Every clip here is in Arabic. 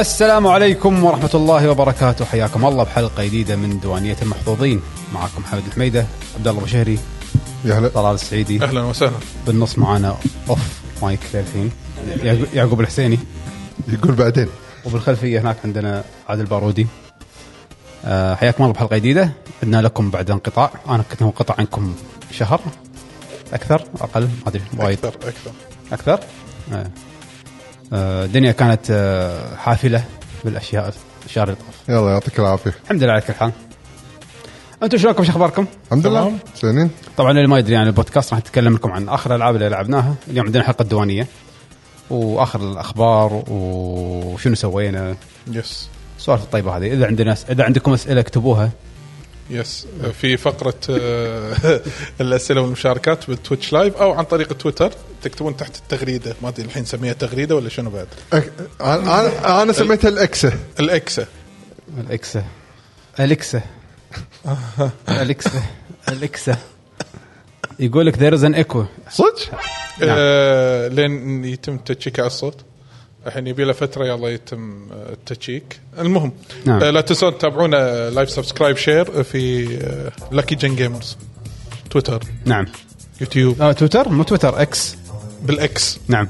السلام عليكم ورحمة الله وبركاته. حياكم الله بحلقة جديدة من ديوانية المحظوظين. معكم حمد الحميدة عبد الله بشهري يا هلا. طلال السعيدي. أهلا وسهلا. بالنص معانا أوف مايك للحين. يعقوب- الحسيني. يقول بعدين. وبالخلفية هناك عندنا عادل بارودي. آه، حياكم الله بحلقة جديدة. عدنا لكم بعد انقطاع. أنا كنت منقطع عنكم شهر. أكثر؟ أقل؟ ما أدري. وايد. أكثر أكثر. أكثر؟ آه. آه، الدنيا كانت آه، حافلة بالأشياء الشهر اللي طاف يلا يعطيك العافية. الحمد لله على كل حال. أنتم شلونكم شو أخباركم؟ الحمد لله. زينين. طبعا اللي ما يدري عن البودكاست راح نتكلم لكم عن آخر الألعاب اللي لعبناها. اليوم عندنا حلقة ديوانيه وآخر الأخبار وشنو سوينا. yes السوالف الطيبة هذه. إذا عندنا إذا عندكم أسئلة اكتبوها. yes في فقرة آه، الأسئلة والمشاركات بالتويتش live أو عن طريق تويتر. تكتبون تحت التغريدة. ما أدري الحين نسميها تغريدة ولا شنو بعد. أنا أنا سميتها الإكسة. الإكسة. الاكسا اليكسا اليكسا اليكسا يقول لك there is an echo صدق؟ آه لين يتم check على الصوت. الحين يبي له فترة يلا يتم آه، ال check. المهم نعم. آه لا تنسون تتابعونا live subscribe share في آه لاكي جن جيمرز تويتر نعم. يوتيوب آه تويتر مو تويتر إكس بالاكس نعم.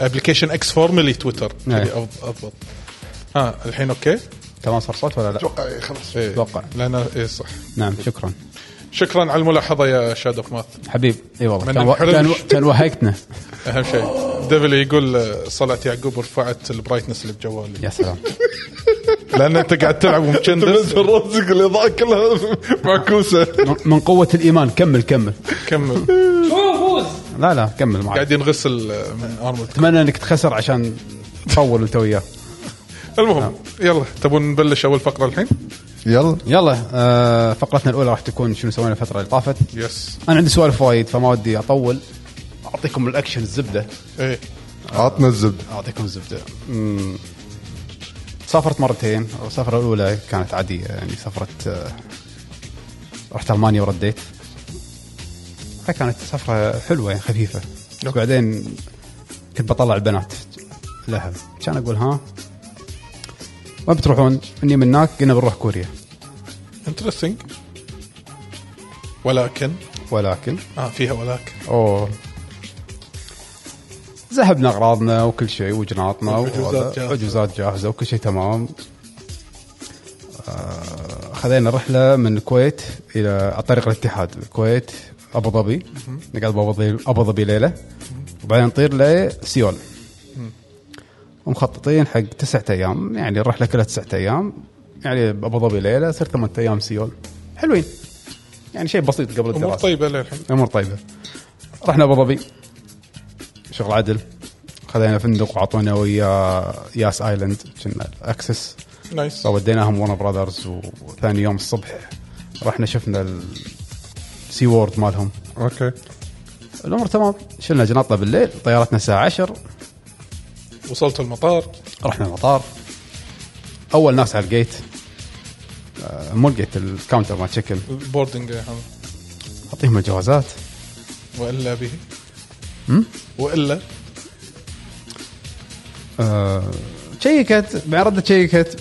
application إكس formerly تويتر نعم. أضبط. ها الحين okay؟ تمام صار صوت ولا لا؟ أتوقع إيه، خلاص. إيه. أتوقع. لأن إيه صح. نعم شكرا. شكرا على الملاحظة يا شاد أوف ماث حبيب إي والله. كان, كان, كان وهقتنا. أهم شيء. ديفل يقول آه، صلاه يعقوب رفعت ال brightness اللي بجوالي. يا سلام. لأن أنت قاعد تلعب ومكندس راسك الاضاءه كلها معكوسة. من- قوة الإيمان. كمل كمل. كمل. لا لا كمل معك قاعدين نغسل آه، من ارمل أتمنى أنك تخسر عشان تطول أنت وياه. المهم يلا تبون نبلش أول فقرة الحين؟ يلا. يلا آه فقرتنا الأولى راح تكون شنو سوينا الفترة اللي طافت. بس أنا عندي سوالف وايد فما ودي أطول. أعطيكم الأكشن الزبدة. إيه. عطنا الزبدة. أعطيكم الزبدة. مم. سافرت مرتين السفرة الأولى كانت عادية يعني سافرت آه رحت ألمانيا ورديت. هاي كانت سفرة حلوة يعني خفيفة بعدين كنت بطلع البنات لها. كان أقول ها وين بتروحون؟ إني من هناك قلنا بنروح كوريا. انترستنج ولكن؟ ولكن. آه فيها ولكن. أوه. ذهبنا أغراضنا وكل شيء وجناطنا. وحجوزات جاهزة. وكل شيء تمام. آه، خذينا رحلة من الكويت إلى طريق الاتحاد. الكويت أبو ظبي. نقعد بأبو ظبي ليلة. وبعدين نطير لسيول ومخططين حق تسعة أيام. يعني الرحلة كلها تسعة أيام. يعني ابو ظبي ليلة صرت ثمان أيام سيول. حلوين. يعني شيء بسيط قبل أمور الدراسة. طيبة للحين. أمور طيبة. رحنا أبو ظبي. شغل عدل. خذينا فندق وعطونا ويا ياس Island. كنا access. nice فوديناهم Warner Brothers وثاني يوم الصبح. رحنا شفنا ال SeaWorld مالهم. okay. الأمور تمام. شلنا جناطنا بالليل. طيارتنا الساعة 10 وصلت المطار. رحنا المطار. أول ناس على ال gate آه، مو ال gate ال counter مال check-in ال boarding. أعطيهم الجوازات. وإلا به. وإلا؟ آه، شيكت ردت شيكت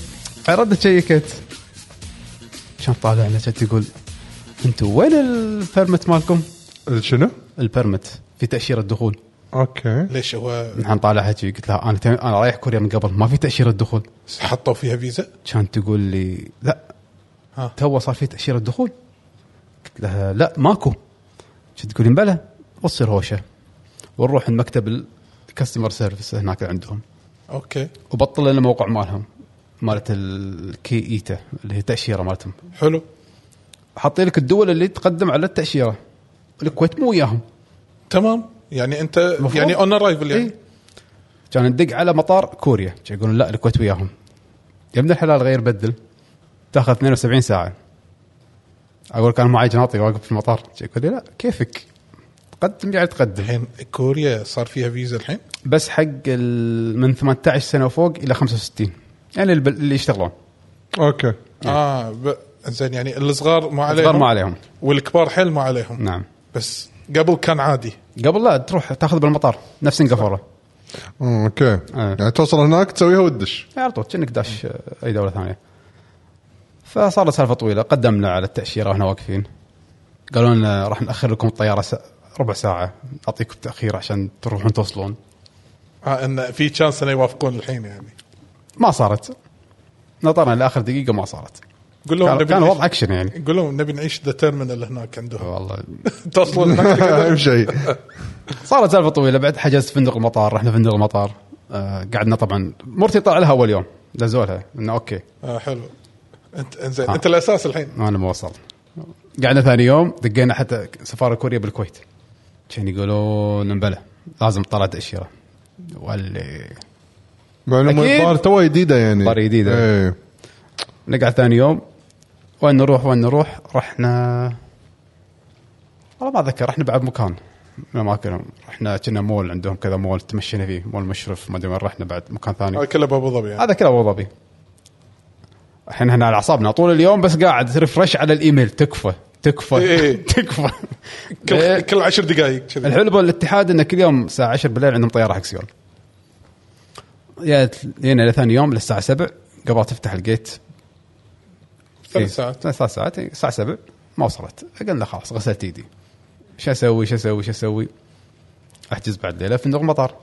ردت شيكت كان طالعنا كانت تقول أنتم وين ال permit مالكم؟ شنو؟ ال permit في تأشيرة دخول. okay. ليش هو؟ نحن طالع هيك. قلت لها أنا تم- أنا رايح كوريا من قبل. ما في تأشيرة دخول. حطوا فيها فيزا؟ كانت تقول لي لا. ها. تو صار في تأشيرة دخول. قلت لها لا ماكو. كنت تقول لي بلى؟ وتصير هوشة. ونروح المكتب ال customer service هناك عندهم. okay. وبطل لنا موقع مالهم مالت ال K-ETA اللي هي تأشيرة مالتهم. حلو. حاطين لك الدول اللي تقدم على التأشيرة. الكويت مو وياهم. تمام. يعني أنت المفروض. يعني on arrival يعني. إيه. كان ندق على مطار كوريا. يقولون لا الكويت وياهم. يا ابن الحلال غير بدل. تاخذ 72 ساعة. أقول كان معي جناطي واقف في المطار. يقول لي لا كيفك؟ تقدم يعني تقدم. الحين كوريا صار فيها فيزا الحين؟ بس حق ال- من 18 سنة وفوق إلى 65 يعني اللي يشتغلون. أوكي. آه ب... زين يعني الصغار ما عليهم؟ صغار ما عليهم. والكبار حيل ما عليهم؟ نعم. بس قبل كان عادي. قبل لا تروح تاخذ بالمطار. نفس سنغافورة. okay. آه. يعني توصل هناك تسويها وتدش على طول كأنك داش أي دولة ثانية. فصارت سالفة طويلة. قدمنا على التأشيرة وإحنا واقفين. قالوا لنا راح نأخر لكم الطيارة. ربع ساعة. نعطيكم تاخير عشان تروحون توصلون. آه إن في chance إنه يوافقون الحين يعني. ما صارت. نطرنا لآخر دقيقة ما صارت. قول لهم كان, نبي كان نعيش- وضع اكشن يعني. قول لهم نبي نعيش The Terminal هناك عندهم. والله. توصلون. أهم شيء. صارت سالفة طويلة. بعد حجزت فندق المطار رحنا فندق المطار. آه قعدنا طبعا. مرتي طلع لها أول يوم. دزولها إنه okay. آه حلو. انت إنزين. آه. أنت الأساس الحين. أنا موصل قعدنا ثاني يوم. دقينا حتى سفارة كوريا بالكويت. كان يقولون بلى لازم طلع تاشيره واللي مع إنه أكيد. الظاهر تو جديدة يعني. الظاهر جديدة. إيه. نقعد ثاني يوم. وين نروح وين نروح؟ رحنا والله ما أتذكر رحنا بعد مكان. من الاماكن رحنا كنا مول عندهم كذا مول تمشينا فيه مول مشرف ما أدري وين رحنا بعد مكان ثاني. هذا كله بأبو ظبي يعني. هذا كله أبو ظبي. الحين إحنا على أعصابنا. طول اليوم بس قاعد refresh على الإيميل تكفى. تكفى. إيه. تكفى. كل. كل عشر دقائق كذي. الحلو بالاتحاد إنه كل يوم الساعة 10 بالليل عندهم طيارة حق سيول. جينا لثاني يوم للساعة 7 قبل تفتح ال gate. ثلاث إيه، ساعات. ثلاث ساعات. إيه، الساعة 7 ما وصلت. قلنا خلاص غسلت إيدي. شو أسوي؟ شو أسوي؟ شو أسوي؟ أحجز بعد ليلة فندق المطار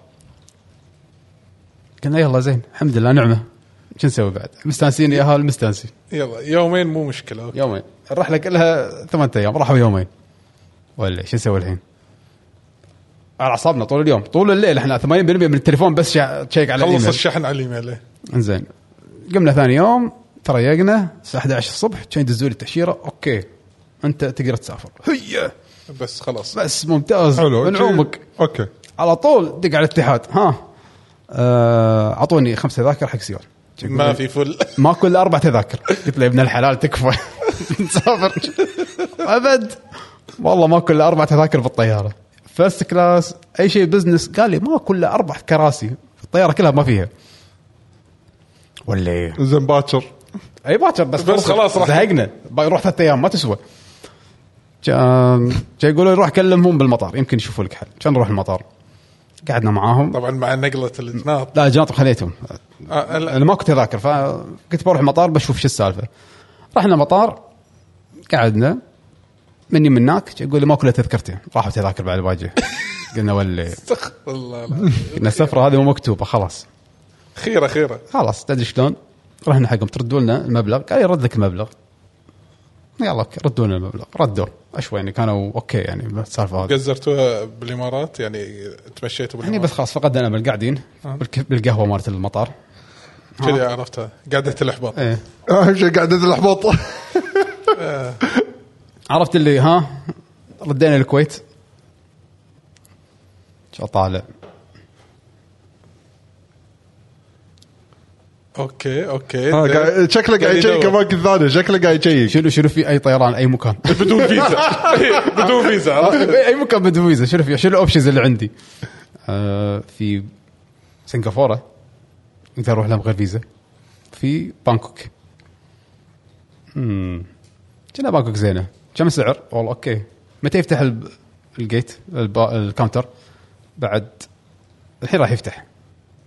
قلنا يلا زين. الحمد لله نعمة. شو نسوي بعد؟ مستانسين يا أهل مستانسين. يلا يومين مو مشكلة. okay. يومين. الرحلة كلها ثمان أيام راحوا يومين. ولا شو نسوي الحين؟ على أعصابنا طول اليوم. طول الليل إحنا 80% من التليفون بس check على خلص الشحن على الإيميل إيه. إنزين. قمنا ثاني يوم تريقنا الساعة 11 الصبح كان يدزوا لي التأشيرة. okay. أنت تقدر تسافر. هي بس خلاص. بس ممتاز. حلو عمق. okay. على طول دق على الاتحاد. ها. آه، أعطوني خمس تذاكر حق سيول ما في full. ماكو الا أربع تذاكر. قلت له ابن الحلال تكفى. نسافر أبد. والله ماكو الا أربع تذاكر بالطياره first class أي شيء business قال لي ماكو الا أربع كراسي الطيارة كلها ما فيها. ولا إيه؟ زين باكر. أي باكر بس, بس خلاص راح. زهقنا. نروح ثلاث أيام ما تسوى. كان يقولوا روح كلمهم بالمطار يمكن يشوفوا لك حل. كان نروح المطار. قعدنا معاهم. طبعا مع نقلة الجناط لا جناط خليتهم. آه لا. أنا ماكو تذاكر فقلت بروح المطار بشوف شو السالفة. رحنا المطار قعدنا. مني من هناك يقول لي ماكو الا تذكرتين راحوا تذاكر بعد الواجهه قلنا ولي. استغفر الله. قلنا السفره هذه مو مكتوبة خلاص. خيرة خيرة. خلاص تدري شلون؟ رحنا حقهم تردوا لنا المبلغ. قال يرد لك المبلغ. يلا أوكي ردوا لنا المبلغ. ردوا. أشوي يعني كانوا okay يعني بالسالفه هذه قزرتوها بالإمارات؟ يعني تمشيتوا يعني بالإمارات؟ بس خلاص فقدنا الامل قاعدين بالك- بالقهوة مالت المطار. كذي عرفتها قعده الإحباط. إيه. أهم شيء قاعدة الإحباط. عرفت اللي ها؟ ردينا الكويت. شو طالع. okay okay. ها، قاعد- شكله قاعد يشيك اماكن ثانية شكله قاعد يشيك شنو شنو في أي طيران أي مكان؟ بدون فيزا. بدون فيزا عرفت؟ أي مكان بدون فيزا. شنو في شنو ال options اللي عندي؟ آه في سنغافورة. أقدر أروح لهم غير فيزا. في بانكوك. امم كنا بانكوك زينة؟ كم السعر؟ والله okay. متى يفتح الب- ال gate الب- ال counter؟ بعد الحين راح يفتح.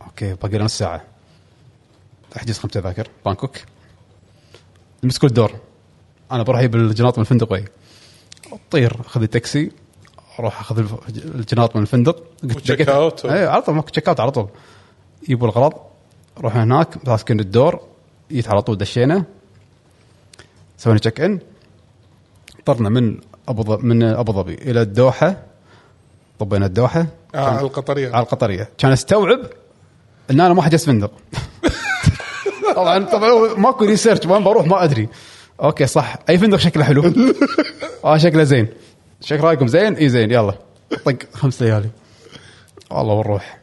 okay باقي لنا نص ساعه أحجز خمس تذاكر بانكوك. امسكوا الدور. أنا بروح أجيب الجناط من الفندق وي طير أخذ التاكسي أروح أخذ الجناط من الفندق. out و- اي على طول ماكو check out على طول. يجيبوا الاغراض رحنا هناك ماسكين الدور جيت على طول دشينا. سوينا check in طرنا من أبو ظبي من أبو ظبي إلى الدوحة. طبينا الدوحة. آه على القطرية. على القطرية. كان استوعب إن أنا ما حجزت فندق. طبعا طبعا ماكو research وين بروح ما أدري. okay صح. أي فندق شكله حلو. آه شكله زين. شكل رأيكم زين؟ إي زين. يلا. طق خمس ليالي. والله ونروح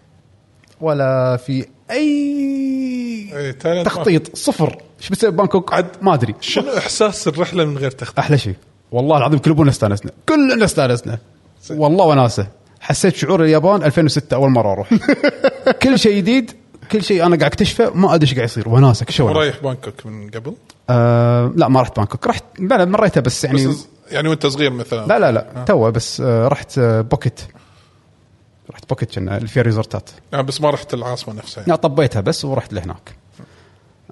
ولا في أي تخطيط. صفر. إيش بتسوي بانكوك؟ عاد ما أدري. شنو إحساس الرحلة من غير تخطيط؟ أحلى شيء. والله العظيم كلنا استانسنا. كلنا استانسنا. والله وناسة. حسيت شعور اليابان 2006 أول مرة أروح. كل شيء جديد كل شيء أنا قاعد أكتشفه ما أدري إيش قاعد يصير. شيء وناسه ورايح بانكوك من قبل؟ آه لا ما رحت بانكوك. رحت بلا مريتها بس يعني بس يعني وأنت صغير مثلا. لا لا لا تو بس آه رحت آه بوكيت. رحت بوكيت كنا اللي فيها ريزورتات. آه بس ما رحت العاصمة نفسها. لا طبيتها بس ورحت لهناك.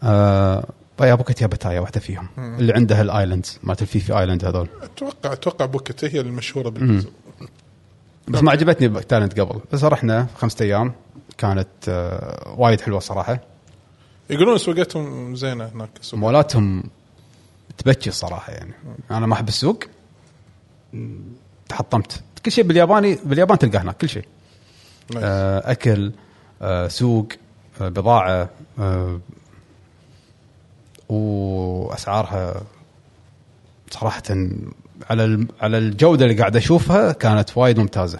آه يا بوكيت يا بتايا واحدة فيهم. اللي عندها ال islands مالت ال Phi Phi island هذول. أتوقع أتوقع بوكيت هي المشهورة بال beaches بس ما عجبتني تايلند قبل. بس رحنا خمسة أيام. كانت آه وايد حلوة صراحة. يقولون سوقتهم زينة هناك سوق. مولاتهم تبكي الصراحه يعني. أنا ما أحب السوق. تحطمت. كل شيء بالياباني باليابان تلقاه هناك كل شيء. آه، أكل آه، سوق آه، بضاعة آه، وأسعارها صراحة على على الجودة اللي قاعد أشوفها كانت وايد ممتازة.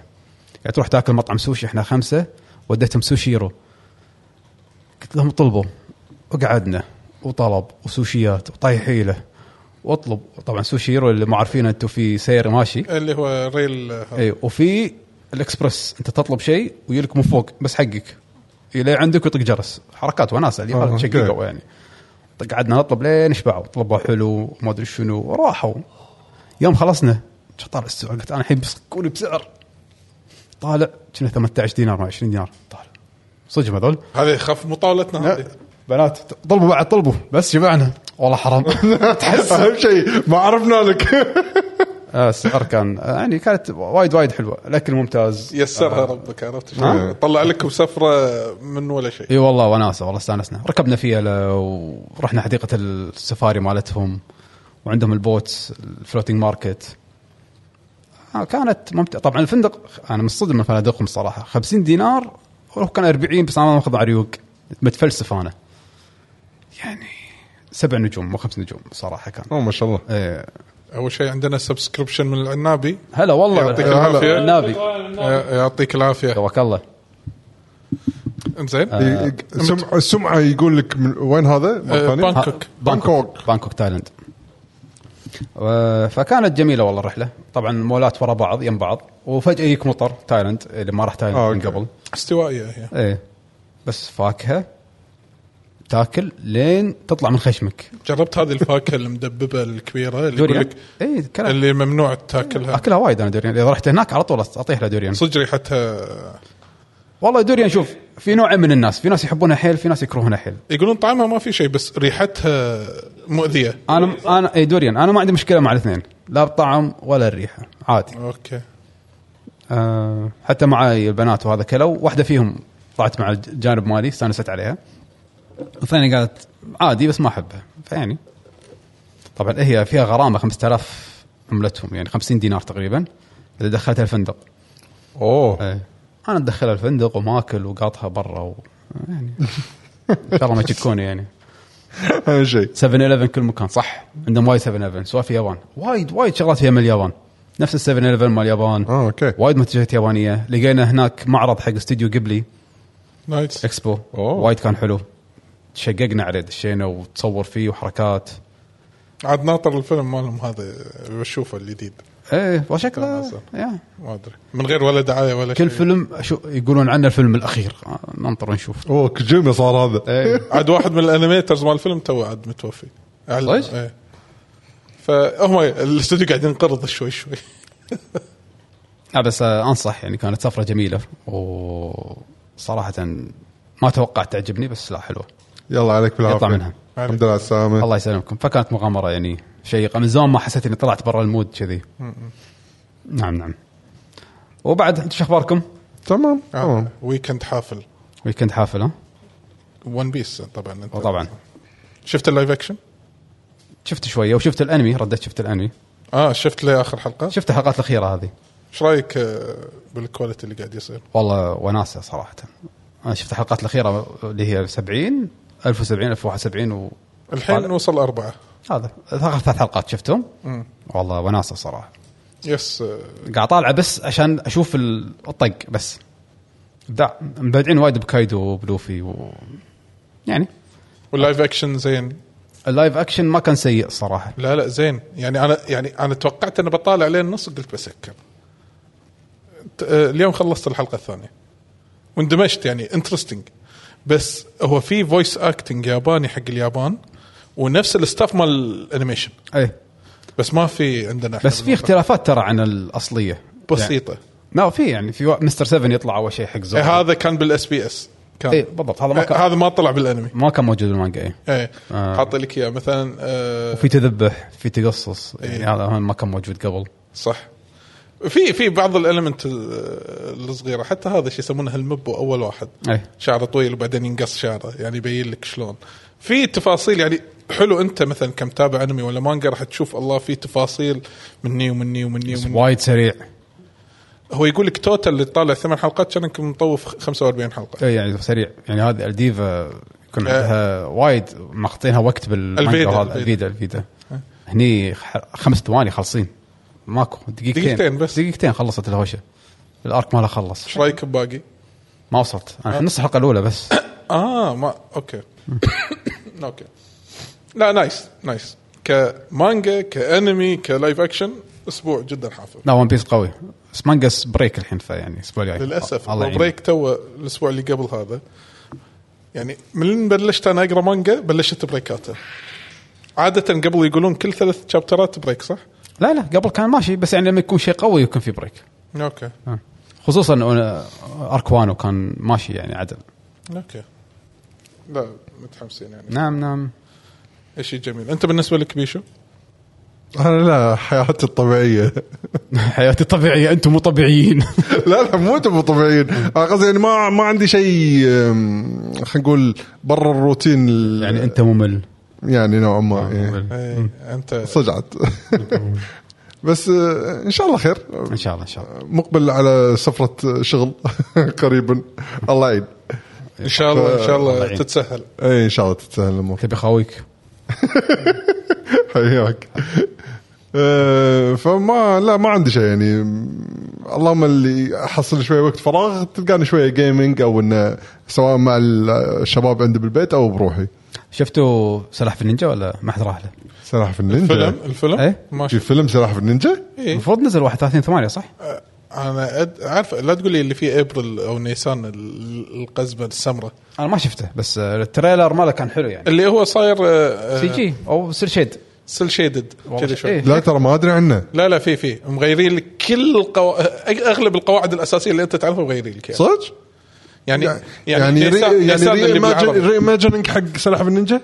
يعني تروح تاكل مطعم سوشي إحنا خمسة. وديتهم سوشيرو. قلت لهم طلبوا وقعدنا وطلب وسوشيات وطايحيله واطلب. طبعا سوشيرو اللي ما عارفينه أنتم في سير ماشي. اللي هو rail. اي وفي الإكسبرس. انت تطلب شيء ويجيلك من فوق بس حقك. يلي عندك ويطق جرس. حركات وناسه آه، okay. شققوا يعني. قعدنا نطلب لين شبعوا. طلبوا حلو وما أدري شنو. وراحوا. يوم خلصنا شو طالع السعر قلت أنا الحين بيسكوني بسعر. طالع كنا 18 دينار ما 20 دينار. طالع. صدق هذول؟ هذه خف مطاولتنا هذه. بنات طلبوا بعد طلبوا. بس شبعنا والله حرام. تحس أهم شيء ما عرفنا لك. آه، السعر كان آه، يعني كانت وايد وايد حلوة. الأكل ممتاز. يسرها ربك عرفت؟ آه. طلع لكم سفرة من ولا شيء. إي والله وناسة والله استانسنا. ركبنا فيها ورحنا حديقة السفاري مالتهم وعندهم ال boats ال floating market. آه، كانت ممتع طبعا الفندق أنا مصدم من فنادقهم الصراحه 50 دينار ولو كان 40 بس أنا ماخذ مع ريوق متفلسف أنا. يعني سبع نجوم مو خمس نجوم صراحة كان. أوه ما شاء الله. إيه. أول شيء عندنا subscription من العنابي هلا والله. يعطيك. النابي. آه، يعطيك العافية. قواك الله إنزين؟ السمعة, السمعة يقول لك من وين هذا؟ آه،؟ بانكوك. بانكوك. بانكوك تايلاند. فكانت جميلة والله الرحلة. طبعا مولات ورا بعض يم بعض. وفجأة يجيك مطر تايلاند اللي ما راح تايلاند آه، من. قبل. استوائية هي. إيه. بس فاكهة تاكل لين تطلع من خشمك. جربت هذه الفاكهة المدببة الكبيرة اللي يقول دوريان. لك اي كلام. اللي ممنوع تاكلها. أكلها وايد أنا دوريان. إذا رحت هناك على طول أطيح له دوريان. صدق ريحتها والله دوريان شوف في نوعين من الناس. في ناس يحبونها حيل في ناس يكرهونها حيل يقولون طعمها ما في شيء بس ريحتها مؤذية. أنا أنا اي دوريان أنا. ما عندي مشكلة مع الاثنين. لا الطعم ولا الريحة. عادي. okay. آه حتى معي البنات وهذا كلوا واحدة فيهم طلعت مع الجانب مالي استانست عليها. والثانيه قالت عادي بس ما أحبها. فيعني. طبعا هي فيها غرامة 5000 عملتهم يعني 50 دينار تقريبا. إذا دخلتها الفندق. أوه. إيه. أنا ادخلها الفندق وماكل وقاطها برا و... يعني. ان شاء الله ما يشكوني يعني. أهم شيء. 7 11 كل مكان. صح. عندهم وايد 7 11 سواء في اليابان وايد وايد شغلات فيها من اليابان. نفس ال 7 11 مال اليابان. آه okay. وايد منتجات يابانية. لقينا هناك معرض حق استوديو جيبلي. nice. expo. أوه. وايد كان حلو. شققنا عليه دشينا وتصور فيه وحركات. عاد ناطر الفيلم مالهم هذا بشوفه الجديد. إيه وشكله. yeah. ما أدري. من غير ولا دعايه ولا كل شيء. فيلم شو يقولون عنه الفيلم الأخير. آه، ننطر ونشوف أوه كوجيما صار هذا. إيه. عاد واحد من ال animators مال الفيلم تو عاد متوفي. صدق؟ إيه. فهم الاستوديو قاعد ينقرض شوي شوي. لا بس آه، أنصح يعني كانت سفرة جميلة. وصراحه ما توقعت تعجبني بس لا حلوة. يلا عليك بالعافية. يطلع منها. الحمد لله على السلامة. الله يسلمكم. فكانت مغامرة يعني شيقه من زمان ما حسيت إني طلعت برا ال mood كذي نعم نعم وبعد أنتم شو أخباركم؟ تمام آه. تمام weekend حافل weekend حافل ها؟ One Piece طبعا أنت وطبعا شفت ال live action؟ شفت شوية وشفت الأنمي رديت شفت الأنمي آه شفت لي آخر حلقة؟ شفت الحلقات الأخيرة هذه إيش رأيك آه، بال quality اللي قاعد يصير؟ والله وناسة صراحة أنا شفت الحلقات الأخيرة اللي هي 70 1070 1071 و الحين. وصل أربعة هذا آخر ثلاث حلقات شفتهم؟ مم. والله وناسة صراحة. yes قاعد طالعه بس عشان أشوف ال- الطق بس. ابداع. مبدعين وايد بكايدو وبلوفي و... يعني. وال live action زين. ال live action ما كان سيء صراحة. لا لا زين. يعني أنا يعني أنا توقعت أني بطالع لين النص قلت بسكر آه، اليوم خلصت الحلقة الثانية. واندمجت يعني interesting بس هو في voice acting ياباني حق اليابان. ونفس ال staff مال ال animation إيه. بس ما في عندنا بس في. اختلافات ترى عن الأصلية. بسيطة. لا في يعني في مستر 7 يطلع أول شيء حق إيه زورو هذا كان بال SBS كان. اي بالضبط هذا ما إيه كان هذا ما طلع بالأنمي. ما كان موجود بالمانجا اي إيه. آه. حاط لك إياه. مثلا آه في تذبح في تقصص يعني إيه. هذا ما كان موجود قبل. صح. في في بعض ال elements الصغيرة حتى هذا شو يسمونه المبو أول واحد. اي شعره طويل وبعدين ينقص شعره يعني يبين لك شلون. في تفاصيل يعني حلو انت مثلا كمتابع انمي ولا مانجا راح تشوف الله في تفاصيل مني ومني ومني بس ومني. وايد سريع. هو يقول لك total اللي طالع ثمان حلقات كان يمكن مطوف 45 حلقة. اي يعني سريع. يعني هذه الديفا يكون آه. عندها وايد ماخذينها وقت بالمانجا وهذا الفيدا. الفيدا الفيدا. هني خمس ثواني خالصين. ماكو. دقيقتين. دقيقتين بس. دقيقتين خلصت الهوشة. ال arc ماله خلص. إيش رأيك بباقي؟ ما وصلت. أنا في نص الحلقة الأولى بس. آه ما أوكي. أوكي. لا nice nice كمانجا كأنمي ك live action أسبوع جدا حافظ. لا One Piece قوي. بس مانجاس break الحين فيعني الأسبوع الجاي للأسف. الله. بريك تو الأسبوع اللي قبل هذا. يعني من بلشت أنا أقرأ مانجا بلشت break اته عادة قبل يقولون كل ثلاث chapter ات break صح؟ لا لا قبل كان ماشي بس يعني لما يكون شيء قوي يكون في break أوكي. آه. خصوصا أنا- arc وانو كان ماشي يعني عدل. أوكي. لا متحمسين يعني. نعم نعم. شيء جميل. أنت بالنسبة لك بيشو؟ أنا لا حياتي الطبيعية. حياتي طبيعيه أنتم مو طبيعيين لا لا مو أنتم مو طبيعيين أنا قصدي يعني ما ما عندي شيء خلينا نقول برا الروتين ال- يعني أنت ممل. يعني نوعا ما إيه. ممل. إيه أنت صجعت بس آه، إن شاء الله خير. إن شاء الله إن شاء الله. مقبل على سفرة شغل قريبا الله يعين. إن شاء الله إن شاء الله. تتسهل. اي إن شاء الله تتسهل الأمور. تبي خويك حياك آه، فما لا ما عندي شيء يعني اللهم اللي أحصل شوية وقت فراغ تلقاني شوية جيمنج أو إنه سواء مع الشباب عندي بالبيت أو بروحي شفتوا سلاحف النينجا ولا ما حد راح له؟ سلاحف في النينجا فيلم الفيلم إيه؟ ما في فيلم سلاحف النينجا إيه؟ المفروض نزل 31 8 صح؟ أنا أد... عارف لا تقول لي اللي فيه ابريل أو نيسان ال- القزمة السمراء أنا ما شفته بس آه، التريلر ماله كان حلو يعني اللي هو صاير آه، سي جي أو سيل شيد سيل شيدد والله كذا شوي إيه. لا ترى ما أدري عنه لا لا في في مغيرين لك كل القو... أغلب القواعد الأساسية اللي أنت تعرفها مغيرين لك يعني. صدق؟ يعني يعني يعني نيسان- ري نيسان بالعربي. ري ايماجيننج حق سلاحف النينجا؟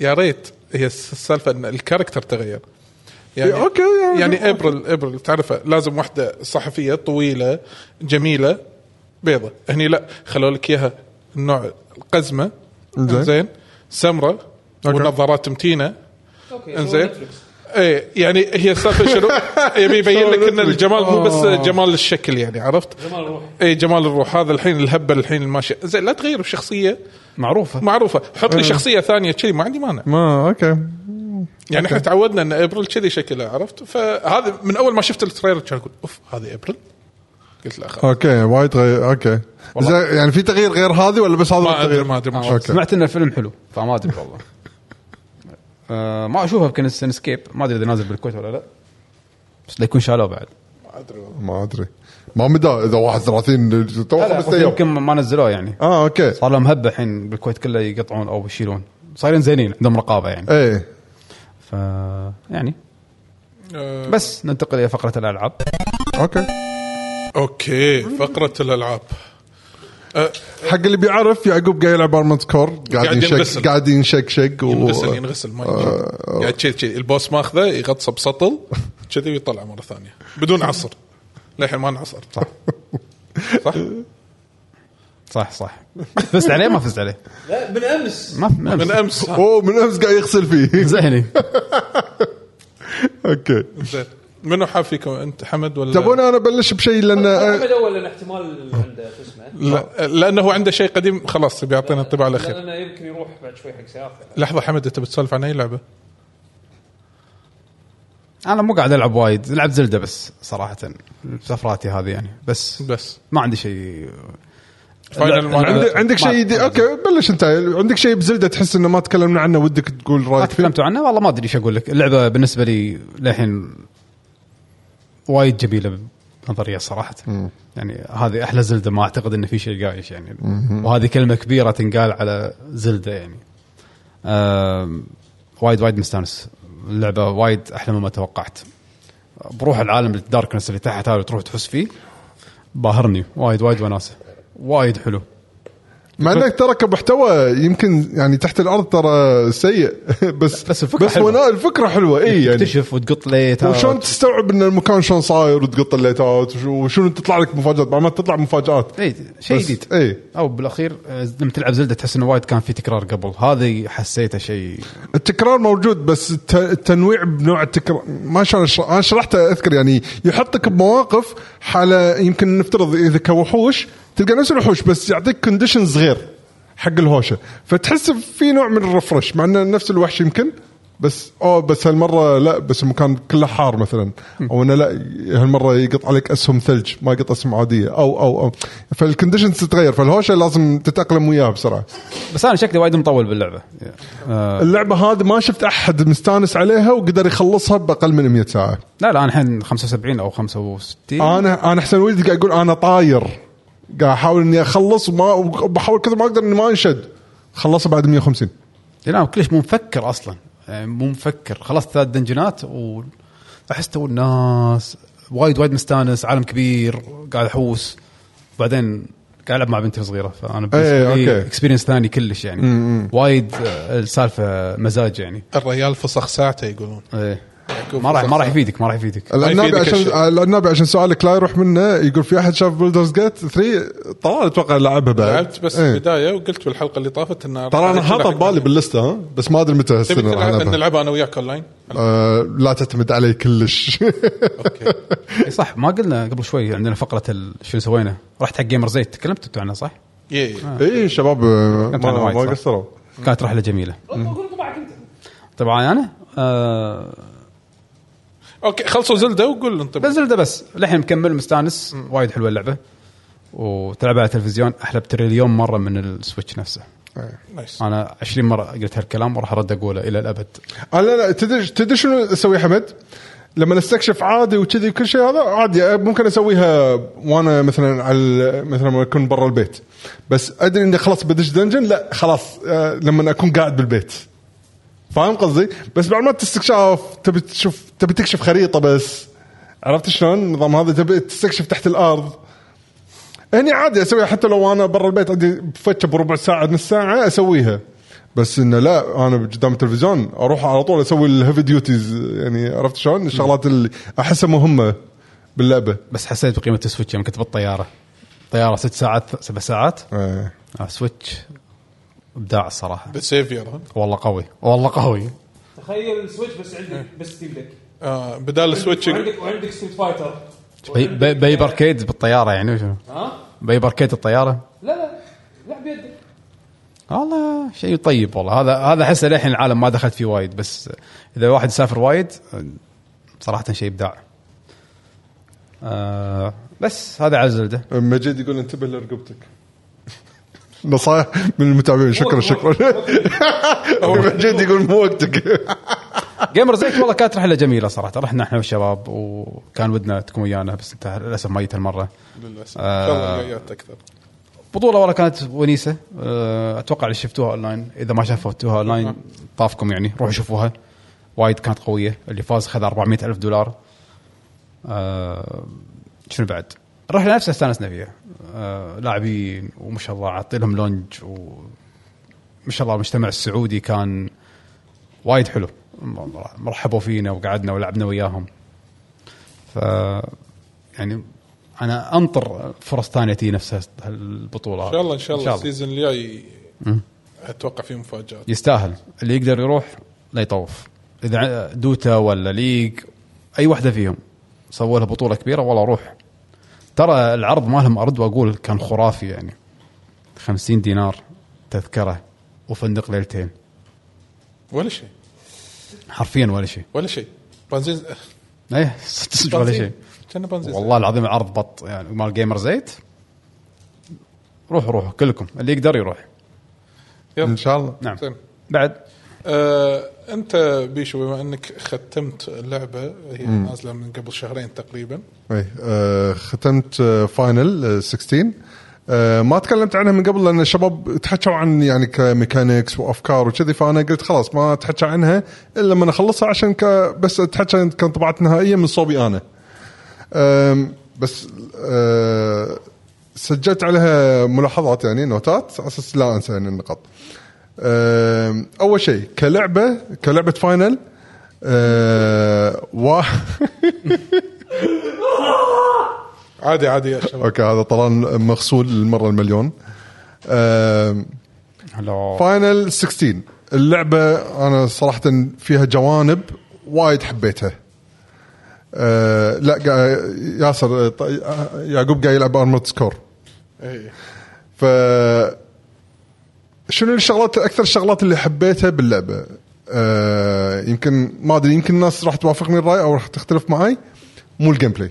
يا ريت هي الس- السالفة إن الكاركتر تغير يعني إيه، أوكي، يعني- يعني ابريل ابريل تعرفها لازم واحدة صحفية طويلة جميلة بيضة. هني لا خلوا لك إياها النوع القزمه إنزين. زين سمراء أوكي. والنظارات متينة. أوكي إنزين. إيه يعني هي السالفة شنو؟ يبي يبين لك إن الجمال مو بس جمال الشكل يعني عرفت؟ جمال الروح. اي جمال الروح. هذا الحين الهبة الحين الماشية. زين لا تغير بشخصية. معروفة. معروفة. حط لي شخصية ثانية كذي ما عندي مانع. ما أوكي. يعني إحنا تعودنا إن إبريل كذي شكلها عرفت؟ فهذا من أول ما شفت ال trailer كان أقول أوف هذه إبريل؟ قلت لا خلاص أوكي وايد غير أوكي. زين يعني في تغيير غير هذه ولا بس هذا ما أدري التغيير؟ ما أدري ما شفت. أوكي. سمعت ان الفيلم حلو فما أدري والله. آه ما أشوفه يمكن skip ما أدري إذا نازل بالكويت ولا لا. بس لا يكون شالوه بعد. ما أدري والله. ما أدري. ما مدى إذا 31 تو خمس أيام يمكن ما نزلوه يعني. آه أوكي. صار لهم هبة الحين بالكويت كله يقطعون أو يشيلون. صايرين زينين عندهم رقابة يعني. إيه. ف يعني. آه، بس ننتقل إلى فقرة الألعاب. أوكي. أوكي فقرة الألعاب. آه، حق اللي بيعرف يعقوب قاعد يلعب Armored Core قاعد ينشق ينغسل. قاعد ينشق شق و... ينغسل ينغسل ما ينشف. قاعد كذي كذي ال boss ماخذه يغطسه بسطل كذي ويطلع مرة ثانية. بدون عصر. للحين ما نعصر صح. صح؟ صح صح. فزت عليه؟ ما فزت عليه. لا من أمس. ما من أمس. أوه من أمس قاعد يغسل فيه. زهني. أوكي. زين. منو حاب فيكم أنت حمد ولا تبون أنا أبلش بشيء لأن احمد أول لأن احتمال عنده شو اسمه؟ لا لأنه هو عنده شيء قديم خلاص بيعطينا الطباع الاخير لأنه يمكن يروح بعد شوي حق سيارته. لحظة حمد أنت بتسولف عن أي لعبة؟ أنا مو قاعد ألعب وايد. لعبت زلدة بس صراحة. سفراتي هذه يعني. بس بس. ما عندي شيء عندك عندك ما- شيء دي... أوكي بلش أنت. عندك شيء بزلده تحس إنه ما تكلمنا عنه ودك تقول ما رايك فيه؟ تكلمتوا عنه؟ والله ما أدري إيش أقول لك. اللعبة بالنسبة لي للحين وايد جميلة بنظري صراحة. يعني هذه أحلى زلدة ما أعتقد ان في شيء قايش يعني. وهذه كلمة كبيرة تنقال على زلدة يعني. وايد وايد مستانس. اللعبة وايد أحلى مما توقعت. بروح العالم ال darkness اللي تحت هذا تروح تحس فيه. باهرني. وايد وايد وناسة. وايد حلو. مع إنك ترى كمحتوى يمكن يعني تحت الأرض ترى سيء. بس بس الفكرة بس حلوة. الفكرة حلوة. إي يعني. تكتشف وتقط ليتات. وشلون تستوعب إن المكان شلون صاير وتقط الليتات؟ وشو- وشنو تطلع لك مفاجآت؟ بعد ما تطلع مفاجآت. إي شيء جديد. إي. أو بالأخير آه، لما تلعب زلدة تحس إنه وايد كان في تكرار قبل. هذه حسيته شيء. التكرار موجود بس الت- التنويع بنوع التكرار. ما شلون أشرح- أنا شرحت أذكر يعني يحطك بمواقف حاله يمكن نفترض إذا كوحوش تلقى نفس الوحوش بس يعطيك conditions غير حق الهوشة. فتحس في نوع من ال refresh مع إنه نفس الوحش يمكن بس اوه بس هالمرة لا بس المكان كله حار مثلا. أو إنه لا هالمرة يقط عليك أسهم ثلج ما يقط أسهم عادية. أو أو أو. فال conditions تتغير فالهوشة لازم تتأقلم وياها بسرعة. بس أنا شكلي وايد مطول باللعبة. آه. اللعبة هذه ما شفت أحد مستانس عليها وقدر يخلصها بأقل من 100 ساعة. لا لا أنا الحين 75 أو 65 أنا أنا حسين ولدي قاعد يقول أنا طاير. قاعد أحاول إني أخلص وما وبحاول كثر ما أقدر إني ما أنشد. خلصها بعد 150 لا كلش مو مفكر أصلا. يعني مو مفكر خلصت ثلاث دنجنات واحس تو الناس وايد وايد مستأنس عالم كبير قاعد أحوس. بعدين قاعد ألعب مع بنتي الصغيرة فأنا إيه، بالنسبة لي أوكي. experience ثاني كلش يعني. وايد آه، السالفة مزاج يعني. الريال فسخ ساعته يقولون. إيه. ما راح ما راح. يفيدك ما راح يفيدك. العنابي عشان. العنابي عشان سؤالك لا يروح منه. يقول في أحد شاف Baldur's Gate 3 طلال أتوقع لعبها بعد. لعبت بس إيه. البداية وقلت بالحلقة اللي طافت ان ترى أنا حاطه ببالي بال list ه ها؟ بس ما أدري متى تبي السنة راح تلعب ألعبها. نلعبها أنا وياك اونلاين آه لا تعتمد علي كلش. أوكي. إيه صح ما قلنا قبل شوي عندنا فقرة ال- شنو سوينا. رحت حق Gamers8 تكلمت أنتوا عنها صح؟ اي شباب آه، كنت أنا ما, وايد ما. قصروا. كانت رحلة جميلة. قول طبعك انت طبعا أنا آه أوكي خلصوا زلدة وقول انت بس زلدة بس. للحين مكمل مستانس. وايد حلوة اللعبة. وتلعبها على التلفزيون. أحلى بتريليون مرة من ال Switch نفسه. nice أنا 20 مرة قلت هالكلام وراح أرد أقوله إلى الأبد. آه لا لا تدري تدري شنو أسوي حمد؟ لما استكشف عادي وكذي وكل شيء هذا عادي. آه، ممكن أسويها وأنا مثلا على مثلا لما أكون برا البيت. بس أدري إني خلاص بدش دنجن لا خلاص. آه، لما أكون قاعد بالبيت. فاهم قصدي؟ بس بعد ما تستكشاف تبي تشوف تبي تكشف خريطة بس عرفت شلون؟ النظام هذا تبي تستكشف تحت الأرض هني عادي أسويها حتى لو أنا برا البيت عندي فتشة بربع ساعة نص ساعة أسويها بس إنه لا أنا قدام التلفزيون أروح على طول أسوي ال heavy duties يعني عرفت شلون؟ الشغلات اللي أحسها مهمة باللعبة بس حسيت بقيمة ال Switch يوم كنت بالطيارة طيارة ست ساعات سبع ساعات إيه. آه Switch إبداع الصراحه بسيفير ها والله قوي والله قوي. تخيل Switch بس عندك بس Steam Deck. آه بدال ال Switch وعندك وعندك Street Fighter. بي, بي, بي باركيد بالطيارة يعني وشو؟ ها؟ بي باركيد الطيارة؟ لا لا لعب يدك والله شيء طيب والله. هذا هذا احسه للحين العالم ما دخلت فيه وايد بس إذا واحد يسافر وايد صراحة شيء إبداع. آه بس هذا على Zelda. مجيد يقول انتبه لرقبتك. نصائح من المتابعين. شكرا شكرا. مجيد يقول مو وقتك. Gamers8 والله كانت رحلة جميلة صراحة. رحنا إحنا والشباب وكان ودنا تكون ويانا بس انت للأسف ما جيت هالمرة. للأسف. آه. أكثر. بطولة والله كانت ونيسة. آه، أتوقع اللي شفتوها أونلاين. إذا ما شفتوها أونلاين طافكم يعني روحوا شوفوها. وايد كانت قوية. اللي فاز خذ 400 ألف دولار. آه، شنو بعد؟ الرحله نفسها استانسنا فيها. آه، لاعبين وما شاء الله عاطي لهم lounge وما شاء الله المجتمع السعودي كان وايد حلو. مرحبوا فينا وقعدنا ولعبنا وياهم. ف يعني أنا أنطر فرص ثانية تي نفس هالبطولة. إن شاء الله إن شاء الله ال season الجاي أتوقع فيه مفاجآت. يستاهل. اللي يقدر يروح لا يطوف. إذا Dota ولا League أي واحدة فيهم. سووا لها بطولة كبيرة والله روح. ترى العرض مالهم أرد وأقول كان خرافي يعني. 50 دينار تذكرة وفندق ليلتين. ولا شيء. حرفيا ولا شيء. ولا شيء. بنزين إيه صدق ولا شيء. بنزين. والله العظيم العرض بط يعني. مال Gamers8. روحوا روحوا كلكم. اللي يقدر يروح. إن شاء الله. نعم. بعد. آه، أنت بيشو بما أنك ختمت اللعبة هي نازلة من قبل شهرين تقريبا. اي آه ختمت آه Final آه 16 آه ما تكلمت عنها من قبل لأن الشباب تحكوا عن يعني ك mechanics وأفكار وكذي فأنا قلت خلاص ما اتحكى عنها إلا لما اخلصها عشان ك بس اتحكى كانطباعات نهائيه من صوبي أنا. بس سجلت عليها ملاحظات يعني نوتات على أساس لا أنسى يعني النقاط. أول شيء كلعبة كلعبة Final آه وا عادي عادي يا شباب. okay هذا طلال مغسول للمرة المليون. هلا. Final 16 اللعبة أنا صراحة فيها جوانب وايد حبيتها. آه لا ياسر يعقوب قاعد يلعب Armored Core إيه. ف شنو الشغلات أكثر الشغلات اللي حبيتها باللعبة؟ آه يمكن ما أدري يمكن الناس راح توافقني الراي أو راح تختلف معي. مو ال gameplay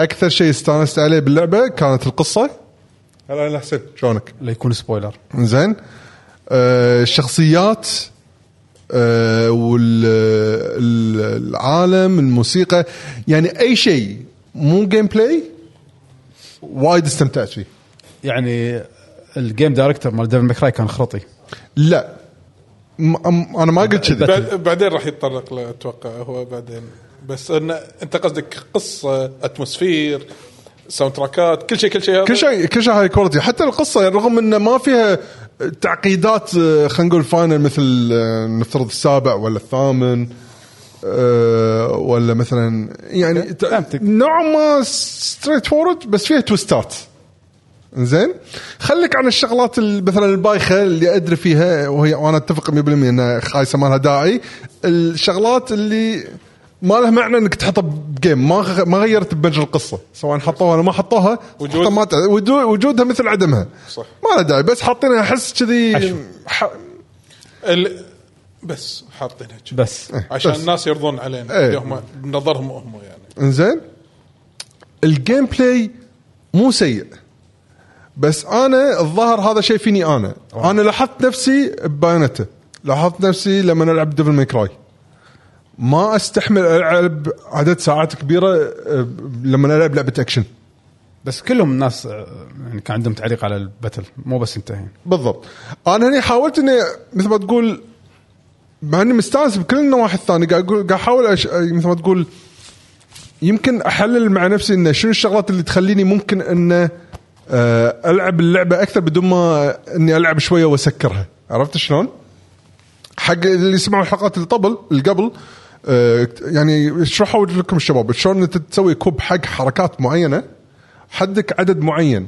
أكثر شيء استانست عليه باللعبة كانت القصة. هلا هلا حسين شلونك؟ لا يكون spoiler زين. آه الشخصيات آه والعالم الموسيقى. يعني أي شيء مو gameplay وايد استمتعت فيه. يعني ال game director مال Devil May Cry كان خرطي. لا. م- أم- أنا ما قلت كذي. بعد- بعدين راح يتطرق له أتوقع هو بعدين. بس ان أنت قصدك قصة atmosphere soundtrack ات كل شيء كل شيء هذا؟ كل شيء كل شيء high quality حتى القصة رغم إنه ما فيها تعقيدات آه، خلينا نقول Final مثل آه، نفترض السابع ولا الثامن آه، ولا مثلا يعني ت- فهمتك. نوعا ما straightforward بس فيها twist ات زين؟ خليك عن الشغلات ال- مثلا البايخة اللي أدري فيها وهي وأنا أتفق 100% انها خايسة ما لها داعي. الشغلات اللي ما لها معنى إنك تحطها ب game. ما ما غيرت بمجرى القصة. سواء حطوها ولا ما حطوها وجود- حتى ما وجودها مثل عدمها. صح. ما لها داعي. بس حاطينها أحس كذي. ح- ال... بس حاطينها كذي. بس. عشان بس. الناس يرضون علينا. إيه. اللي هم بنظرهم هم يعني. إنزين؟ ال gameplay مو سيء. بس أنا الظاهر هذا شيء فيني أنا. أنا لاحظت نفسي ب Bayonetta لاحظت نفسي لما ألعب Devil May Cry ما أستحمل ألعب عدد ساعات كبيرة أه، لما ألعب لعبة أكشن. بس كلهم الناس آه، يعني كان عندهم تعليق على ال battle. مو بس انت الحين بالضبط. أنا هني حاولت إني مثل ما تقول مع إني مستانس بكل النواحي الثانية قاعد أقول قاعد أحاول أش... مثل ما تقول يمكن أحلل مع نفسي انه شنو الشغلات اللي تخليني ممكن إنه آه، ألعب اللعبة أكثر بدون ما إني ألعب شوية وأسكرها. عرفت شلون؟ حق اللي سمعوا الحلقات اللي قبل اللي قبل آه، يعني شرحوا لكم الشباب شلون أنت تسوي combo حق حركات معينة حدك عدد معين.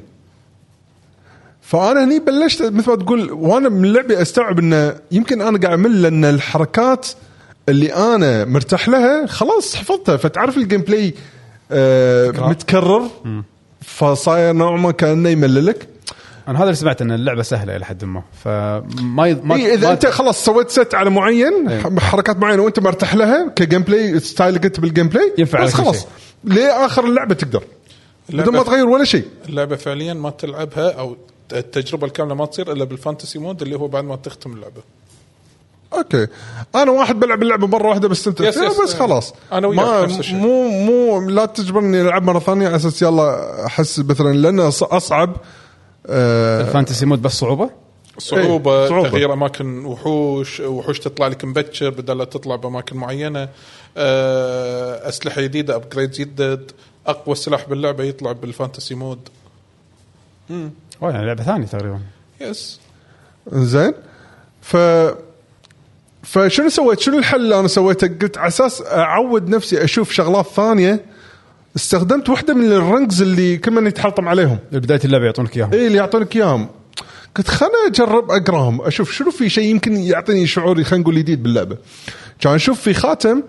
فأنا هني بلشت مثل ما تقول وأنا من لعبي أستوعب إنه يمكن أنا قاعد أمل لأن الحركات اللي أنا مرتاح لها خلاص حفظتها. فتعرف ال gameplay آه متكرر؟ فصاير نوع ما كأنه يمللك. أنا هذا اللي سمعت إن اللعبة سهلة إلى حد ما. فما ي- ما إيه إذا ما- أنت خلاص سويت ست على معين إيه. حركات معينة وأنت مرتاح لها ك gameplay style ك انت بال gameplay ينفع بس خلاص. لآخر اللعبة تقدر. بدون ما تغير ولا شيء. اللعبة فعليا ما تلعبها أو التجربة الكاملة ما تصير إلا بال fantasy mode اللي هو بعد ما تختم اللعبة. okay. أنا واحد بلعب اللعبة مرة واحدة بستمتع yes، فيها yes. بس خلاص. أنا وياك ما نفس الشيء. مو مو لا تجبرني ألعب مرة ثانية. على أساس يلا أحس مثلا لأنه أصعب آه ال fantasy mode بس صعوبة؟ صعوبة, إيه، صعوبة. تغيير أماكن وحوش وحوش تطلع لك مبكر بدل لا تطلع بأماكن معينة. آه، أسلحة جديدة upgrade يدد أقوى سلاح باللعبة يطلع بال fantasy mode. أوه، يعني لعبة ثانية تقريبا. yes زين. ف فشنو سويت؟ شنو الحل اللي أنا سويته؟ قلت على أساس أعود نفسي أشوف شغلات ثانية. استخدمت واحدة من ال rings اللي كل من يتحلطم عليهم. بداية اللعبه يعطونك إياهم. اي اللي يعطونك إياهم. قلت خلنا أجرب أقراهم أشوف شنو في شيء يمكن يعطيني شعور خلينا نقول جديد باللعبة. كان أشوف في خاتم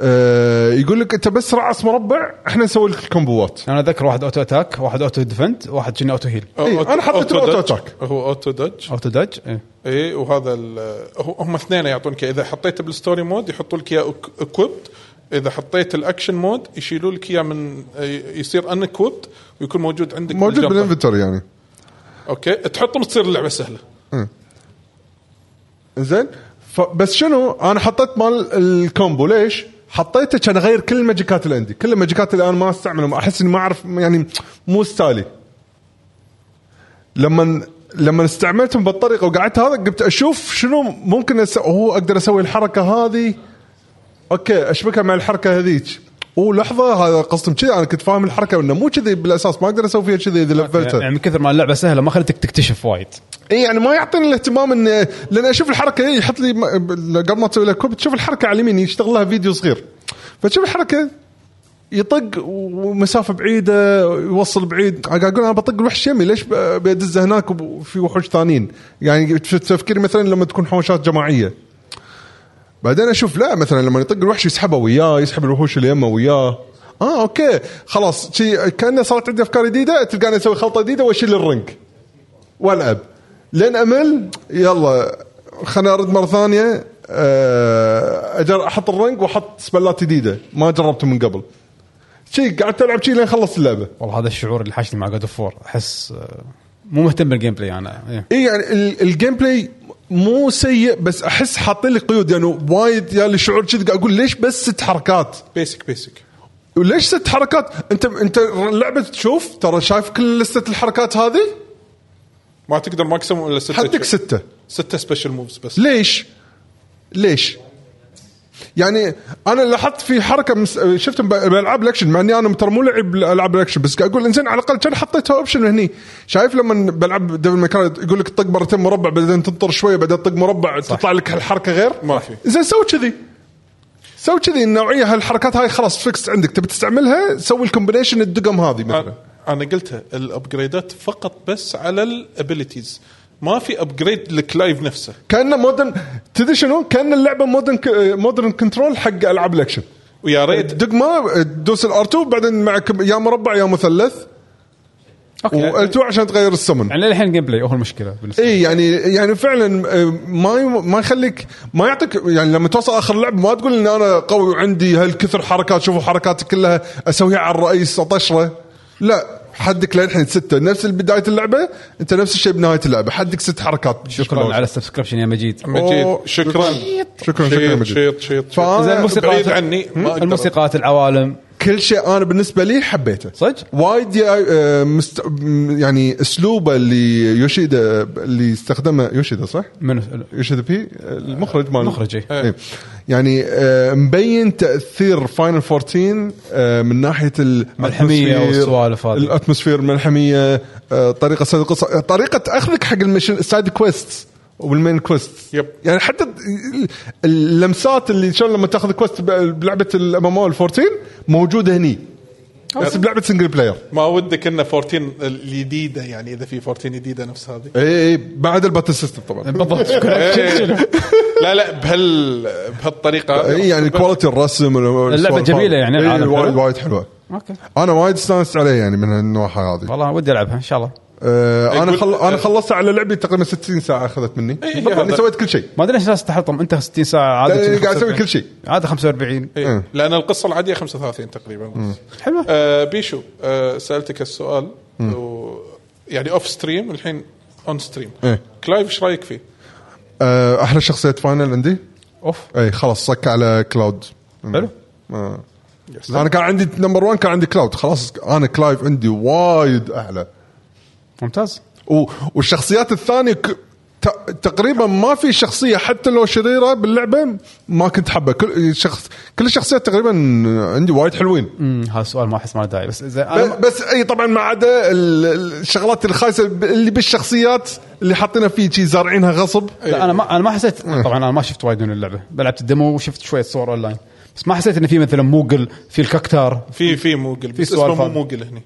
آه يقول لك انت بس دعس مربع إحنا نسوي لك ال combo ات أنا اتذكر واحد auto attack واحد auto defend واحد كنا auto heal إيه، auto- أنا حطيت dodge. attack. هو auto dodge auto dodge إيه. اي وهذا ال- هو- هم اثنين يعطونك. إذا حطيته بال story mode يحطوا لك إياه equipped إذا حطيت ال action mode يشيلوا لك إياه من يصير unequipped ويكون موجود عندك موجود بالجنب. بال inventory يعني okay تحطهم تصير اللعبة سهلة زين بس شنو أنا حطيت مال ال combo ليش؟ حطيته كان اغير كل ال magic ات اللي عندي، كل ال magic ات اللي أنا ما أستعملهم. أحس إني ما أعرف يعني مو style ي. لما لما استعملتهم بالطريقة وقعدت هذا قمت أشوف شنو ممكن أس... هو أقدر أسوي الحركة هذه. okay أشبكها مع الحركة هذيك. اوه لحظة هذا قصدهم كذي أنا كنت فاهم الحركة إنه مو كذي بالأساس ما أقدر أسوي فيها كذي إذا level ته. يعني من كثر ما اللعبة سهلة ما خلتك تكتشف وايد. اي يعني ما يعطيني الاهتمام انه لأن أشوف الحركة إيه، يحط لي قبل ما تسوي لها equip تشوف الحركة على اليمين يشتغل لها فيديو صغير. فتشوف الحركة يطق ومسافة بعيدة يوصل بعيد. قاعد أقول أنا بطق الوحش يمي ليش ب- بدزه هناك وفي وحوش ثانيين؟ يعني تفكيري مثلا لما تكون حوشات جماعية. بعدين أشوف لا مثلا لما يطق الوحش يسحبه وياه يسحب الوحوش اللي يمه وياه. آه okay خلاص شي كأنه صارت عندي أفكار جديدة تلقاني أسوي خلطة جديدة وأشيل ال ring وألعب. لين أمل يلا خليني أرد مرة ثانية. آه، اجر أحط ال ring وأحط spell ات جديدة ما جربته من قبل. شي قعدت ألعب شي لين خلصت اللعبة. والله هذا الشعور اللي حاشني مع God of War أحس آه، مو مهتم بال gameplay أنا إيه. اي يعني ال- ال gameplay مو سيء بس أحس حاطين لي قيود. يعني وايد يا لي شعور كذا قاعد أقول ليش بس ست حركات؟ basic basic وليش ست حركات؟ أنت أنت اللعبه تشوف ترى شايف كل لسته الحركات هذه؟ ما تقدر maximum إلا ستة حدك. ستة. ستة special moves بس. ليش؟ ليش؟ يعني أنا لاحظت في حركة مس... شفت بالالعاب الأكشن مع إني أنا ترى مو لعب العاب الأكشن بس قاعد أقول إنزين على الأقل كان حطيتها option هني. شايف لما بلعب Devil May Cry يقول لك طق مرتين مربع بعدين تنطر شوية بعدين تطق مربع تطلع لك الحركه غير؟ ما في. زين سوي كذي. سوي كذي النوعية هالحركات هاي خلاص fix عندك. تبي تستعملها؟ سوي ال combination الدقم هذه مثلا. أنا قلتها ال upgrade ات فقط بس على ال abilities ما في upgrade لك life نفسه. كأنه modern تدري شنو؟ كأن اللعبة modern modern control حق ألعاب الأكشن. ويا ريت. دقمه تدوس ال R 2 بعدين معك يا مربع يا مثلث. okay. وال L 2 عشان تغير السمن. يعني للحين gameplay هو المشكلة بالنسبة. إي يعني يعني فعلا آه، ما ما يخليك ما يعطيك يعني لما توصل آخر اللعب ما تقول إن أنا قوي وعندي هالكثر حركات شوفوا حركاتي كلها أسويها على الرئيس أطشره. لا. حدك للحين ستة. نفس بداية اللعبة أنت نفس الشيء بنهاية اللعبة. حدك ست حركات. شكرا. على ال subscription يا مجيد. مجيد. شكرا. شكرا شكرا شيخ مجيد. شيخ شيخ فأنا- زين الموسيقات بعيد عني. الموسيقات العوالم. كل شيء أنا بالنسبة لي حبيته صدق؟ وايد آه، مست... يعني أسلوبه اللي يوشيدا اللي استخدمه يوشيدا صح؟ منو يوشيدا بي المخرج مال المخرج، إيه. إيه. يعني آه، مبين تأثير Final 14 آه، من ناحية ال atmosphere- والسوالف هذه. ال atmosphere الملحميه طريقة سرد القصة طريقة أخذك حق ال mission ال side quest وال main quest yep. يعني حتى اللمسات اللي شلون لما تاخذ quest بلعبة ال MMO 14 موجودة هني. بس بلعبة single player ما ودك إنه 14 الجديدة يعني إذا في 14 جديدة نفس هذه. اي اي بعد ال battle system طبعا. بالضبط. إيه. لا لا بهال بهالطريقة اي يعني quality الرسم اللعبة جميلة يعني، العالم وايد. وايد حلوة. okay أنا وايد استانست عليه يعني من النواحي هذه. والله ودي ألعبها إن شاء الله. آه أنا خل... أنا خلصت على لعبي تقريبا 60 ساعة أخذت مني. إيه، بالضبط هذا. سويت كل شيء. ما أدري ليش ناس تحطم. أنت 60 ساعة عادة كذي قاعد أسوي 45. كل شيء. عادة 45 إيه. لأن القصة العادية 35 تقريبا. بس. حلوة آه بيشو آه سألتك السؤال. و يعني off stream الحين on stream إيه. كلايف إيش رأيك فيه؟ آه أحلى شخصيات Final عندي؟ اوف اي خلاص صك على كلاود حلو. آه. أنا كان عندي number 1 كان عندي كلاود خلاص أنا كلايف عندي وايد أعلى. ممتاز. و... والشخصيات الثانية ك... ت... تقريبا ما في شخصية حتى لو شريرة باللعبه ما كنت حبه كل شخص كل الشخصيات تقريبا عندي وايد حلوين. امم هذا السؤال ما أحس ما له داعي. بس زين ب... أنا بس إي طبعا ما عدا ال- الشغلات الخايسة ب- اللي بالشخصيات اللي حاطينها فيه شي زارعينها غصب. لا أنا ما أنا ما حسيت طبعا أنا ما شفت وايد من اللعبة. لعبت ال demo وشفت شوية صور أونلاين. بس ما حسيت إن في مثلا Moogle في ال Cactuar. في في Moogle بس سؤال مو. Moogle هني.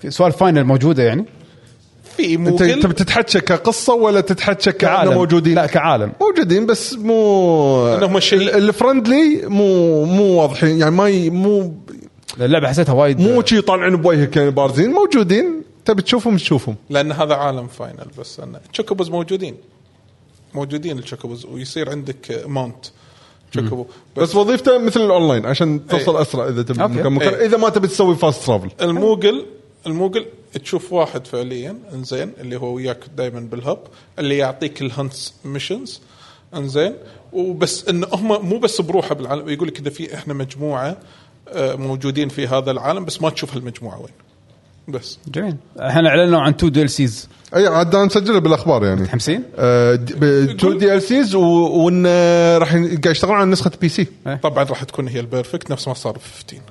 في سؤال Final موجودة يعني؟ في أنت Moogle تبي تتحكى كقصة ولا تتحكى كعالم. موجودين؟ لا كعالم. موجودين بس مو إنهم شيء- ال- ال friendly مو مو واضحين. يعني ما ي... مو اللعبة حسيتها وايد مو شي طالعين بوجهك يعني بارزين. موجودين. تبي تشوفهم تشوفهم. لأن هذا عالم Final بس أنا Chocobos موجودين. موجودين ال Chocobos ويصير عندك mount Chocobo بس وظيفته مثل الاونلاين عشان توصل إيه. أسرع إذا تبي okay. مكان مكان. إيه. إذا ما تبي تسوي fast travel ال Moogle ال Moogle تشوف واحد فعليا إنزين اللي هو وياك دائما بال hub اللي يعطيك ال hunts missions إنزين. وبس إن هم مو بس بروحه بالعالم يقول لك إذا في إحنا مجموعة آه، موجودين في هذا العالم بس ما تشوف هالمجموعة وين. بس. جميل. إحنا إعلنوا عن two DLCs أي عاد أنا مسجله بالأخبار يعني. متحمسين؟ two DLCs وإن راح ي- قاعد يشتغلون على نسخة PC طبعا راح تكون هي ال perfect نفس ما صار في 15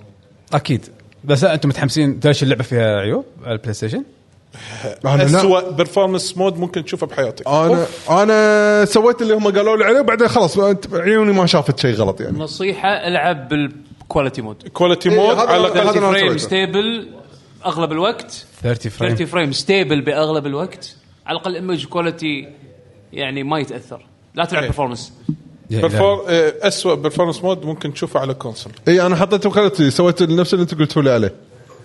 أكيد. بس أنتم متحمسين ليش اللعبة فيها عيوب على ال PlayStation؟ أنا لا. اسوء performance mode ممكن تشوفه بحياتك. أنا أنا سويت اللي هم قالوا لي عليه بعدين خلاص عيوني ما شافت شيء غلط يعني. نصيحة ألعب بال quality mode quality mode على هذا الأقل. أنا 30 frame. stable أغلب الوقت. 30 frame 30 frame stable بأغلب الوقت. على الأقل image quality يعني ما يتأثر. لا تلعب إيه. perfor- آه، اسوء performance mode ممكن تشوفه على console اي أنا حطيت بخلتي سويت نفس اللي أنت قلتوا لي عليه.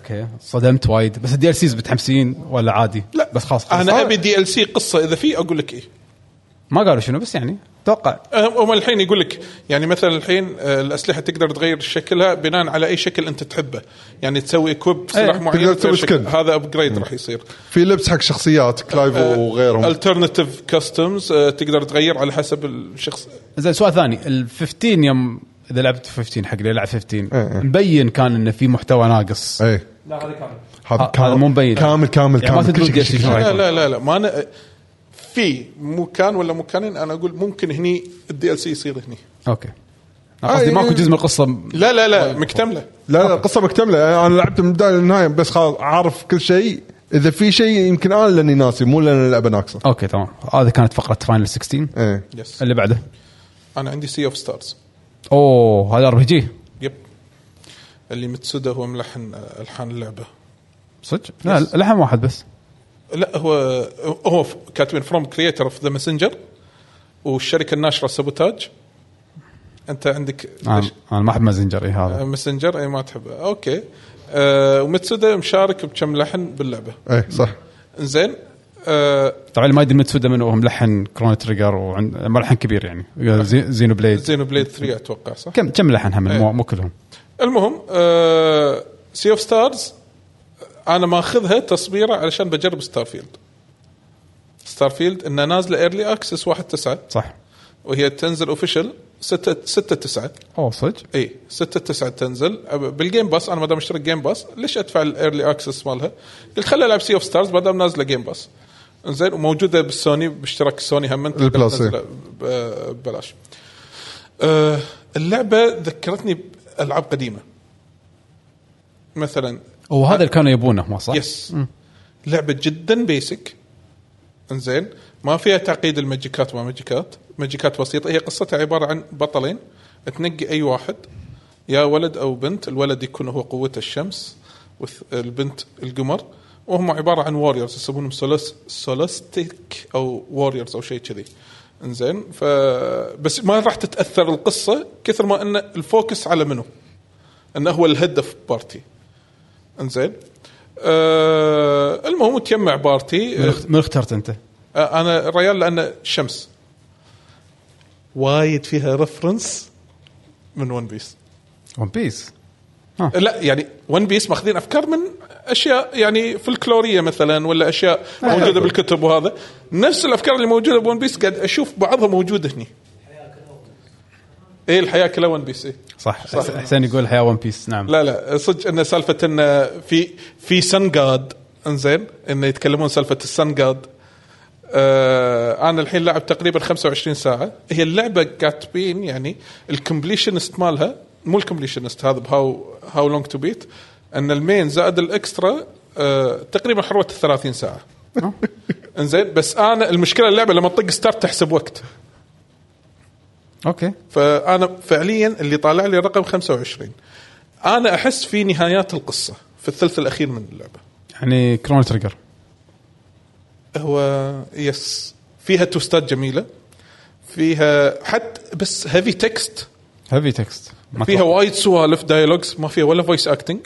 okay. صدمت وايد. بس ال DLCs متحمسين ولا عادي؟ لا بس خلاص خلاص. أنا أبي DLC قصة. إذا في أقول لك إيه. ما قالوا شنو بس يعني أتوقع هم الحين يقول لك يعني مثلا الحين آه، الأسلحة تقدر تغير شكلها بناء على أي شكل أنت تحبه. يعني تسوي equip سلاح إيه، معين تقدر تسوي شكل. skin. هذا upgrade راح يصير. في لبس حق شخصيات Clive وغيرهم. alternative costumes تقدر تغير على حسب الشخص. زين سؤال ثاني. ال 15 يوم إذا لعبت 15 حق اللي يلعب 15 إيه. مبين كان إنه في محتوى ناقص. اي لا هذا كامل. هذا مو مبين. كامل كامل يعني ما كامل. شنو راح لا يكون. لا لا لا. ما أنا في مكان ولا مكانين أنا أقول ممكن هني ال DLC يصير هني. okay. أنا قصدي آه، ماكو. جزء من القصة. لا لا لا مكتملة. لا لا القصة مكتملة. أنا لعبت من البدايه للنهاية بس خلاص عارف كل شيء. إذا في شيء يمكن أنا لأني ناسي مو لأن اللعبة ناقصة. okay تمام. هذه كانت فقرة Final 16 إيه. yes اللي بعده؟ أنا عندي Sea of Stars أوه هذا RPG yep. اللي Mitsuda هو ملحن آه، ألحان اللعبة. صدق؟ لا لحن واحد بس. لا هو هو كاتبين from creator of The Messenger والشركة الناشرة Sabotage أنت عندك أنا أنا ما أحب Messenger إي هذا. Messenger إي ما تحبه okay. آه و Mitsuda مشارك بكم لحن باللعبة؟ إيه صح. زين. آه طبعا اللي ما يدري Mitsuda منه هو ملحن Chrono Trigger وعند ملحن كبير يعني. Xe- Xenoblade Xenoblade 3 أتوقع صح؟ كم كم لحن هم؟ مو. مو كلهم. المهم آه Sea of Stars أنا ماخذها تصبيرة علشان بجرب Starfield Starfield إنها نازلة early access 1 9 صح. وهي تنزل official 6 6 9 أوه صدق؟ إي 6 9 تنزل. بال Game Pass أنا ما دام اشترك Game Pass ليش أدفع ال early access مالها؟ قلت خلي العب Sea of Stars ما دام نازلة Game Pass زين وموجودة بالسوني باشتراك سوني هم ب- ببلاش. أه اللعبة ذكرتني بألعاب قديمة. مثلا وهذا اللي كانوا يبونه مو صح؟ yes لعبة جدا basic إنزين. ما فيها تعقيد الماجيكات ما ماجيكات. ماجيكات بسيطه هي قصتها عبارة عن بطلين. تنقي أي واحد. يا ولد أو بنت. الولد يكون هو قوته الشمس. والبنت القمر. وهم عبارة عن warriors يسمونهم Sols- Solstice أو warriors أو شيء كذي. إنزين. ف بس ما راح تتأثر القصة كثر ما إن ال focus على منو. انه هو الهدف party انزين. آه المهم تجمع party. من اخت- من اخترت انت؟ آه أنا الريال لأنه شمس. وايد فيها reference من One Piece One Piece لا يعني One Piece ماخذين افكار من أشياء يعني فلكلوريه مثلا ولا أشياء موجودة بالكتب وهذا. نفس الأفكار اللي موجودة ب One Piece قاعد أشوف بعضها موجودة هني. إيه الحياة كلها One Piece إيه. صح, صح. حسين يقول حياه One Piece نعم. لا لا صدق انه سالفة انه في في Sun God إنزين انه يتكلمون سالفة ال Sun God آه أنا الحين لعب تقريبا 25 ساعة. هي اللعبة كاتبين يعني ال completionist مالها مو ال completionist هذا ب How How Long to Beat إن ال main زائد ال extra آه تقريبا حروة 30 ساعة. إنزين بس أنا المشكلة اللعبة لما تطق start تحسب وقت. okay. فأنا فعليا اللي طالع لي رقم 25 أنا أحس في نهايات القصة في الثلث الأخير من اللعبة. يعني Chrono Trigger هو yes فيها twistات جميلة فيها حتى بس heavy text heavy text فيها. وايد سوالف dialogues ما فيها ولا voice acting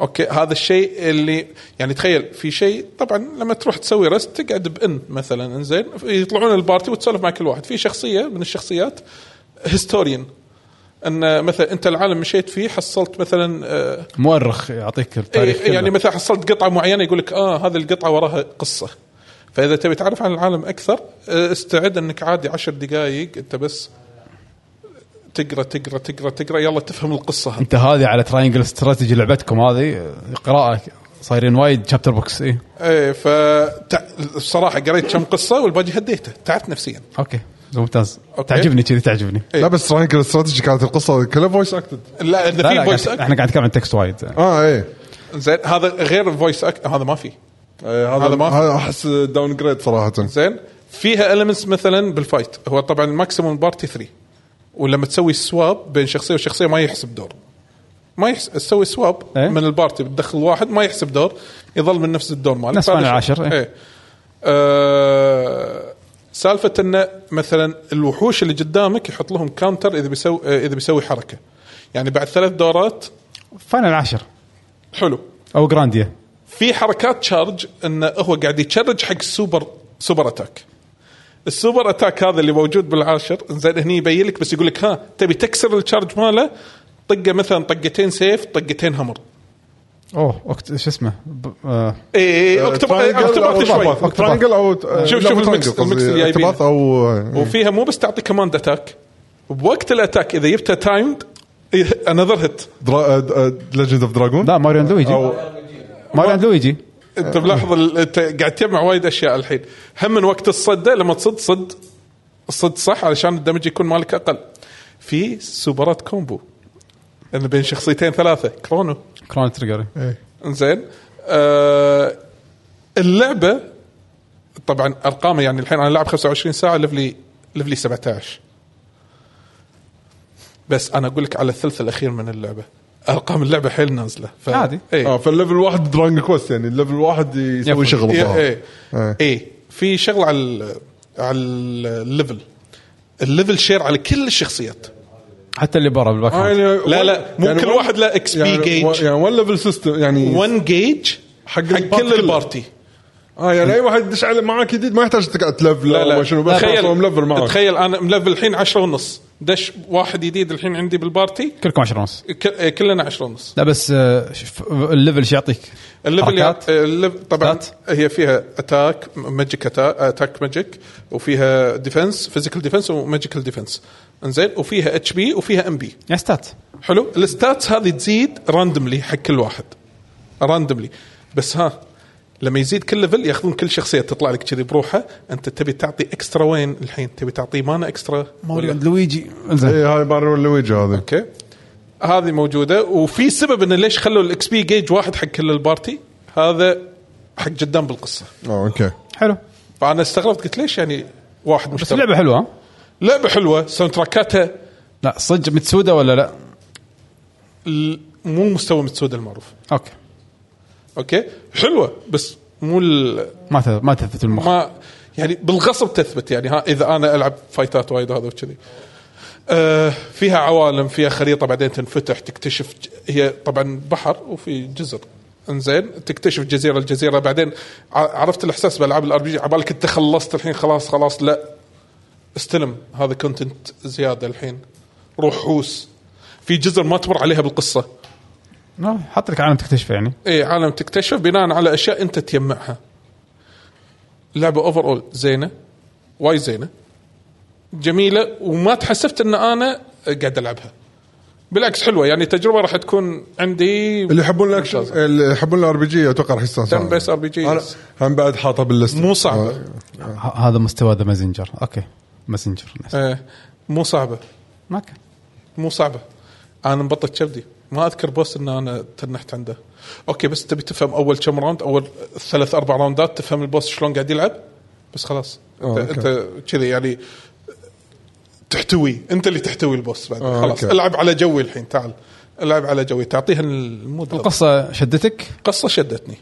okay هذا الشيء اللي يعني تخيل في شيء طبعا لما تروح تسوي rest تقعد بإن مثلا إنزين يطلعون ال party وتسولف مع كل واحد. في شخصية من الشخصيات historian. إن مثلا أنت العالم مشيت فيه حصلت مثلا آه مؤرخ يعطيك التاريخ إيه كله. يعني مثلا حصلت قطعة معينة يقول لك آه هذه القطعة وراها قصة. فإذا تبي تعرف عن العالم أكثر آه، استعد إنك عادي عشر دقائق أنت بس تقرأ تقرأ تقرأ تقرأ يلا تفهم القصة هذه. انت هذه على Triangle Strategy لعبتكم هذه قراءة صايرين وايد chapter books اي إيه ف الصراحة قريت كم قصة والباقي هديته تعبت نفسيا. okay ممتاز. okay. تعجبني كذي تعجبني. إيه. لا بس Triangle ال Strategy كانت القصة كلها voice acted لا إذا في voice قاعد- إحنا قاعد نتكلم عن text وايد. آه إيه. زين هذا غير voice act هذا ما في. إيه، هذا ما في. هذا أحس downgrade صراحة. زين فيها المنتس مثلا بال fight هو طبعا ال maximum party 3 ولما تسوي swap بين شخصية وشخصية ما يحسب دور. ما يحسب تسوي swap إيه؟ من ال party بتدخل واحد ما يحسب دور يظل من نفس الدور مالك. نفس شيء. عشر، إيه. إيه. آه سالفة انه مثلا الوحوش اللي قدامك يحط لهم counter إذا بيسوي آه، إذا بيسوي حركة. يعني بعد ثلاث دورات فاينل عشر. حلو. أو جرانديا في حركات تشارج انه هو قاعد يتشرج حق السوبر سوبر اتاك السوبر أتاك هذا اللي موجود بالعاشر. زين هني يبين لك بس يقول لك ها تبي تكسر التشارج ماله؟ طقه مثلا طقتين سيف طقتين همر. أوه وقت شو اسمه؟ ب- آه، اي اي اكتب اكتباط شوي. ترانجل أو شوف- شوف الميكس- الميكس اللي جايبينه. أو وفيها مو بس تعطي command attack بوقت ال attack إذا جبتها timed another hit Legend of Dragoon لا Mario and Luigi. Mario and Luigi. انت ملاحظ ال- انت قاعد تجمع وايد أشياء الحين. هم من وقت الصده لما تصد صد. الصد صح؟ علشان ال damage يكون مالك أقل. في superات combo. ان بين شخصيتين ثلاثة. Chrono. Chrono Trigger. زين آه اللعبة طبعا أرقامها يعني الحين أنا لاعب 25 ساعة level ي level ي 17 بس أنا أقول لك على الثلث الأخير من اللعبة. أرقام اللعبة حيل نازلة ف... عادي. إيه آه فال level واحد Dragon Quest يعني ال level واحد يسوي. شغل إيه. إيه إيه. إيه في شغله على ال- على ال level ال level share على كل الشخصيات حتى اللي برا بال back آه،. يعني لا one- لا مو يعني كل واحد له XP يعني جيج يعني 1 level system يعني 1 جيج حق, حق ال party كل كله. ال party آه يعني أي واحد يدش على معاك جديد ما يحتاج تقعد ت level لا لا شنو بس تخيل هو م level معاك. تخيل أنا م level الحين 10 ونص. دش واحد جديد الحين عندي بال party. كلكم 10 ونص. ك- كلنا 10 ونص. لا بس آه، شوف، ال level شو يعطيك؟ الليفل الليفل طبعا؟ هي فيها attack magic attack magic وفيها defense physical defense و magical defense إنزين؟ وفيها HP وفيها MP يا stat. حلو؟ ال stats هذه تزيد randomly حق كل واحد. randomly بس ها لما يزيد كل level ياخذون كل شخصية تطلع لك كذي بروحها. أنت تبي تعطي extra وين الحين؟ تبي تعطيه mana extra Mario and Luigi. زين اي هاي Mario Luigi هذا okay. هذه موجودة. وفي سبب انه ليش خلوا ال XP gauge واحد حق كل ال party؟ هذا حق جدام بالقصة. آه okay. حلو. فأنا استغربت قلت ليش يعني واحد بس مشترك؟ اللعبه حلوة. ها؟ لعبة حلوة. soundtrackاتها لا صدق Mitsuda ولا لا؟ ال- مو مستوى Mitsuda المعروف. okay. okay؟ حلوة بس مو ال- ما ما تثبت المخ. ما يعني بالغصب تثبت يعني ها إذا أنا ألعب fightات وايد وهذا وكذي. آه فيها عوالم فيها خريطة بعدين تنفتح تكتشف ج- هي طبعا بحر وفي جزر. إنزين تكتشف جزيرة الجزيره بعدين عرفت الإحساس بالألعاب ال RPG عبالك أنت خلصت الحين خلاص خلاص لا. استلم هذا content زيادة الحين. روح حوس في جزر ما تمر عليها بالقصة. حط لك عالم تكتشفه يعني. اي عالم تكتشف بناء على أشياء أنت تجمعها. لعبة overall زينة وايد زينة جميلة وما تحسفت إن أنا قاعد ألعبها. بالعكس حلوة. يعني تجربه راح تكون عندي اللي يحبون الاكشن. اللي يحبون ال RPG أتوقع راح يستانسون. بس RPG. أنا هم بعد حاطه بالليست. مو صعبه ه- هذا مستوى ذا مازنجر أوكي. ماسنجر آه مو صعبة. أوكي. مو صعبة. أنا مبطط كبدي. ما أذكر بوس إن أنا تنحت عنده. أوكي بس تبي تفهم أول كم راوند أول ثلاث أربع راوندات تفهم البوس شلون قاعد يلعب؟ بس خلاص. انت, أوه، أوكي. أنت كذي يعني تحتوي. أنت اللي تحتوي البوس بعد. أوه، خلاص. أوكي. ألعب على جوي الحين. تعال. ألعب على جوي. تعطيها المود القصة شدتك؟ قصة شدتني.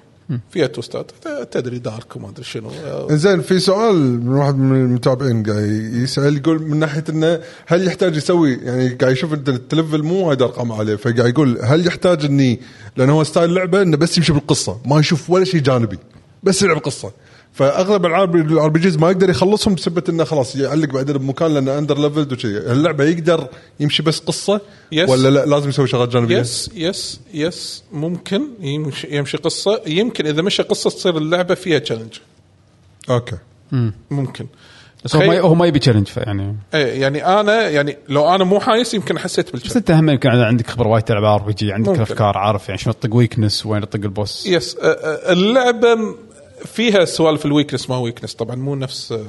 فيها twistات. تدري dark وما أدري شنو. زين في سؤال من واحد من المتابعين قاعد يسأل يقول من ناحية إنه هل يحتاج يسوي يعني قاعد يشوف إنت الت level مو وايد أرقام عليه فقاعد يقول هل يحتاج إني لأنه هو style اللعبه إنه بس يمشي بالقصة ما يشوف ولا شيء جانبي بس يلعب قصة. فأغلب العاب ال RPGs ما يقدر يخلصهم بسبة إنه خلاص يعلق بعدين بمكان لأنه under leveled وكذي اللعبه يقدر يمشي بس قصة Yes. ولا لا؟ لازم يسوي شغلات جانبية؟ yes yes yes ممكن يمشي, يمشي قصة. يمكن إذا مشى قصة تصير اللعبة فيها challenge أوكي. ممكن. بس هو ما هو ما يبي تشالنج يعني. إيه يعني أنا يعني لو أنا مو حايس يمكن حسيت بس بال challenge أنت هم يمكن عندك خبره وايد تلعب RPG عندك ممكن. افكار عارف يعني شنو تطق weakness وين تطق ال boss. yes اللعبة فيها سوالف ال weakness ما weakness طبعا مو نفس آه،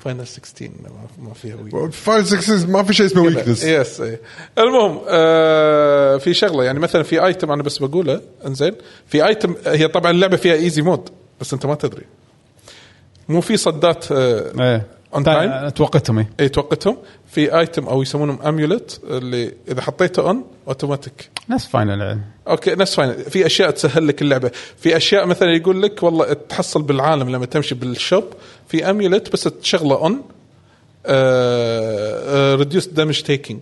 Final 16 ما- ما فيها weak 5 6 ما في شيء اسمه weakness yes إيه. المهم آه في شغلة يعني مثلا في item أنا بس بقوله إنزين في item هي طبعا اللعبة فيها easy mode بس أنت ما تدري. مو في صدات آه إيه. On time؟ توقيتهم إيه. اي توقتهم. في item أو يسمونهم amulet اللي إذا حطيته on automatic نفس Final يعني okay نفس Final في أشياء تسهل لك اللعبة. في أشياء مثلا يقول لك والله تحصل بالعالم لما تمشي بال shop. في amulet بس تشغله on reduce damage taking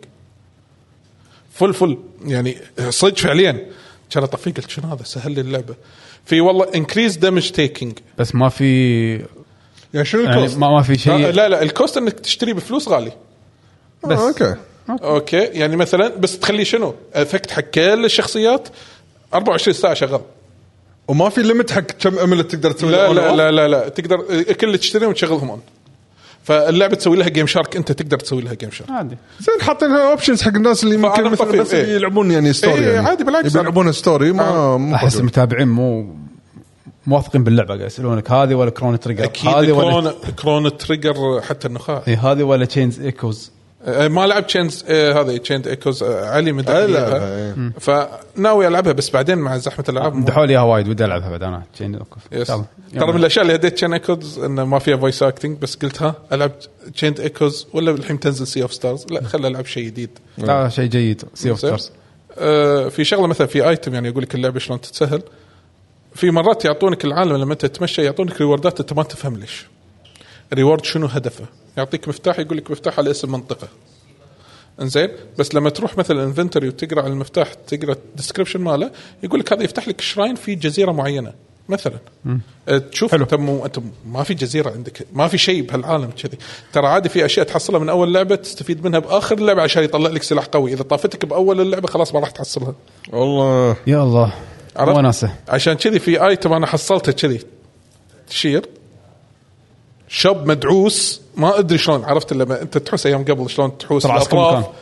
full full. يعني صدق فعليا. كان اطفيه قلت شنو هذا؟ سهل لي اللعبة. في والله increase damage taking بس ما في يعني شنو يعني ال cost؟ ما, ما في شيء. لا لا ال cost إنك تشتري بفلوس غالي. بس. آه، okay. okay. يعني مثلا بس تخليه شنو؟ effect حق كل الشخصيات. 24 ساعة شغال. وما في limit حق كم amulet تقدر تسوي لا لا؟ لا لا لا. تقدر كل اللي تشتريهم تشغلهم on فاللعبة تسوي لها GameShark أنت تقدر تسوي لها GameShark عادي. زين حاطينها options حق الناس اللي ممكن مثلا بس إيه. يلعبون يعني story إيه، يعني. عادي بالعكس. يلعبون story ما مو احس. المتابعين مو موافقين باللعبة قاعد يسألونك هذه ولا Chrono Trigger أكيد هذه ولا Chrono Trigger حتى النخاع. إيه، هذه ولا Chained Echoes آه، ما لعب Chained هذه Chained Echoes علي من ألعبها، إيه. فناوي ألعبها بس بعدين مع زحمة الألعاب مدحوا لي إياها وايد ودي ألعبها بعد أنا تشين. ترى من الأشياء اللي هديت Chained Echoes إنه ما فيها voice acting بس قلت ها العب Chained Echoes ولا الحين تنزل Sea of Stars لا خل ألعب شيء جديد. لا شيء جيد Sea of؟ Stars آه، في شغلة مثلا في item يعني يقول لك اللعبة شلون تتسهل. في مرات يعطونك العالم لما أنت تتمشى يعطونك reward ات أنت ما تفهم ليش. reward شنو هدفه. يعطيك مفتاح يقول لك مفتاح على اسم منطقة. إنزين بس لما تروح مثلا inventory وتقرأ على المفتاح تقرأ ال description ماله يقول لك هذا يفتح لك shrine في جزيرة معينة مثلا. أه، تشوف حلو. أنت مو أنت ما في جزيرة عندك ما في شيء بهالعالم كذي. ترى عادي في أشياء تحصلها من أول لعبة تستفيد منها بآخر اللعبه عشان يطلع لك سلاح قوي. إذا طافتك بأول اللعبة خلاص ما راح تحصلها. والله. يا الله. عرفت؟ وناسه عشان كذي في item أنا حصلته كذي. تشير. شاب مدعوس ما أدري شلون عرفت لما أنت تحوس أيام قبل شلون تحوس الأطراف؟ مكان.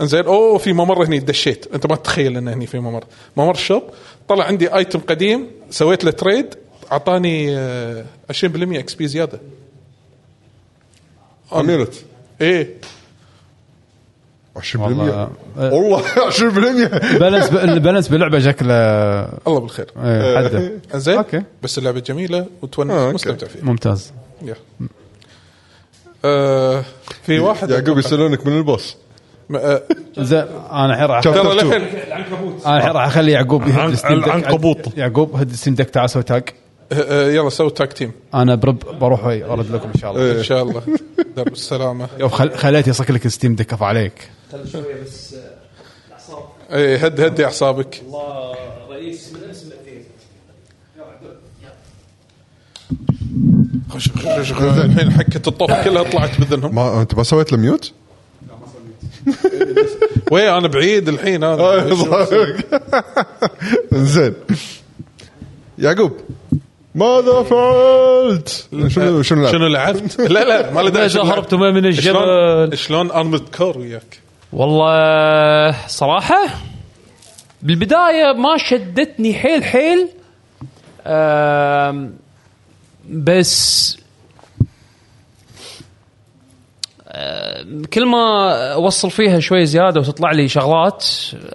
إنزين أوه في ممر هني دشيت. أنت ما تتخيل إنه هني في ممر. ممر شوب طلع عندي ايتم قديم سويت له تريد أعطاني آه، 20% إكس بي زيادة. اميرت إيه. 20% والله والله 20% بالانس البالانس باللعبه شكله الله بالخير. إيه، حده. إنزين okay. بس اللعبة جميلة وتونس آه،. مستمتع فيها. ممتاز. في واحد يعقوب يسألونك من ال boss. آه، زين أنا الحين راح. ترى أنا الحين راح أخلي يعقوب يهد عن- ال Steam Deck. العنكبوط. يعقوب هد ال Steam Deck تعال سوي tag آه، آه، يلا سوي tag team. أنا brb بروح أرد لكم إن شاء الله. إن شاء الله. درب السلامة. يوم خل... خليت يصك لك ال Steam Deck كفو عليك. خلي شوية بس آه، الاعصاب إيه هد هدي أعصابك. الله رئيس من اسم الحين حكة الطوف كلها طلعت باذنهم ما أنت ما سويت له ميوت؟ وين أنا بعيد الحين هذا زين يعقوب ماذا فعلت؟ شنو شنو لعب؟ شنو لعبت؟ لا لا ما له داعي ماذا لعبت. هربتما من شلون الجبل شلون ارمد كور وياك؟ والله صراحة بالبداية ما شدتني حيل حيل بس آم، كل ما أوصل فيها شوي زيادة وتطلع لي شغلات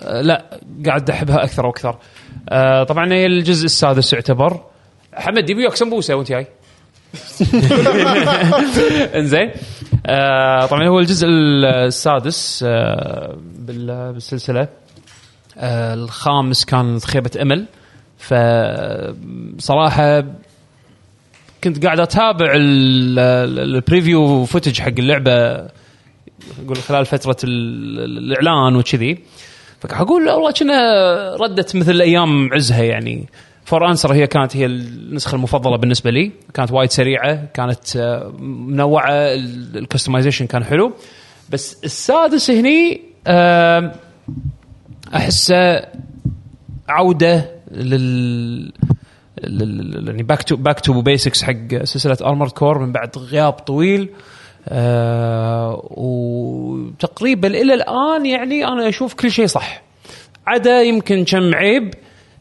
آه، لا قاعد أحبها أكثر وأكثر. آه، طبعا هي الجزء السادس يعتبر. حمد يبي وياك سمبوسة وأنت جاي. إنزين آه طبعا هو الجزء السادس آه بال- بالسلسلة آه الخامس كان خيبة أمل فصراحه كنت قاعد أتابع ال- ال- ال preview footage حق اللعبة أقول خلال فترة ال- ال- الإعلان وكذي. فقاعد أقول والله كنا ردت مثل أيام عزها يعني. For Answer هي كانت هي النسخة المفضلة بالنسبة لي. كانت وايد سريعة كانت آه، منوعة ال customization كان حلو. بس السادس هني آه، أحسه عودة لل- يعني back to back to basics حق سلسلة Armored Core من بعد غياب طويل. آه وتقريبا إلى الآن يعني أنا أشوف كل شيء صح. عدا يمكن كم عيب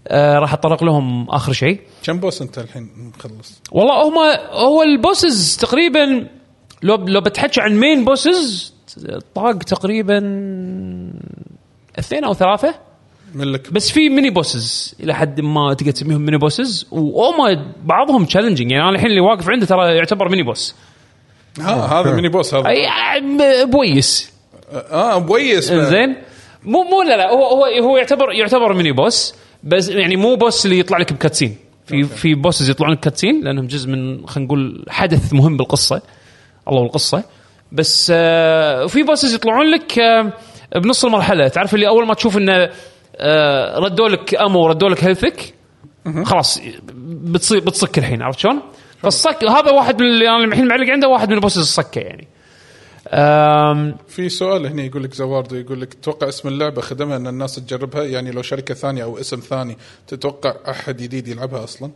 آه راح اتطرق لهم آخر شيء. كم boss أنت الحين مخلص؟ والله هم هو ال bosses تقريبا لو لو بتحكي عن main bosses طاق تقريبا اثنين أو ثلاثة. من لك بس في mini bosses إلى حد ما تقدر تسميهم mini bosses وهم بعضهم challenging يعني أنا الحين اللي واقف عنده ترى يعتبر mini boss ها هذا mini boss هذا. أي boss. آه بويس. زين مو مو لا لا هو هو هو يعتبر يعتبر ميني boss بس يعني مو boss اللي يطلع لك ب cutscene. في في bosses يطلعون لك cutscene لأنهم جزء من خلينا نقول حدث مهم بالقصة. الله والقصة بس آه وفي bosses يطلعون لك آه بنص المرحلة. تعرف اللي أول ما تشوف إنه آه ردوا لك ammo وردوا لك health ك خلاص بتصير بتصك الحين عرفت شلون؟ فالصك هذا واحد من اللي أنا الحين معلق عنده واحد من ال bosses الصكة يعني. في سؤال هنا يقول لك زواردو يقول لك تتوقع اسم اللعبة خدمها أن الناس تجربها يعني لو شركة ثانية أو اسم ثاني تتوقع أحد جديد يلعبها أصلا؟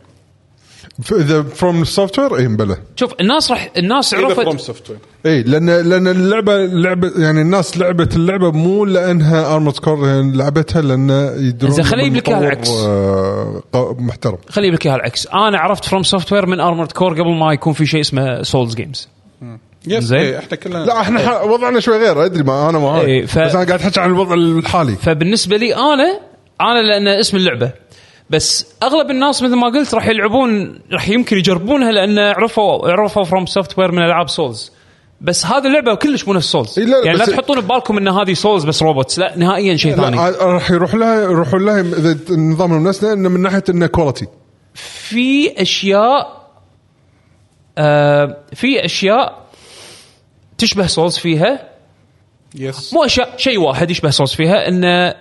ف- اذا FromSoftware اي بلى. شوف الناس راح الناس From عرفت Software اي لأن لأن اللعبه لعبه يعني الناس لعبت اللعبة مو لأنها Armored Core يعني لعبتها لأن يدرون زين خليني أجيب لك العكس. آه، محترم. خليني لك إياها العكس. أنا عرفت FromSoftware من Armored Core قبل ما يكون في شيء اسمه Souls games بس زين. إيه، إحنا كلنا لا إحنا ح- وضعنا شوي غير أدري ما أنا ما إيه، ف- بس أنا قاعد أحكي عن الوضع الحالي. فبالنسبة لي أنا أنا لأن اسم اللعبة. بس أغلب الناس مثل ما قلت راح يلعبون راح يمكن يجربونها لأن عرفوا عرفوا FromSoftware من ألعاب Souls بس هذه اللعبة كلش مو نفس Souls لا، يعني لا تحطون ببالكم إن هذه Souls بس robots لا نهائيا شيء ثاني. راح يروح لها يروحون لها إذا النظام المنسنه انه من ناحية إنه quality في أشياء آه في أشياء تشبه Souls فيها. بس مو أشياء شيء واحد يشبه Souls فيها ان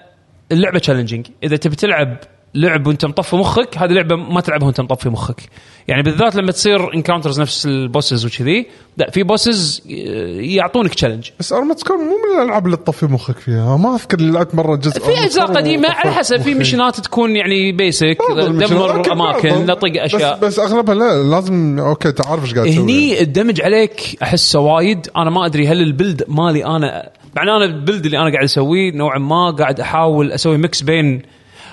اللعبة challenging إذا تبي تلعب لعب وانت مطفي مخك هذه لعبة ما تلعبها وانت مطفي مخك. يعني بالذات لما تصير encounters نفس ال bosses وكذي لا في bosses يعطونك challenge بس Armored Core مو من الألعاب اللي تطفي مخك فيها. ما أذكر اللي لعبت مرة جزء في أجزاء قديمة على حسب في. mission ات تكون يعني basic دمر أماكن. نطق اشياء بس, بس أغلبها لا لازم okay تعرف إيش قاعد تسوي. هني ال damage عليك أحسه وايد. أنا ما أدري هل ال build مالي أنا مع أنا ال build اللي أنا قاعد أسويه نوعا ما قاعد أحاول أسوي mix بين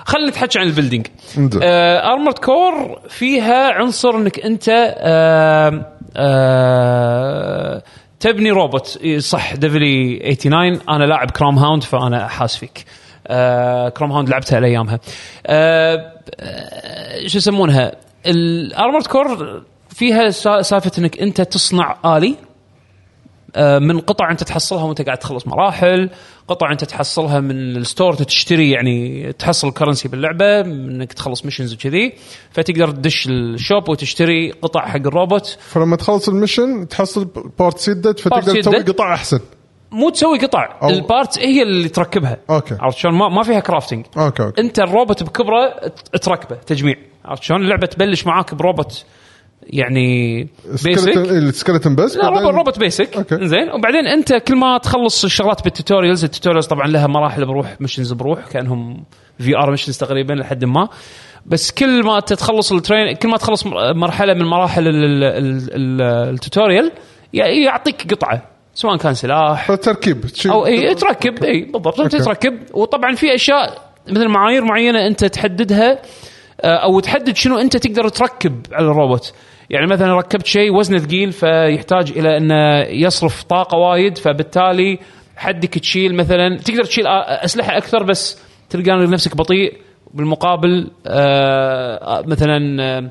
خلينا نتحكي عن ال building انزين. آه Armored Core فيها عنصر انك انت آه آه تبني روبوت. إي صح ديفلي 89 أنا لاعب Chromehounds فأنا حاس فيك. آه Chromehounds لعبتها على ايامها آه آه، شو يسمونها؟ ال Armored Core فيها سا- سالفة انك انت تصنع آلي. من قطع انت تحصلها وانت قاعد تخلص مراحل قطع انت تحصلها من ال store تشتري يعني تحصل currency باللعبة انك تخلص missions وكذي فتقدر تدش ال shop وتشتري قطع حق الروبوت. فلما تخلص ال mission تحصل part جديد فتقدر تسوي. قطع أحسن. مو تسوي قطع أو- ال part هي اللي تركبها. okay. عرفت شلون؟ ما, ما فيها crafting okay okay. انت الروبوت بكبره تركبه تجميع. عرفت شلون؟ اللعبة تبلش معاك بروبوت يعني basic ال skeleton بس لا روبوت روبوت basic okay. زين. وبعدين أنت كل ما تخلص الشغلات بال tutorials ال tutorials طبعا لها مراحل بروح missions بروح كأنهم VR missions تقريبا لحد ما. بس كل ما تتخلص ال train كل ما تخلص مر- مرحلة من مراحل ال- ال- ال- ال- ال tutorial يعطيك قطعة سواء كان سلاح فتركيب تشيل- أو إي تركب إي بالضبط انت okay. تركب وطبعا في أشياء مثل معايير معينة أنت تحددها آه، أو تحدد شنو أنت تقدر تركب على الروبوت. يعني مثلا ركبت شيء وزنه ثقيل فيحتاج إلى انه يصرف طاقة وايد فبالتالي حدك تشيل مثلا تقدر تشيل آه، أسلحة أكثر بس تلقى نفسك بطيء. بالمقابل آه، مثلا آه،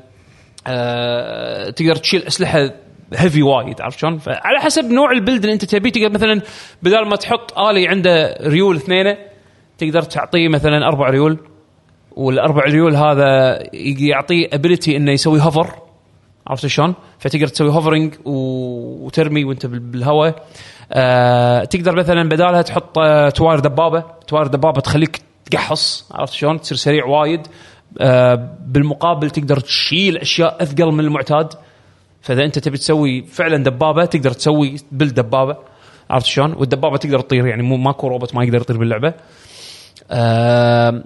آه، تقدر تشيل أسلحة heavy وايد عرفت شلون؟ فعلى حسب نوع ال build اللي أنت تبيه. تقدر مثلا بدل ما تحط آلي عنده ريول اثنين تقدر تعطيه مثلا أربع ريول والأربع ريول هذا يعطيه ability إنه يسوي hover عرفت شلون؟ فتقدر تسوي hovering وترمي وانت بال- بالهواء آه تقدر مثلا بدالها تحط آه تواير دبابة، تواير دبابة تخليك تقحص عرفت شلون؟ تصير سريع وايد آه بالمقابل تقدر تشيل أشياء أثقل من المعتاد فإذا أنت تبي تسوي فعلا دبابة تقدر تسوي بالدبابة عرفت شلون؟ والدبابة تقدر تطير يعني مو ماكو روبوت ما يقدر يطير باللعبة. آه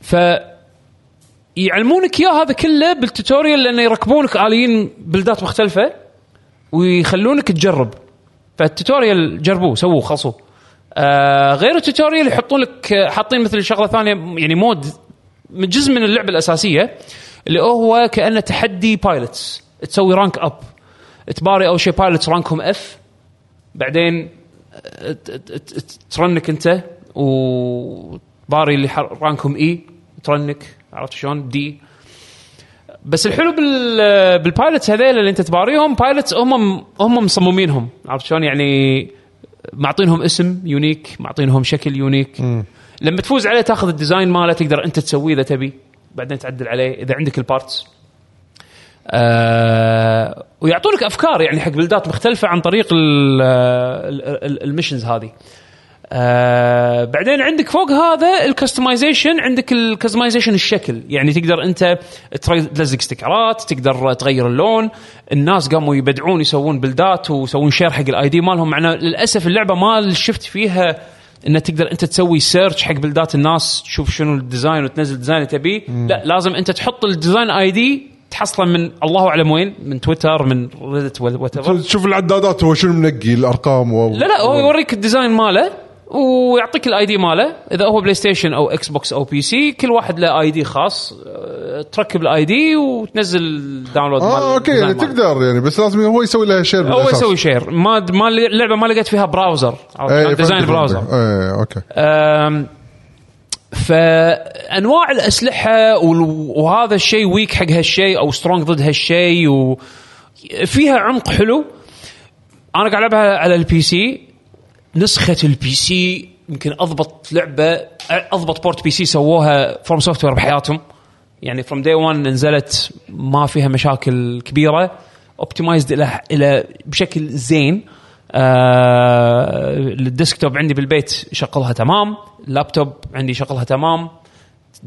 ف يعلمونك اياه هذا كله بال tutorial لأنه يركبونك آليين build ات مختلفة ويخلونك تجرب. فال tutorial جربوه سووه خلصوه. آه غير ال tutorial يحطون لك آه، حاطين مثل شغلة ثانية يعني mode من جزء من اللعبة الأساسية اللي هو كأنه تحدي pilots تسوي rank up تباري أول شيء pilots rank هم F بعدين ت- ت rank أنت وتباري اللي rank هم E ت rank. عرفت شلون؟ دي بس الحلو بال بال pilots هذيل اللي انت تباريهم pilots هم هم مصممينهم. عرفت شلون؟ يعني معطينهم اسم unique معطينهم شكل unique لما تفوز عليه تاخذ ال design ماله تقدر انت تسويه إذا تبي. بعدين تعدل عليه إذا عندك ال parts آه ويعطونك أفكار يعني حق build ات مختلفة عن طريق ال- ال- ال- ال missions هذه. آه بعدين عندك فوق هذا ال customization عندك ال customization الشكل. يعني تقدر أنت تلزق sticker ات تقدر تغير اللون. الناس قاموا يبدعون يسوون build ات ويسوون share حق ال ID مالهم. مع إنه للأسف اللعبة ما شفت فيها انه تقدر أنت تسوي search حق build ات الناس تشوف شنو ال design وتنزل design اللي تبيه. لا لازم أنت تحط ال design ID تحصله من الله أعلم وين من تويتر من Reddit وات تشوف العدادات هو شنو منقي الأرقام و... لا لا هو يوريك ال design ماله. ويعطيك ال ID ماله. إذا هو PlayStation أو Xbox أو PC كل واحد له ID خاص أه، تركب ال ID وتنزل download آه okay يعني تقدر يعني بس لازم هو يسوي لها share هو يسوي share ما ما اللعبة ما لقيت فيها browser design browser إيه okay. فأنواع الأسلحة وهذا الشيء weak حق هالشيء أو strong ضد هالشيء وفيها عمق حلو. أنا قاعد ألعبها على ال PC نسخة ال PC يمكن أضبط لعبة أضبط port PC سووها FromSoftware بحياتهم. يعني from day 1 نزلت ما فيها مشاكل كبيرة optimized إلى إلى بشكل زين. آه ال desktop عندي بالبيت يشغلها تمام اللابتوب عندي يشغلها تمام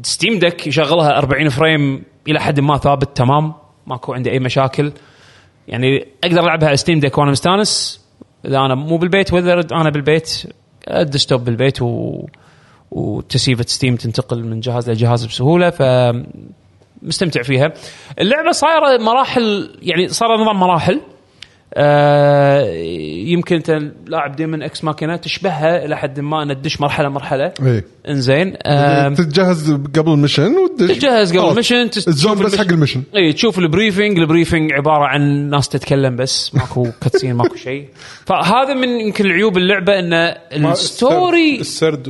Steam Deck يشغلها 40 frame إلى حد ما ثابت تمام ماكو عندي أي مشاكل. يعني أقدر ألعبها على Steam Deck وأنا مستانس. إذا أنا مو بالبيت واذا أنا بالبيت ال desktop بالبيت و و ت save ه Steam تنتقل من جهاز لجهاز بسهولة ف مستمتع فيها. اللعبة صايرة مراحل يعني صار نظام مراحل. آه يمكن أنت لاعب Daemon X Machina تشبهها إلى حد ما ان تدش مرحلة مرحلة إيه إنزين آه تتجهز قبل ال mission وتدش تجهز قبل. ال mission تشوف بس حق ال mission اي تشوف ال briefing ال briefing عبارة عن ناس تتكلم بس ماكو cutscene ماكو شيء فهذا من يمكن العيوب اللعبة إن ال story السرد.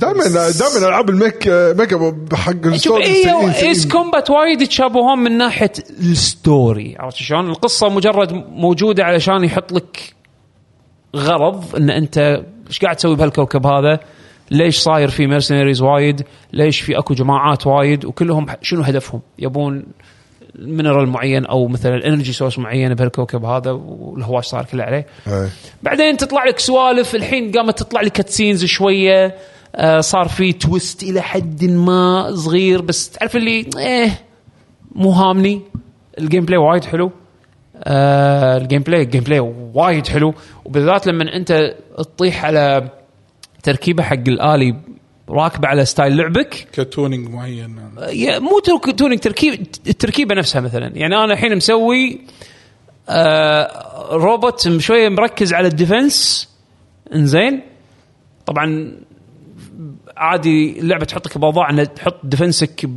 دائما دائما العاب ال mech mech أب حق ال story اي. Ace Combat وايد يتشابهون من ناحية ال story عرفت شلون؟ القصة مجرد موجودة علشان يحط لك غرض إن أنت إيش قاعد تسوي بهالكوكب هذا؟ ليش صاير في mercenaries وايد؟ ليش في أكو جماعات وايد؟ وكلهم شنو هدفهم؟ يبون mineral معين أو مثلا energy source معين بهالكوكب هذا والهواش صار كله عليه. إيه. بعدين تطلع لك سوالف الحين قامت تطلع لك cutscenes شوية آه صار في twist إلى حد ما صغير بس تعرف اللي إيه مو هامني ال gameplay وايد حلو آه ال gameplay ال gameplay وايد حلو. وبالذات لما انت تطيح على تركيبة حق الآلي راكبة على style لعبك. ك tuning معين. يا- مو tuning تركيب التركيبة نفسها مثلا. يعني أنا الحين مسوي آه روبوت شوية مركز على ال defense. إنزين. طبعا عادي اللعبة تحطك بأوضاع ان تحط defense ك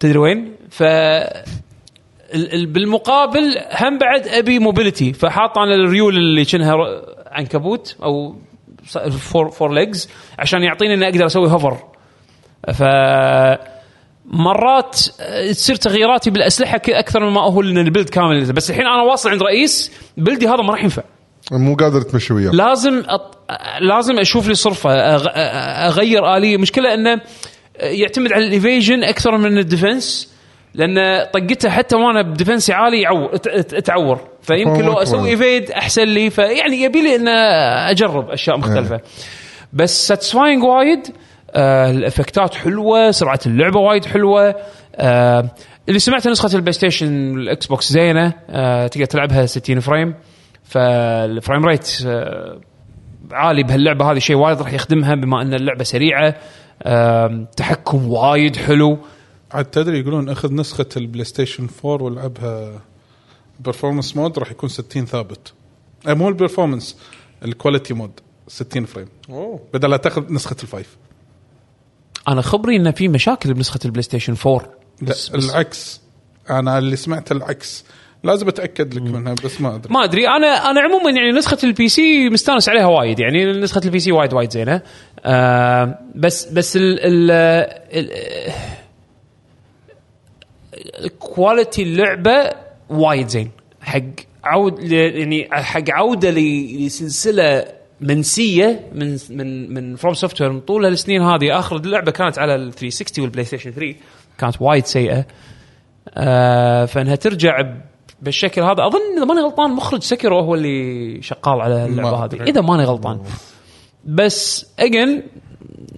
تدري وين. ف بالمقابل هم بعد أبي mobility فحاط أنا الريول اللي كأنها ر- عنكبوت أو four four legs عشان يعطيني إني أقدر أسوي hover ف مرات آه، تصير تغييراتي بالأسلحة أكثر مما اهو ان ال build كامل. بس الحين أنا واصل عند رئيس بلدي هذا ما راح ينفع. مو قادر تمشي وياه. لازم أط... لازم أشوف لي صرفة أغ... أغير آلية. مشكلة إنه يعتمد على ال evasion أكثر من ال defense. لأن طقته حتى وأنا ب defense ي عالي يعور تعور. فيمكن لو أسوي. evade أحسن لي. فيعني يبي لي ان أجرب أشياء مختلفة. بس satisfying وايد. آه ال effect ات حلوة. سرعة اللعبة وايد حلوة. آه اللي سمعت نسخة ال PlayStation ال Xbox زينة. آه تقدر تلعبها 60 frame. فال frame rate آه عالي بهاللعبة. هذه شيء وايد راح يخدمها بما أن اللعبة سريعة. آم، تحكم وايد حلو. عاد تدري يقولون أخذ نسخة ال PlayStation 4 والعبها performance mode راح يكون 60 ثابت. أي مو ال performance ال quality mode 60 frame أوه. بدل لا تأخذ نسخة ال five. أنا خبري ان في مشاكل بنسخة ال PlayStation 4 لا بس بس العكس. أنا اللي سمعته العكس. لازم أتأكد لك منها بس ما أدري. ما أدري. أنا أنا عموما يعني نسخة ال PC مستانس عليها وايد. يعني نسخة ال PC وايد وايد زينة. آه بس بس ال ال ال- quality اللعبه وايد زين. حق عود يعني حق عودة لسلسلة منسية من من من FromSoftware من طول هالسنين هذه. آخر اللعبه كانت على ال 360 وال PlayStation 3 كانت وايد سيئة. آه فإنها ترجع بالشكل هذا. أظن إذا ماني غلطان مخرج Sekiro هو اللي شغال على اللعبة هذه. إذا ماني غلطان. بس again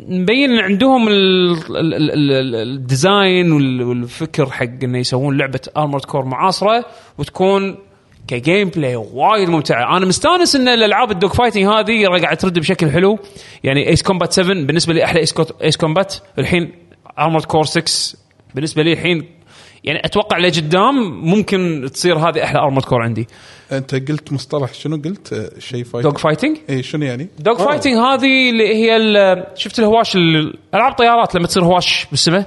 مبين إن عندهم ال- ال- ال- ال- ال design وال- والفكر حق إنه يسوون لعبة Armored Core معاصرة وتكون ك gameplay وايد ممتعة. أنا مستانس إن الألعاب ال dogfighting هذه قاعدة ترد بشكل حلو. يعني Ace Combat 7 بالنسبة لي أحلى Ace Combat الحين Armored Core 6 بالنسبة لي الحين يعني أتوقع لقدام ممكن تصير هذه أحلى Armored Core عندي أنت قلت مصطلح شنو قلت آه، شيء fight dogfighting اي شنو يعني؟ dog آه. fighting هذه اللي هي شفت الهواش ال- ألعاب طيارات لما تصير هواش بالسماء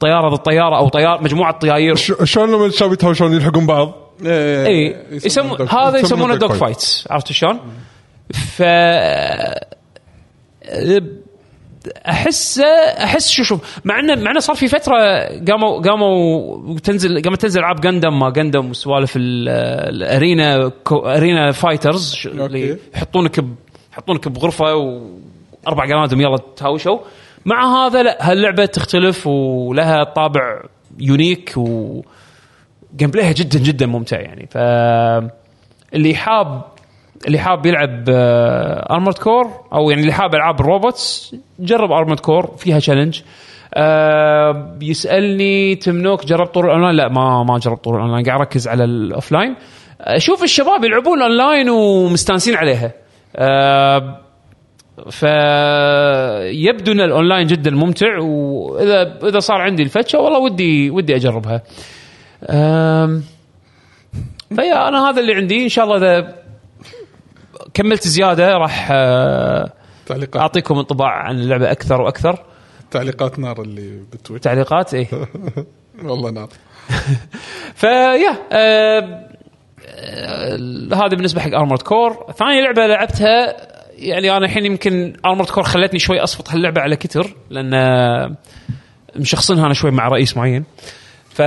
طيارة ضد طيارة أو طيار مجموعة طياير شلون لما الشباب يتهاوشون يلحقون بعض؟ إيه، اي يسمونه يسمون dog- هذا يسمونه fight. fights عرفت شلون؟ ف أحس أحس شو شوف مع انه مع انه صار في فترة قاموا قاموا تنزل قامت تنزل ألعاب Gundam ما Gundam وسوالف ال- ال arena arena fighters اللي. يحطونك يحطونك بغرفة وأربع قنادم يلا تهاوشوا مع هذا لا هاللعبة تختلف ولها طابع unique و gameplay ها جدا جدا ممتع يعني ف اللي حاب اللي حاب يلعب Armored Core أو يعني اللي حاب ألعاب ال robots جرب Armored Core فيها challenge آه يسألني تمنوك جرب طور الأونلاين؟ لا ما ما جربت طور الأونلاين قاعد أركز على ال offline أشوف الشباب يلعبون اونلاين ومستانسين عليها. آه فيبدو إن الأونلاين جدا ممتع وإذا إذا صار عندي الفتشة والله ودي ودي أجربها. أم، فيا أنا هذا اللي عندي. إن شاء الله إذا كملت زيادة راح أه، تعليقات. أعطيكم انطباع عن اللعبة أكثر وأكثر. تعليقات نار اللي بتويتر. تعليقات إيه. والله نار. فيا أه، أه، هذا بالنسبة حق Armored Core ثاني لعبة لعبتها يعني أنا الحين يمكن Armored Core خلتني شوي أصفط هاللعبة على كتر لأن أه، مشخصنها أنا شوي مع رئيس معين. ف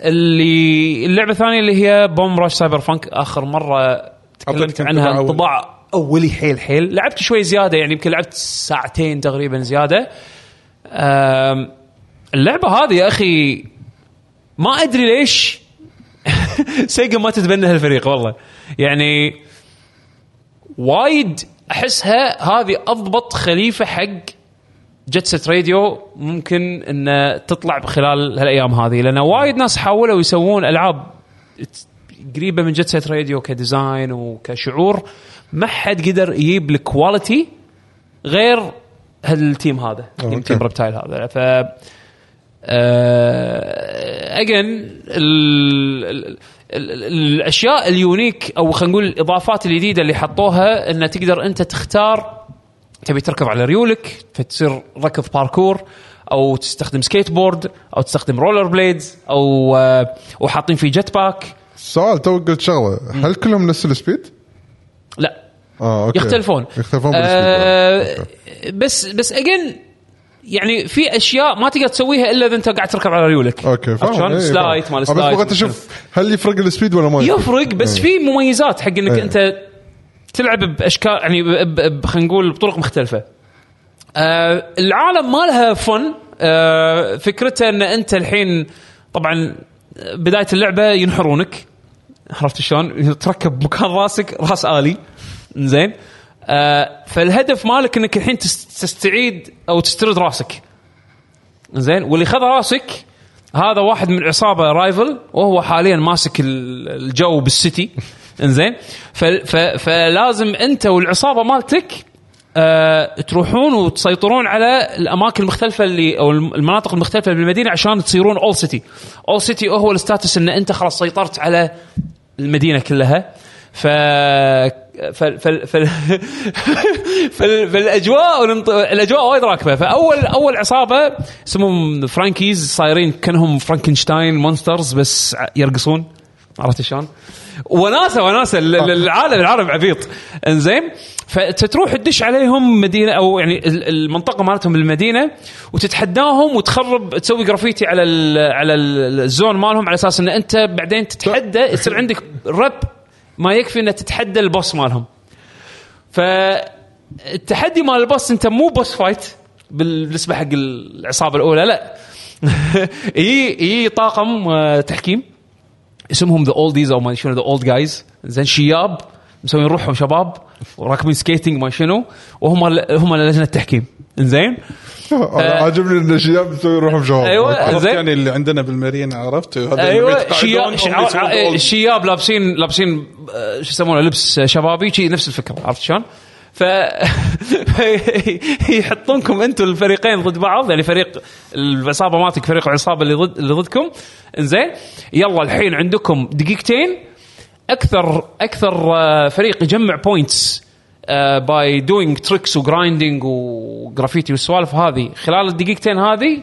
اللي اللعبة الثانية اللي هي Bomb Rush Cyberfunk آخر مرة تكلمت عنها انطباع. أولي حيل حيل. لعبت شوي زيادة يعني يمكن لعبت ساعتين تقريبا زيادة. اللعبة هذه يا أخي ما أدري ليش Sega ما تتبنى هالفريق والله. يعني وايد أحسها هذه أضبط خليفة حق Jet Set Radio ممكن ان تطلع خلال هالأيام هذه لأن وايد ناس حاولوا يسوون ألعاب قريبة من Jet Set Radio ك design وكشعور ما حد قدر يجيب ال quality غير هال team هذا أوكي. Team Reptile هذا ف again الأشياء ال unique أو خلينا نقول الإضافات الجديدة اللي حطوها إن تقدر أنت تختار تبي تركض على ريولك فتصير ركض باركور أو تستخدم سكيت بورد أو تستخدم rollerblades أو آه، وحاطين فيه jetpack سؤال تو قلت شغلة هل كلهم نفس ال speed؟ لا آه أوكي يختلفون يختلفون بال speed آه. بس بس again يعني في أشياء ما تقدر تسويها إلا إذا أنت قاعد تركب على ريولك أوكي فاهم شلون؟ slide فاهم. مال آه، بس بغيت أشوف هل يفرق ال speed ولا ما يفرق بس في مميزات حق إنك إيه. أنت تلعب بأشكال يعني خلينا نقول بطرق مختلفة. آه العالم ما لها فن آه فكرته إن أنت الحين طبعا بداية اللعبة ينحرونك عرفت شلون؟ تركب مكان راسك راس آلي. زين. آه فالهدف مالك إنك الحين تس- تستعيد أو تسترد راسك. زين. واللي خذ راسك هذا واحد من عصابة rival وهو حاليا ماسك ال- الجو بال city. انزين فلازم أنت والعصابة مالتك آه تروحون وتسيطرون على الأماكن المختلفة اللي أو الم- المناطق المختلفة بالمدينة عشان تصيرون all city all city هو ال status إن أنت خلاص سيطرت على المدينة كلها. ف فالأجواء الأجواء وايد راكبة. فاول أول عصابة اسمهم Frankies صايرين كأنهم Frankenstein monsters بس يرقصون. عرفت شلون؟ وناسه وناسة. ال- ال- العالم العالم عبيط. إنزين؟ فتروح تدش عليهم مدينة أو يعني ال- المنطقة مالتهم المدينة وتتحداهم وتخرب تسوي جرافيتي على على ال- ال zone مالهم على أساس إن أنت بعدين تتحدى يصير عندك rep ما يكفي ان تتحدى ال boss مالهم. فالتحدي مال ال boss أنت مو boss fight بال- بالنسبة حق العصابة الأولى لا. يجي يجي طاقم آه، تحكيم اسمهم the oldies أو ما شنو the old guys زين شياب مسوين روحهم شباب. وراكبين skating ما شنو وهم هم لجنة التحكيم زين أنا عاجبني إن الشباب يسوي روحهم شباب. عرفت زين. يعني اللي عندنا بالمارينا عرفت أيوه شياب. الشياب لابسين لابسين آه، شو يسمونه لبس شبابي شي نفس الفكرة عرفت شلون؟ ف يحطونكم أنتم الفريقين ضد بعض يعني فريق العصابة مالتك فريق العصابة اللي ضد اللي ضدكم إنزين يلا الحين عندكم دقيقتين أكثر أكثر آه، فريق يجمع points by doing tricks و grinding و graffiti والسوالف هذه. خلال الدقيقتين هذه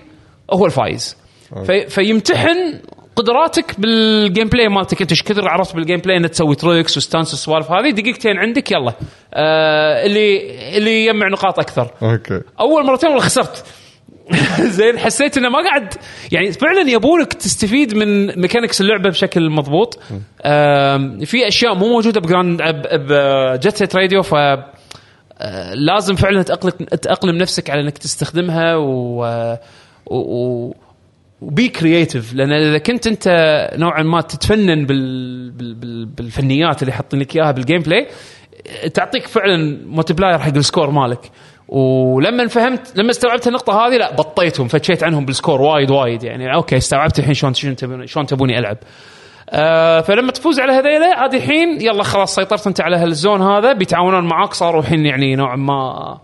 هو الفايز. في فيمتحن قدراتك بال gameplay مالتك. أنت إيش كثر عرفت بال gameplay إنك تسوي tricks و stunts والسوالف هذه. دقيقتين عندك يلا. آه اللي اللي يجمع نقاط أكثر. أوكي. أول مرتين والله خسرت. زين حسيت إنه ما قاعد يعني فعلا يبونك تستفيد من mechanics اللعبة بشكل مضبوط. في أشياء مو موجودة بجراند ب Jet Set Radio ف آه، لازم فعلا تأقلم نفسك على إنك تستخدمها و و, و و be creative لأن إذا كنت أنت نوعا ما تتفنن بال بال بال بالفنيات اللي حاطين لك إياها بال gameplay تعطيك فعلا multiplier حق ال score مالك. ولما فهمت لما استوعبت النقطة هذه لا بطيتهم فتشيت عنهم بال score وايد وايد يعني. أوكي استوعبت الحين شلون شلون تبوني شلون تبوني ألعب. آه فلما تفوز على هذيله عاد الحين يلا خلاص سيطرت انت على هال zone هذا بيتعاونون معاك صاروا الحين يعني نوعا ما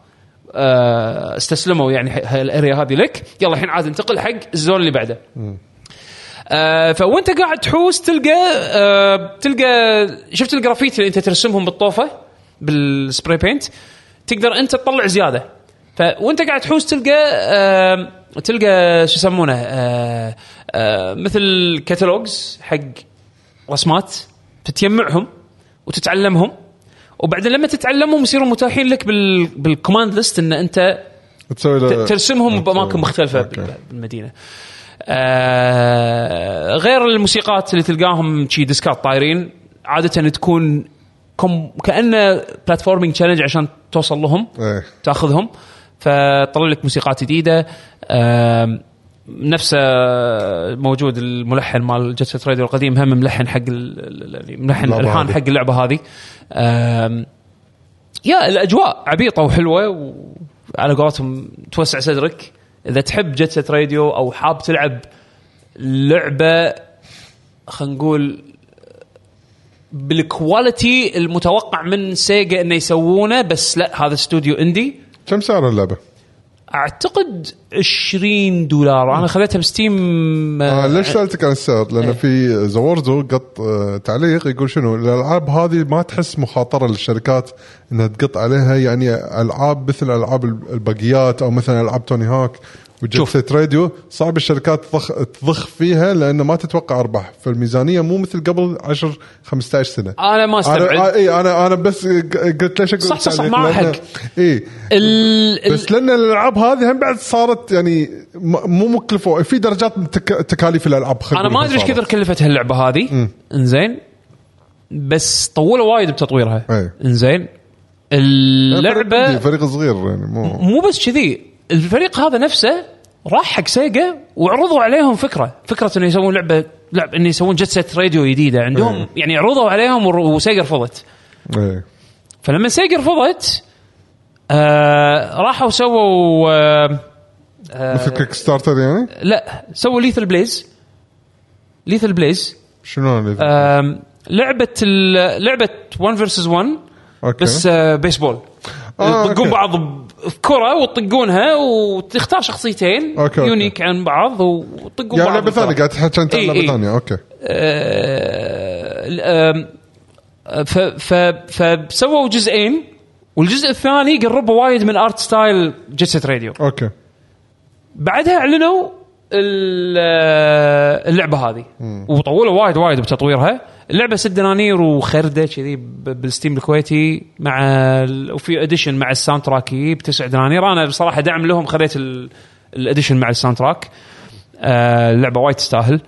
آه استسلموا يعني ال area هذه لك. يلا الحين عاد انتقل حق ال zone اللي بعده. آه فوانت قاعد تحوس تلقى آه تلقى شفت الجرافيتي اللي انت ترسمهم بالطوفة؟ بال spray paint تقدر انت تطلع زيادة فوانت قاعد تحوس تلقى آه تلقى شو يسمونه آه آه مثل catalogues حق رسمات تتجمعهم وتتعلمهم وبعدين لما تتعلمهم يصيرون متاحين لك بال بال command list إن أنت تسوي ترسمهم. بأماكن مختلفة أوكي. بال- بالمدينة. آه غير الموسيقات اللي تلقاهم شي discات طايرين عادة تكون كم كأنه platforming challenge عشان توصل لهم إيه. تاخذهم. فطلع لك موسيقات جديدة. نفسه موجود الملحن مال Jet راديو القديم هم ملحن حق ال- ملحن ألحان. حق اللعبة هذه. يا الأجواء عبيطة وحلوة وعلى قولتهم توسع صدرك. إذا تحب Jet Set Radio أو حاب تلعب لعبة خلينا نقول بال quality المتوقع من Sega إنه يسوونه بس لا هذا استوديو indie كم سعر اللعبة؟ أعتقد 20 دولار. أنا خذيتها ب Steam آه ليش سألتك عن السعر؟ لأن في زورزو قط آه تعليق يقول شنو؟ الألعاب هذه ما تحس مخاطرة للشركات إنها تقط عليها يعني ألعاب مثل ألعاب البقيات أو مثلا ألعاب Tony Hawk Set Radio صعب الشركات تضخ تضخ فيها لأن ما تتوقع أرباح. فالميزانية مو مثل قبل 10 15 سنة. أنا ما أنا استبعد. إي أنا أنا بس قلت ليش أقول صح، صح، صح، لأن- حق. إي. ال... بس لأن الألعاب هذه هم بعد صارت يعني مو مكلفة. في درجات تك- تكاليف الألعاب أنا ما أدري إيش. كثر كلفت هاللعبة هذه. إنزين. بس طولوا وايد بتطويرها. إنزين. اللعبة فريق صغير يعني مو مو بس كذي. الفريق هذا نفسه راح حق Sega وعرضوا عليهم فكرة. فكرة إنه يسوون لعبه لعب إنه يسوون Jet Set Radio جديدة عندهم. إيه. يعني عرضوا عليهم و Sega رفضت. إيه. فلما Sega رفضت آه راحوا سووا آه مثل كيك ستارتر يعني؟ لا سووا Lethal Blaze Lethal Blaze شنو آم، لعبة لعبة 1 versus 1 أوكي. بس آه، بيسبول آه، أوكي. بعض بكره وتطقونها وتختار شخصيتين أوكي، أوكي. unique عن بعض وتطقون يعني بعض لعبة ثانية. قاعد تحكي انت عن إي، لعبة إي. ثانية أوكي آه، آم، ف ف فسووا جزئين والجزء الثاني قربوا وايد من art style Jet Set Radio أوكي بعدها أعلنوا ال- اللعبة هذه وطولوا وايد وايد بتطويرها اللعبة ست دنانير وخرده كذي ب- بال Steam الكويتي مع وفي edition مع ال soundtrack يجيب تسع دنانير أنا بصراحة دعم لهم خذيت ال- ال edition مع ال soundtrack آه، اللعبة وايد تستاهل.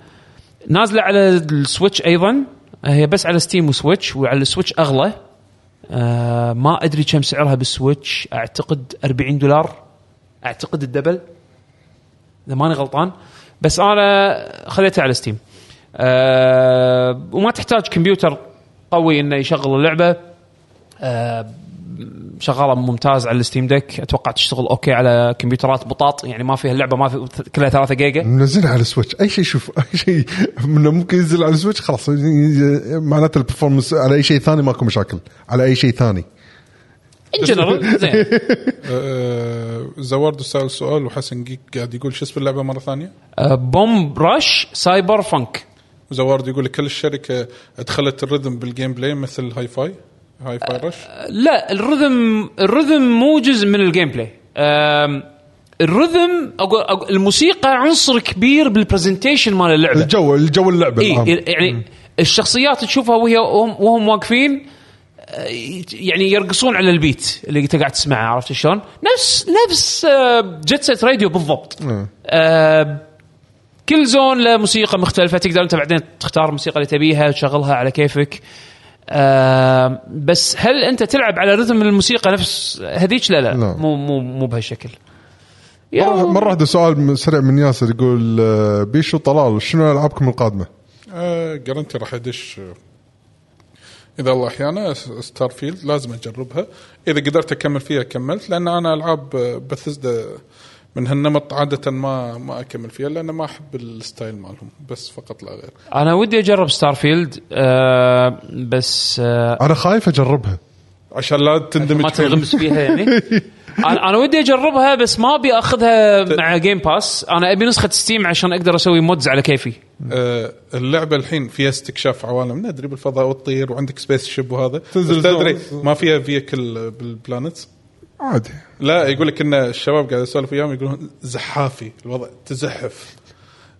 نازلة على ال Switch أيضا. هي بس على Steam و Switch وعلى ال Switch أغلى. آه ما أدري كم سعرها بال Switch. أعتقد 40 دولار. أعتقد ال double. إذا ماني غلطان. بس أنا خذيتها على Steam. آه وما تحتاج كمبيوتر قوي إنه يشغل اللعبة. آه شغالة ممتاز على ال Steam Deck. أتوقع تشتغل أوكي على كمبيوترات بطاط. يعني ما فيها اللعبة ما في كلها 3 جيجا. منزلها على ال Switch. أي شيء شوف أي شيء منه ممكن ينزل على ال Switch خلاص. معناته ال performance على أي شيء ثاني ماكو مشاكل. على أي شيء ثاني. in general زين. آه، زوارد سأل سؤال وحسن جيك قاعد يقول شو اسم اللعبة مرة ثانية؟ آه، بوم راش سايبر فانك. وزوارد يقول كل الشركة ادخلت الرذم بالجيم بلاي مثل هاي فاي هاي فاي رش لا الرذم الرذم مو جزء من ال gameplay ال rhythm أقول أقول الموسيقى عنصر كبير بال presentation مال اللعبة الجو الجو اللعبة اي العام. يعني الشخصيات تشوفها وهي وهم, وهم واقفين آه، يعني يرقصون على ال beat اللي انت قاعد تسمعه عرفت شلون؟ نفس نفس آه، Jet Set Radio بالضبط. آه، كل zone له موسيقى مختلفة تقدر أنت بعدين تختار الموسيقى اللي تبيها تشغلها على كيفك. آه، بس هل أنت تلعب على rhythm الموسيقى نفس هذيك لا لا, لا. مو مو مو بهالشكل. يا- مرة واحدة سؤال سريع من ياسر يقول آه، بو شو طلال شنو ألعابكم القادمة؟ آه جرنتي راح يدش آه، إذا الله أحيانا Starfield لازم أجربها إذا قدرت أكمل فيها كملت لأن أنا ألعاب بثزدا من هالنمط عادة ما ما أكمل فيها لأن ما أحب ال style مالهم بس فقط لا غير. أنا ودي أجرب Starfield آه بس آه أنا خايف أجربها. عشان لا تندمج ما. تنغمس فيها. يعني. أنا أنا ودي أجربها بس ما أبي أخذها مع Game Pass أنا أبي نسخة Steam عشان أقدر أسوي mods على كيفي. آه، اللعبة الحين فيها استكشاف عوالم. ندري بالفضاء وتطير وعندك spaceship وهذا. تنزل تدري. ما فيها vehicle بال planets عادي. لا يقول لك إن الشباب قاعد اسولف وياهم يقولون زحافي الوضع تزحف.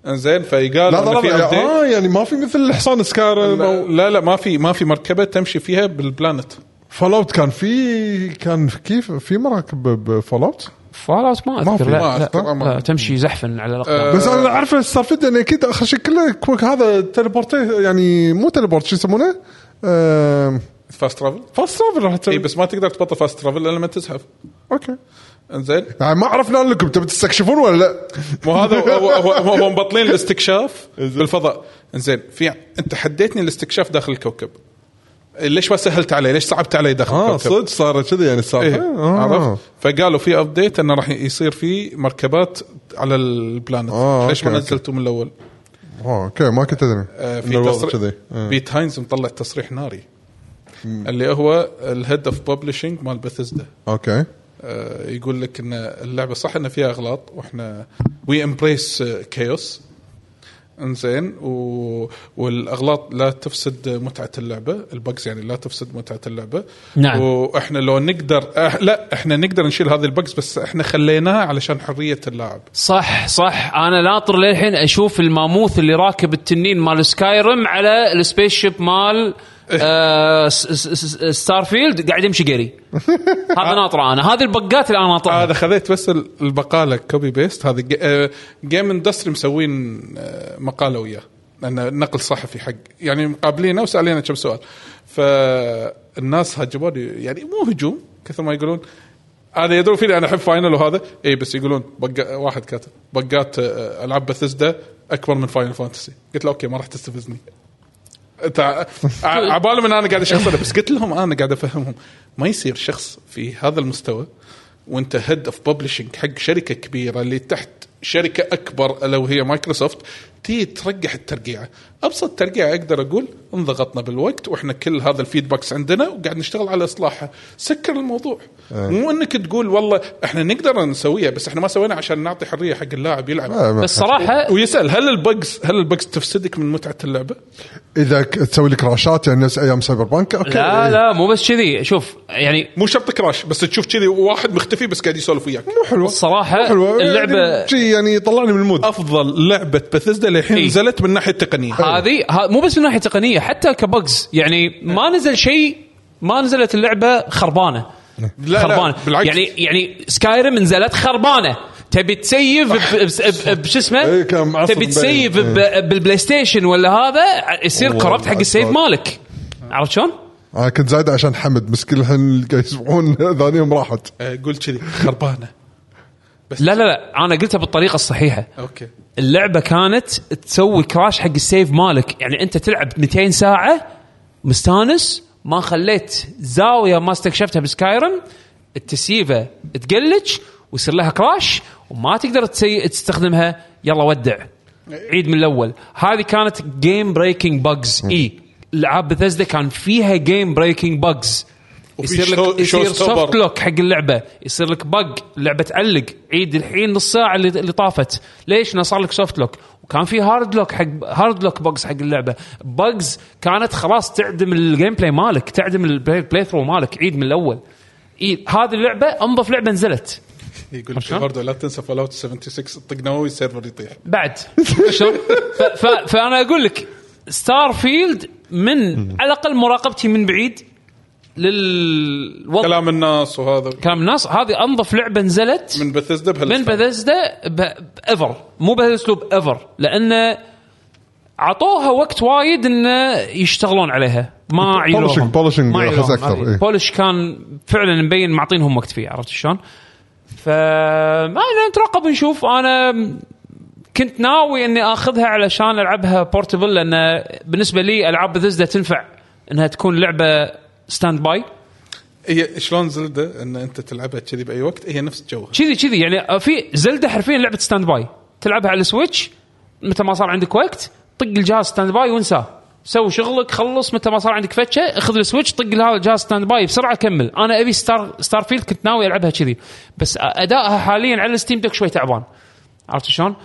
إنزين فيقال لا لا في لا update. آه يعني ما في مثل الحصان space car. لا, لا لا ما في ما في مركبة تمشي فيها بال planet. Fallout كان في كان في كيف في مراكب بفول اوت فال اوت ما ما أذكر في. لا, ما لا, أذكر، ما لا, تمشي زحفا على الأقدام. آه، بس أنا عارف Starfield يعني أكيد اخر شيء كله هذا teleport يعني مو teleport شو يسمونه؟ آه fast travel fast travel راح اي تسوي بس ما تقدر تبطل fast travel الا لما تزحف أوكي. إنزين. يعني ما عرفنا لكم تبي تستكشفون ولا لا؟ مو هذا هو, هو, هو, مبطلين الاستكشاف بالفضاء. إنزين في أنت حديتني الاستكشاف داخل الكوكب. ليش ما سهلت علي؟ ليش صعبت علي داخل آه الكوكب؟ صدق صار كذا يعني السالفه إيه آه. عرفت؟ فقالوا في update إنه راح يصير في مركبات على ال planet. آه، ليش ما نزلتوا من الأول؟ آه okay ما كنت أدري. آه، في تصريح كذي. آه. Pete Hines مطلع تصريح ناري. اللي هو ال head of publishing مال Bethesda okay. آه، يقول لك إن اللعبة صح إن فيها أغلاط وإحنا we embrace chaos إنزين و... والأغلاط لا تفسد متعة اللعبة ال bugs يعني لا تفسد متعة اللعبة. نعم. وإحنا لو نقدر أح... لا إحنا نقدر نشيل هذه ال bugs بس إحنا خليناها علشان حرية اللاعب. صح صح. أنا ناطر للحين أشوف الماموث اللي راكب التنين مال Skyrim على ال spaceship مال آه Starfield قاعد يمشي قري. هذا ناطره أنا. هذه البقات اللي أنا ناطرها. هذا خذيت بس ال- المقالة copy paste هذه آه، Game Industry مسوين آه، مقالة وياه. لأنه نقل صحفي حق. يعني مقابلينه وسالينا كم سؤال. فالناس هجموني يعني مو هجوم كثر ما يقولون. أنا يدرون فيني أنا أحب Final وهذا. إي بس يقولون بقى واحد كاتب. بقات آه، ألعاب بثزدا أكبر من Final Fantasy قلت له okay ما راح تستفزني. عبالهم ان أنا قاعد اشخصنه بس قلت لهم أنا قاعد أفهمهم. ما يصير شخص في هذا المستوى وأنت head of publishing حق شركة كبيرة اللي تحت شركة أكبر الا وهي مايكروسوفت تي ترقع الترقيعه أبسط ترقيعه أقدر أقول انضغطنا بالوقت وإحنا كل هذا ال feedbacks عندنا وقاعد نشتغل على اصلاحها سكر الموضوع. مو إنك تقول والله إحنا نقدر نسويها بس إحنا ما سوينا عشان نعطي حرية حق اللاعب يلعب. آه، بس صراحة ويسأل هل البجز هل البجز تفسدك من متعة اللعبة؟ إذا تسوي لك كراشات يعني نفس أيام Cyberpunk okay. لا إيه. لا مو بس كذي. شوف يعني مو شرط crash بس تشوف كذي واحد مختفي بس قاعد يسولف وياك. مو حلوة. الصراحه مو حلوة. اللعبه يعني يعني يطلعني من ال mood. أفضل لعبة بثزدا للحين إيه. نزلت من ناحية تقنية هذه ها- مو بس من ناحية تقنية حتى ك bugs يعني ما نزل شيء ما نزلت اللعبة خربانة لا، لا، خربانة بالعكس. يعني يعني Skyrim نزلت خربانة تبي تسيف ب- ب- ب- بشو اسمه إيه، تبي. تسيف ب- بال PlayStation ولا هذا يصير corrupt حق ال save. مالك عرفت شلون؟ أنا كنت زايد عشان حمد مسكين الحين قاعد يسمعون ثانيهم راحت آه، قول كذي خربانة لا لا لا أنا قلتها بالطريقة الصحيحة. okay. اللعبة كانت تسوي crash حق ال save مالك. يعني أنت تلعب 200 ساعة مستانس ما خليت زاوية ما استكشفتها ب Skyrim التسييفة تقلج ويصير لها crash وما تقدر تسي... تستخدمها. يلا ودع. عيد من الأول. هذه كانت game breaking bugs إي. العاب بثزدا كان فيها game breaking bugs يصير شو- لك يصير. soft lock حق اللعبة. يصير لك bug اللعبه تعلق. عيد الحين نص ساعة اللي, اللي طافت. ليش؟ انه صار لك soft lock وكان في hard lock حق hard lock bugs حق اللعبة. bugs كانت خلاص تعدم ال gameplay مالك تعدم ال play playthrough مالك. عيد من الأول. إيه هذه اللعبة أنظف لعبة نزلت. يقول لك؟ برضه لا تنسى Fallout 76 الطق نووي ال server يطيح. بعد. فأنا أقول لك Starfield من على الأقل مراقبتي من بعيد للوضع. كلام الناس وهذا. كلام الناس. هذه أنظف لعبة نزلت من بثزدا من بهالاسلوب. Bethesda ever مو بهالاسلوب ever لأن عطوها وقت وايد انه يشتغلون عليها. ما عيلوهم عيلوهم أكثر، هذه. إيه. polish كان فعلا مبين معطينهم وقت فيه عرفت شلون؟ ف نترقب ونشوف. أنا كنت ناوي إني آخذها علشان ألعبها portable لأن بالنسبة لي ألعاب بثزدا تنفع إنها تكون لعبة standby هي شلون Zelda إن أنت تلعبها كذي بأي وقت؟ هي نفس جوها. كذي كذي يعني في Zelda حرفيا لعبة standby تلعبها على ال Switch متى ما صار عندك وقت طق الجهاز standby وانساه. سوي شغلك خلص متى ما صار عندك فتشة اخذ ال Switch طق الجهاز standby بسرعة كمل. أنا أبي Star Starfield كنت ناوي ألعبها كذي. بس أدائها حاليا على ال Steam Deck شوي تعبان. عرفت شلون؟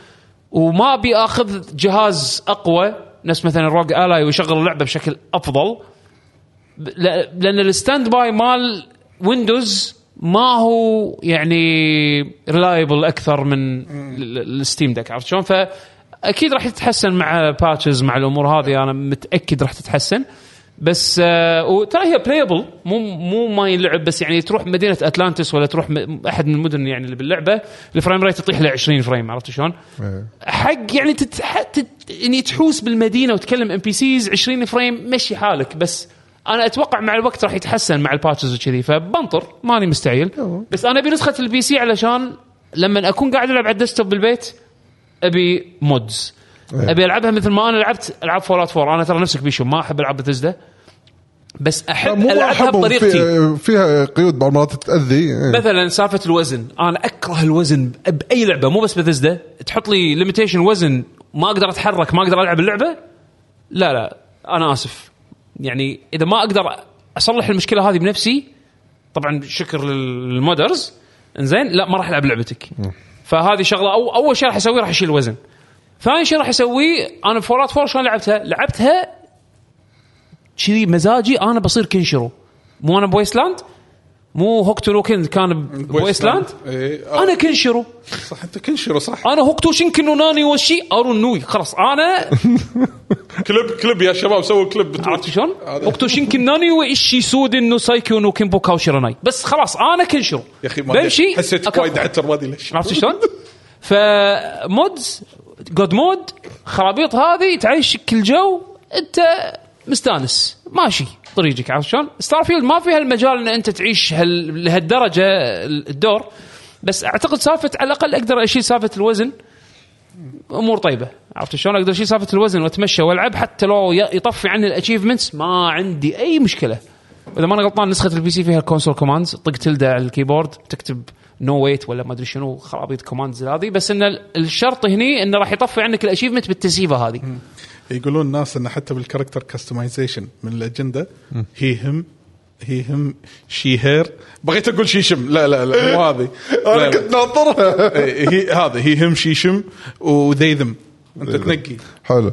وما أبي أخذ جهاز أقوى نفس مثلا ROG Ally ويشغل اللعبة بشكل أفضل. لأن ال standby مال Windows ما هو يعني reliable أكثر من ال- ال- ال Steam Deck عرفت شلون؟ فأكيد راح يتحسن مع patches مع الأمور هذه أنا متأكد راح تتحسن بس آه وترى هي playable مو مو ما ينلعب بس يعني تروح مدينة اتلانتس ولا تروح أحد من المدن يعني اللي باللعبة ال frame rate يطيح ل 20 frame عرفت شلون؟ إيه. حق يعني تت... ح- تت... يعني تحوس بالمدينة وتكلم NPCs 20 frame مشي حالك بس أنا أتوقع مع الوقت راح يتحسن مع ال patches وكذي فبنطر ماني مستعجل. بس أنا أبي نسخة ال PC علشان لما أكون قاعد ألعب على ال desktop بالبيت أبي mods أبي ألعبها مثل ما أنا لعبت العاب اوت 4 أنا ترى نفسك بيشو ما أحب العاب بثزدا بس أحب ألعبها بطريقتي. في- فيها قيود بعض المرات تأذي. إيه. مثلا سالفة الوزن. أنا أكره الوزن بأي لعبة مو بس بثزدا تحط لي limitation وزن ما أقدر أتحرك ما أقدر ألعب اللعبة؟ لا لا أنا آسف. يعني إذا ما أقدر أصلح المشكلة هذه بنفسي طبعا شكر لل modders. إنزين لا ما راح ألعب لعبتك. فهذه شغلة أو أول شيء راح أسويه راح أشيل الوزن ثاني شيء راح أسويه أنا Fallout four شلون لعبتها؟ لعبتها كذي مزاجي أنا بصير كنشرو مو أنا بويسلاند مو هوكتو نوكن كان بويسلاند؟ إيه. أنا كنشرو. صح أنت كنشرو صح. أنا هوكتو شينكن ناني وشي أرون نوي. خلاص أنا كليب كليب يا شباب سووا كليب. عرفت شلون؟ هوكتو شينكن ناني وإشي سودن نو سايكيو نو كيمبو كاوشيراناي بس خلاص أنا كنشرو. يا أخي ما بمشي حسيت. وايد عتر ما أدري ليش. عرفت شلون؟ فمودز God mode خرابيط هذه تعيشك الجو أنت مستانس. ماشي. طريقك. عرفت شلون؟ Starfield ما فيها المجال إن أنت تعيش هال... لهالدرجة الدور. بس أعتقد سالفة على الأقل أقدر أشيل سالفة الوزن. أمور طيبة. عرفت شلون؟ أقدر أشيل سالفة الوزن وأتمشى وألعب. حتى لو يطفي عني ال achievements ما عندي أي مشكلة. إذا ما أنا غلطان نسخة ال PC فيها ال console commands طق tilde على ال keyboard. تكتب نو ويت ولا ما أدري شنو خرابيط كوماندز هذه. بس إن ال- الشرط هني إنه راح يطفي عنك الاتشيفمنت بالتسييفة هذه. يقولون الناس إن حتى بالكاركتر كستمايزيشن من الأجندة هي هم هي هم شي هير بغيت أقول شيشم لا لا لا مو هذه. أنا. كنت ناطرها. إيه، هي هذا هي هم شيشم وذي ذم أنت تنقي. حلو.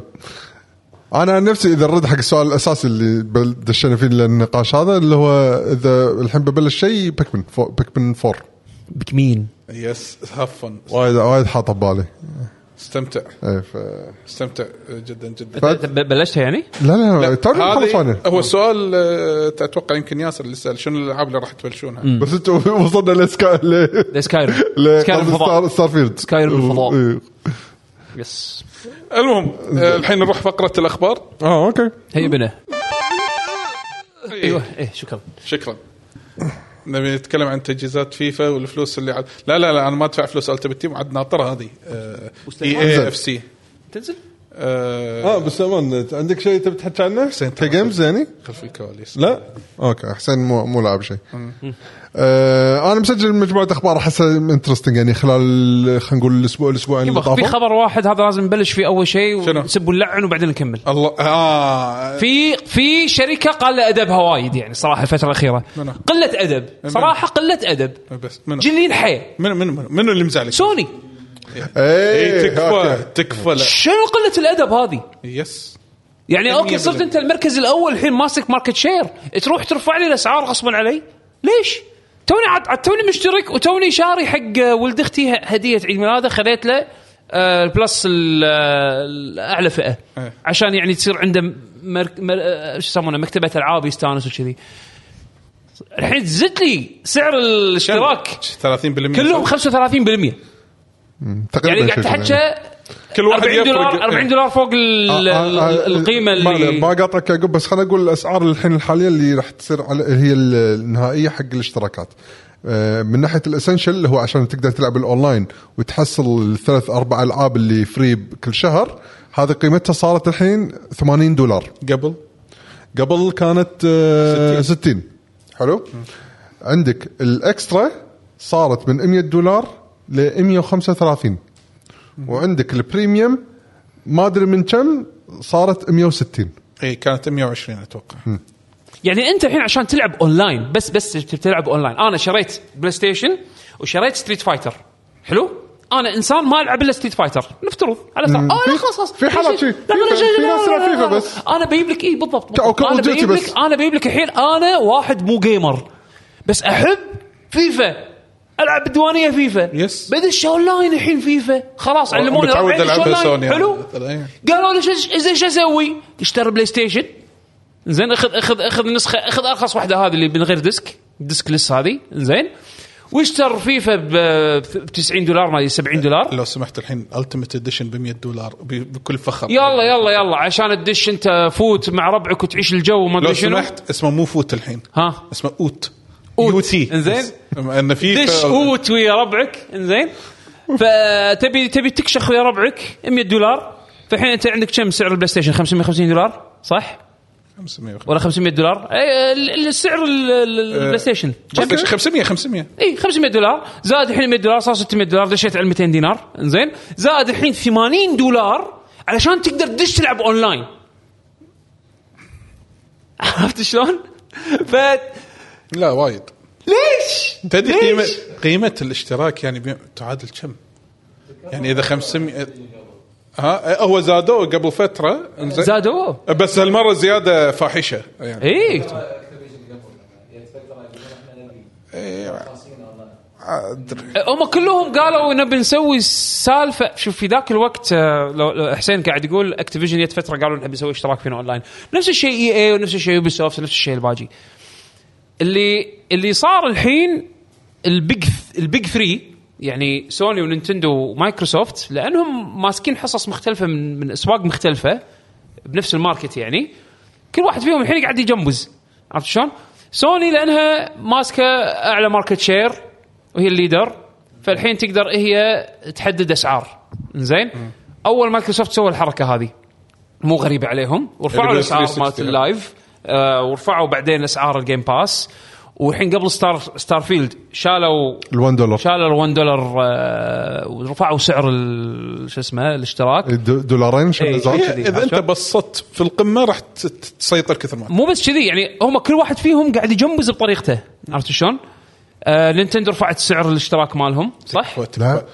أنا عن نفسي إذا نرد حق السؤال الأساسي اللي دشينا فيه النقاش هذا اللي هو إذا الحين ببلش شيء بيكمن فو بيكمن 4 Pikmin yes have fun وايد وايد حاطه ببالي. استمتع. إيه ف... استمتع جدا جدا. ب- بلشتها يعني؟ لا لا لا، لا توني هذه- مخلص أنا هو السؤال آه، أتوقع يمكن ياسر اللي سأل شنو الألعاب اللي راح تبلشونها؟ بس أنتوا وصلنا لسكا ل Skyrim ل- Skyrim قصدي الفضاء. Starfield Skyrim الفضاء. إيه. yes المهم آه، الحين نروح فقرة الأخبار. آه okay. هي بنا أيوه إيه شكرا. شكرا. نبي نتكلم عن تجهيزات فيفا والفلوس اللي عاد لا لا لا أنا ما أدفع فلوس Ultimate Team عاد ناطرها هذه آه، EA FC تنزل؟ آه بس أمان عندك شيء تبي تحكي عنه؟ حسين ك games يعني؟ خلف الكواليس لا okay حسين مو مو لاعب شيء آه أنا مسجل مجموعة أخبار احسها interesting يعني خلال خلينا نقول الأسبوع الأسبوعين اللي في خبر واحد هذا لازم نبلش فيه أول شيء؟ ونسب ونلعن وبعدين نكمل. الله آه. في في شركة قال ادبها وايد يعني صراحة الفترة الأخيرة. منو؟ قلة أدب. صراحة قلة أدب. بس منو؟ جليلين حيا. منو منو منو, منو اللي مزعلك؟ سوني. اي إيه تكفى okay. تكفى. شنو قلة الأدب هذه؟ yes. يعني أوكي 100% صرت أنت المركز الأول الحين ماسك market share تروح ترفع لي الأسعار غصبا علي. ليش؟ توني عاد عاد توني مشترك وتوني شاري حق ولد أختي هدية عيد ميلاده خذيت له آه، ال Plus ال- آه، الأعلى فئة. إيه. عشان يعني تصير عنده مر... مر... آه، شو يسمونه مكتبة ألعاب يستانس وكذي. الحين زدت لي سعر الاشتراك. 30% كلهم 35% تقريبا يعني قاعد. تحكي كل واحد 40 دولار يفرق. 40 دولار فوق آه، آه، آه، القيمة اللي ما قاطعك يعقوب بس خلينا نقول الأسعار الحين الحالية اللي راح تصير على هي النهائية حق الاشتراكات. آه، من ناحية ال Essential اللي هو عشان تقدر تلعب الأونلاين وتحصل الثلاث أربع ألعاب اللي free كل شهر هذه قيمتها صارت الحين 80 دولار. قبل؟ قبل كانت آه، 60 حلو؟ عندك ال Extra صارت من 100 دولار ل 135 وعندك ال Premium ما أدري من كم صارت 160 اي كانت 120 أتوقع. يعني أنت الحين عشان تلعب أونلاين بس بس تلعب أونلاين. أنا شريت بلاي ستيشن وشريت Street Fighter حلو؟ أنا إنسان ما ألعب إلا Street Fighter نفترض. على مم. آه لا خلاص خلاص. في حالات شي. لا لا في- ناس تلعب فيفا. بس. أنا بجيب لك اي بالضبط أنا بجيب. لك أنا بجيب لك الحين أنا واحد مو gamer بس أحب فيفا. ألعب بديوانيه فيفا. yes. بدش اونلاين الحين فيفا. خلاص علموني. متعود أونلاين. سوني حلو. إيه. قالوا لي زين شو أسوي؟ اشتري بلاي ستيشن. زين اخذ اخذ أخذ النسخه أخذ أرخص واحدة هذه اللي من غير disc. disc less هذه. زين. واشتر فيفا ب 90 دولار ما أدري 70 دولار. لو سمحت الحين Ultimate Edition ب 100 دولار بكل فخر. يلا يلا يلا. عشان تدش أنت FUT مع ربعك وتعيش الجو وما لو ادري شنو. سمحت اسمه مو FUT الحين. ها؟ اسمه أوت. UT إنزين. إن في دش اوت ويا ربعك. إنزين. فتبي تبي تكشخ ويا ربعك 100 دولار. فالحين أنت عندك كم سعر البلاي ستيشن؟ 550 دولار. صح؟ 500 ولا 500 دولار؟ اي ال- السعر ال- ال- البلاي ستيشن. كم؟ 500 500 اي 500 دولار. زاد الحين 100 دولار صار 600 دولار دشيت على 200 دينار. زين زاد الحين 80 دولار علشان تقدر تدش تلعب أونلاين. عرفت شلون؟ ف لا وايد ليش؟ تدري ليش؟ قيمه قيمة الاشتراك يعني بي- تعادل كم؟ يعني إذا 500 ها هو زادوه قبل فترة إنزين. زادوا بس هالمرة زيادة فاحشة يعني اي أدري. هم كلهم قالوا نبي نسوي سالفة شوف في ذاك الوقت آه، لو لو حسين قاعد يقول Activision جت فترة قالوا نبي نسوي اشتراك فينا أونلاين نفس الشيء إي إي ونفس الشيء Ubisoft نفس الشيء الباجي اللي اللي صار الحين ال big ال big 3 يعني سوني ونينتندو ومايكروسوفت لأنهم ماسكين حصص مختلفة من من أسواق مختلفة بنفس ال market يعني. كل واحد فيهم الحين قاعد يجمز عرفت شلون؟ سوني لأنها ماسكة أعلى market share وهي ال leader فالحين تقدر هي تحدد أسعار. زين أول مايكروسوفت سووا الحركة هذه. مو غريبة عليهم. ورفعوا الأسعار 360 مالت ال Live. ورفعوا بعدين أسعار ال Game Pass والحين قبل Star Starfield شالوا ال1 دولار شالوا 1 دولار آه ورفعوا سعر ال- شو اسمه الاشتراك د- دولارين شو إيه. كذي. إذا أنت؟ بسطت في القمة راح تسيطر كثر ما مو بس كذي يعني هم كل واحد فيهم قاعد يجمز بطريقته عرفت شلون؟ آه نينتندو رفعت سعر الاشتراك مالهم صح؟ لا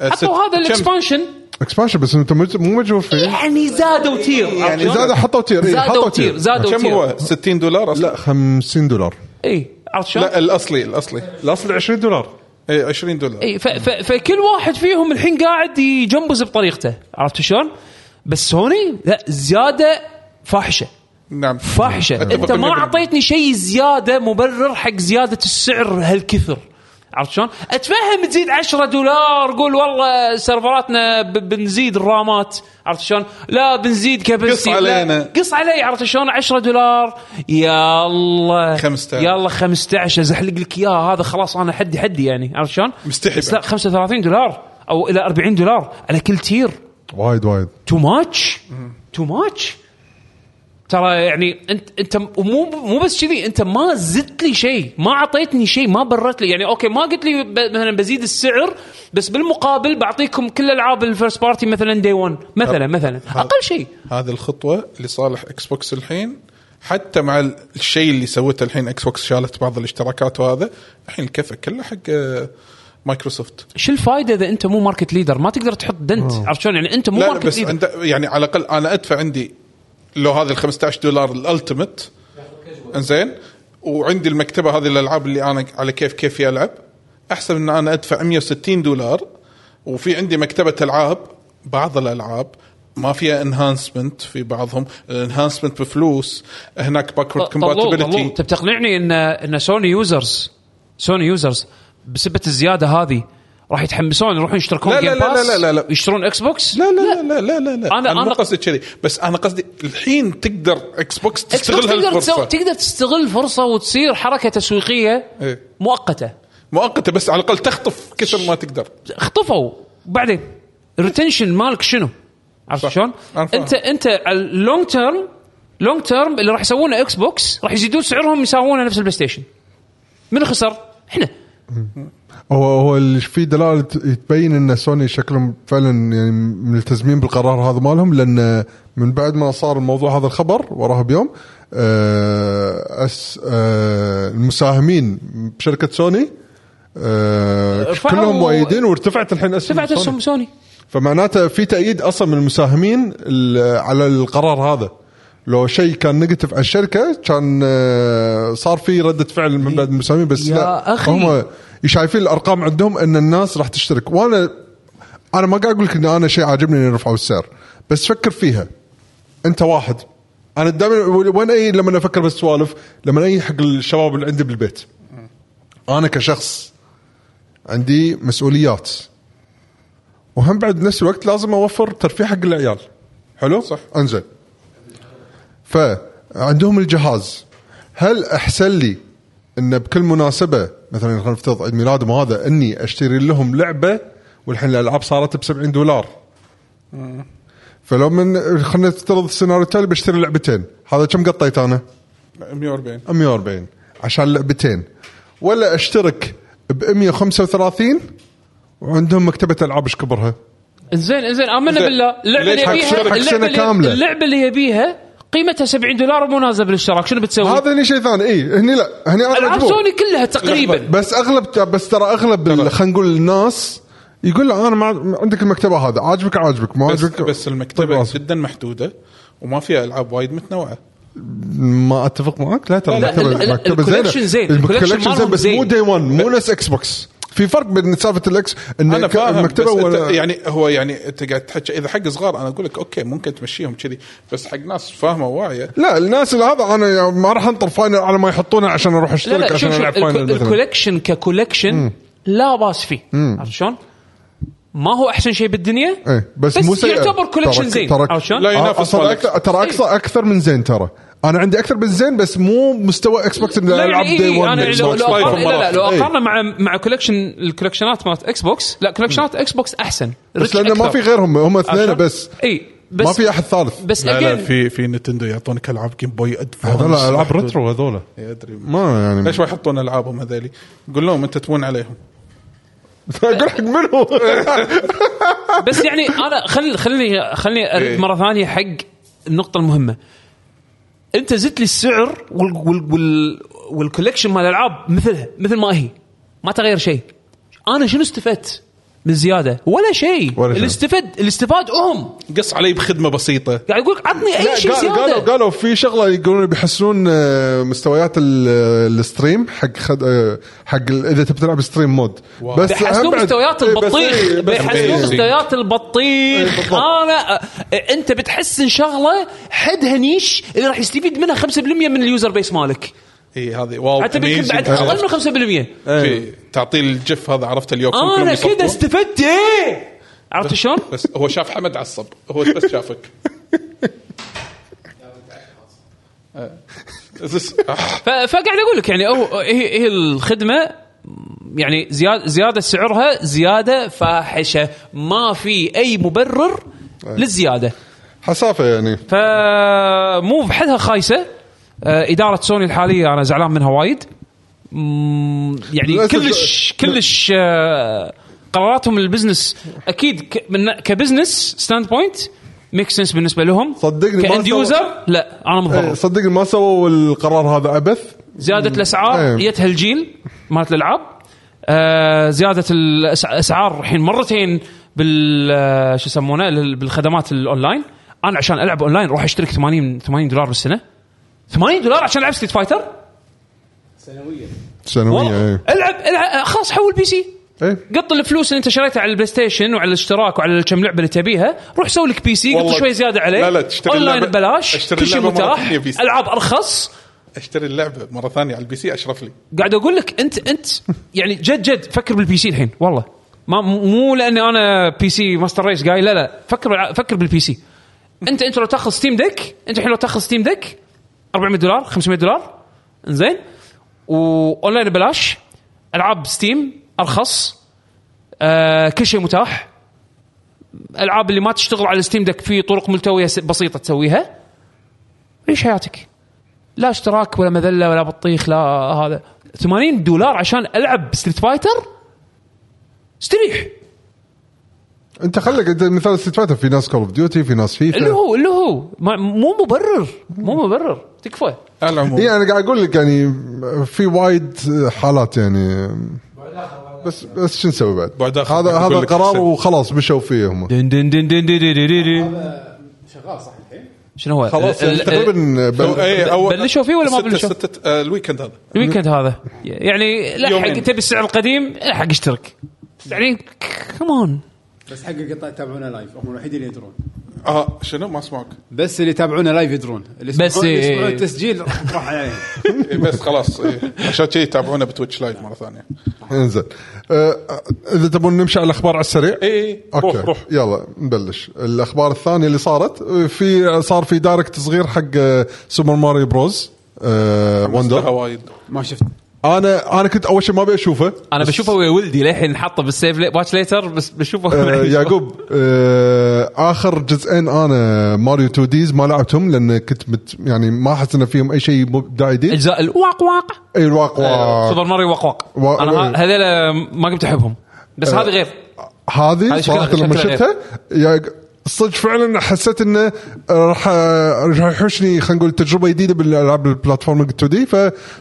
حطوا هذا الاكسبانشن expansion بس انت مو مجبور فيه يعني زادوا tier. يعني عرفت شلون؟ زاد حطوا tier إيه، زادوا حطوا tier. tier زادوا كم tier. هو 60 دولار أصلا. لا 50 دولار. اي عرفت شلون؟ لا الأصلي الأصلي. الأصل 20 دولار. اي 20 دولار. اي فكل واحد فيهم الحين قاعد يجنبز بطريقته. عرفت شلون؟ بس سوني لا زيادة فاحشة. نعم. فاحشة. أنت ما 100%. أعطيتني شيء زيادة مبرر حق زيادة السعر هالكثر. عرفت شلون؟ أتفهم تزيد 10 دولار قول والله سيرفراتنا بنزيد الرامات عرفت شلون؟ لا بنزيد capacity قص علينا. قص علي عرفت شلون 10 دولار يلا 15. يلا 15 أزحلق لك اياه هذا خلاص أنا حدي حدي يعني عرفت شلون؟ مستحي بس لا 35 دولار أو إلى 40 دولار على كل tier وايد وايد too much too much ترى يعني انت انت مو مو بس كذي انت ما زدت لي شيء ما اعطيتني شيء ما بررت لي. يعني أوكي ما قلت لي مثلا بزيد السعر بس بالمقابل بعطيكم كل ألعاب ال first party مثلا day 1 مثلا مثلا. أقل شيء. هذه الخطوة لصالح إكس بوكس الحين. حتى مع ال- الشيء اللي سوته الحين إكس بوكس شالت بعض الاشتراكات وهذا الحين الكفه كله حق آه، مايكروسوفت شو الفائده إذا أنت مو market leader ما تقدر تحط dent عرفت شلون؟ يعني أنت مو لا market بس leader يعني على الأقل أنا أدفع عندي لو هذه ال 15 دولار ال Ultimate. إنزين. وعندي المكتبة هذه الألعاب اللي أنا على كيف كيفي العب أحسن إن أنا أدفع 160 دولار. وفي عندي مكتبة ألعاب. بعض الألعاب ما فيها enhancement في بعضهم. ال enhancement بفلوس. هناك backward compatibility انت بتقنعني ان إن سوني users سوني users بسبة الزيادة هذه راح يتحمسون يروحون يشتركون لا لا لا باس لا لا لا. يشترون إكس بوكس لا لا لا لا لا لا أنا, أنا- قصدي كذي بس أنا قصدي الحين تقدر إكس بوكس تستغل تقدر هالفرصه تسوي تقدر تستغل فرصه وتصير حركة تسويقية إيه. مؤقتة مؤقتة بس على الأقل تخطف كثر ما تقدر اخطفوا بعدين ال retention مالك شنو؟ عرفت. شلون؟ انت أنت ال long term long term اللي راح يسوونه إكس بوكس راح يزيدون سعرهم يساوونه نفس البلاي ستيشن من خسر؟ إحنا هو هو اللي في دلالة تبين إن سوني شكلهم فعلا يعني ملتزمين بالقرار هذا مالهم لأن من بعد ما صار الموضوع هذا الخبر وراها بيوم آه أس آه المساهمين بشركة سوني آه كلهم مؤيدين وارتفعت الحين اسهم سوني. اسهم سوني فمعناته في تأييد أصلا من المساهمين ال- على القرار هذا لو شيء كان negative على الشركة كان صار في ردة فعل من بعد المساهمين بس يا لا أخي. هم شايفين الأرقام عندهم إن الناس راح تشترك. وأنا أنا ما قاعد أقول لك إن أنا شيء عاجبني ان يرفعوا السعر بس فكر فيها. أنت واحد. أنا دائما وين اي لما أفكر بالسوالف لما أي حق الشباب اللي عندي بالبيت. أنا كشخص عندي مسؤوليات. وهم بعد بنفس الوقت لازم أوفر ترفيه حق العيال. حلو؟ صح. أنزين. فعندهم الجهاز. هل أحسن لي إن بكل مناسبة مثلا خلينا نفترض عيد ميلادهم هذا إني أشتري لهم لعبة والحين الألعاب صارت ب 70 دولار فلو من خلينا نفترض السيناريو التالي بشتري لعبتين هذا كم قطيت أنا؟ 140 140 عشان لعبتين ولا أشترك ب 135 وعندهم مكتبة ألعاب إيش كبرها؟ زين زين آمنا. بالله اللعبة اللي يبيها؟ اللعبة اللي يبيها قيمتها 70 دولار مو نازله بالاشتراك شنو بتسوي؟ هذا هني شيء ثاني اي هني لا هني أنا العاب مجبور. سوني كلها تقريبا بس اغلب بس ترى أغلب خلينا نقول الناس يقول له أنا ما عندك المكتبة هذا عاجبك عاجبك ما بس, عاجبك بس طيب المكتبه خلاص. جدا محدودة وما فيها ألعاب وايد متنوعة ما أتفق معك لا ترى لا، المكتبه ال- ال- المكتبة ال collection زين، ال collection زين بس. مو day 1 مو نفس إكس بوكس في فرق بين سالفة الإكس إن أنا فاهم المكتبة بس ولا يعني هو يعني أنت قاعد تحكي إذا حق صغار أنا أقول لك أوكي ممكن تمشيهم كذي بس حق ناس فاهمة واعيه لا الناس اللي هذا أنا يعني ما راح أنطر Final على ما يحطونه عشان أروح لا أشترك لا عشان شوف شوف العب Final ال collection ك collection لا باس فيه عرفت شلون؟ ما هو أحسن شيء بالدنيا إيه بس, بس مو. يعتبر collection زين ترى عرفت شلون؟ لا ينافس أكثر إكس. ترى أكثر أكثر من زين ترى أنا عندي أكثر من زين بس مو مستوى إكس بوكس اللي لا ألعب يعني day 1 أنا Xbox لو, لو أقارن لا لا لو إيه. اقارن مع مع collection الكولكشنات مالت إكس بوكس لا كولكشنات إكس بوكس احسن بس لأنه ما. في غيرهم هم اثنين بس إي بس ما في أحد ثالث. بس لا لا في في نتندو يعطونك ألعاب Game Boy Advance هذول ألعاب. retro هذول. أدري. ما يعني ليش ما يحطون ألعابهم هذيلي؟ قول لهم أنت تمون عليهم. أقول حق منو بس يعني أنا خل خلني خلني أرد إيه. مرة ثانية حق النقطة المهمة. انت زدت لي السعر وال وال وال مال الألعاب مثلها مثل ما هي ما تغير شيء أنا شنو استفدت؟ بالزياده ولا شيء. ولا شيء. اللي استفاد اللي استفاد هم قص علي بخدمة بسيطة. قاعد يقول لك عطني أي شيء قال- قالوا زياده قالوا في شغلة يقولون بيحسنون آه، مستويات ال- ال stream حق خد آه، حق ال- إذا تبي تلعب stream mode. بس بيحسنون هم بعد- مستويات إيه، بس البطيخ. إيه، بيحسنون إيه. مستويات إيه، البطيخ. أنا أنت بتحسن شغلة حدها niche اللي راح يستفيد منها 5% من ال user base مالك. اي هذه wow حتى. بعد أقل من 5% في- تعطيه الجف هذا عرفت اليوم كلهم أنا. كذا استفدت إيه عرفت شلون؟ بس هو شاف حمد عصب هو بس شافك آه. آه. فقاعد أقول لك يعني هو هي هي الخدمة يعني زياده زيادة سعرها زيادة فاحشة ما في أي مبرر للزيادة حسافة يعني فمو بحدها خايسة آه، إدارة سوني الحالية أنا زعلان منها وايد. يعني كلش كلش آه، قراراتهم ال business أكيد ك business standpoint make sense بالنسبة لهم. صدقني ك end user لا أنا إيه، مضطر صدقني ما سووا القرار هذا عبث. زيادة الأسعار إيه. جت هالجيل مالت الألعاب. آه زيادة الأسعار الحين مرتين بال آه، شو يسمونه بالخدمات الأونلاين. أنا عشان ألعب أونلاين أروح أشترك 80 80 دولار بالسنة. 80 دولار عشان العب Street Fighter سنويه والله. إيه. العب, العب خلاص حول PC. إيه. قط الفلوس اللي أنت شريتها على ال PlayStation وعلى الاشتراك وعلى كم لعبة اللي تبيها روح سوي لك PC قط شوي زيادة عليه. لا لا، تشتري أونلاين ببلاش. أشتري كل شيء متاح. ألعاب أرخص. أشتري اللعبة مرة ثانية على ال PC أشرف لي. قاعد أقول لك انت أنت يعني جد جد فكر بال PC الحين والله. ما مو لأني أنا PC master race جاي لا لا. فكر فكر بال PC. انت أنت لو تاخذ Steam Deck أنت الحين لو تاخذ Steam Deck 400 دولار 500 دولار. زين وأونلاين ببلاش. ألعاب Steam أرخص. آه كل شيء متاح. العاب اللي ما تشتغل على ال Steam Deck في طرق ملتوية بسيطة تسويها. عيش حياتك؟ لا اشتراك ولا مذلة ولا بطيخ لا هذا. 80 دولار عشان ألعب Street Fighter استريح. انت خلك مثال Street في ناس Call of Duty في ناس فيفا اللي هو اللي هو. مو مبرر مو مبرر. تكفى. على العموم. يعني أنا قاعد أقول لك يعني في وايد حالات يعني. بس بس شو نسوي بعد؟ بعد هذا هذا قرار وخلاص مشوا فيه هم. done done done done دين دين دين شغال صح الحين؟ شنو هو؟ خلاص يعني تقريبا بلشوا فيه ولا ما بلشوا؟ آه، ال weekend هذا. ال weekend هذا. يعني لحق تبي السعر القديم الحق اشترك. يعني كمان بس حق القطاع يتابعونا live هم الوحيدين اللي يدرون. آه شنو؟ ما أسمعك. بس اللي يتابعونا live يدرون. اللي بس يسمعون- اللي إيه. التسجيل راح عليهم. إيه، بس خلاص إيه. عشان كذي يتابعونا ب Twitch live مرة ثانية. إنزين. آه، إذا تبون نمشي على الأخبار على السريع؟ اي روح okay. روح يلا نبلش. الأخبار الثانية اللي صارت في صار في Direct صغير حق آه، Super Mario Bros آه، Wonder وايد. ما شفت. أنا أنا كنت أول شيء ما أبي أشوفه. أنا بشوفه ويا ولدي للحين حاطه بال save watch later بس بشوفه. آه، يعقوب آه، آخر جزئين أنا ماريو 2 ديز ما لعبتهم لأن كنت مت يعني ما احس إن فيهم أي شيء مبدع جديد اجزاء الواق واق. إي الواق واق. سوبر ماريو واق واق. وا- أنا ه- هذول ما قمت أحبهم. بس هذه غير. هذه صراحة لما شفتها صدق فعلا حسيت إنه راح راح يحوشني خلينا نقول تجربة جديدة بالألعاب ال platform 2D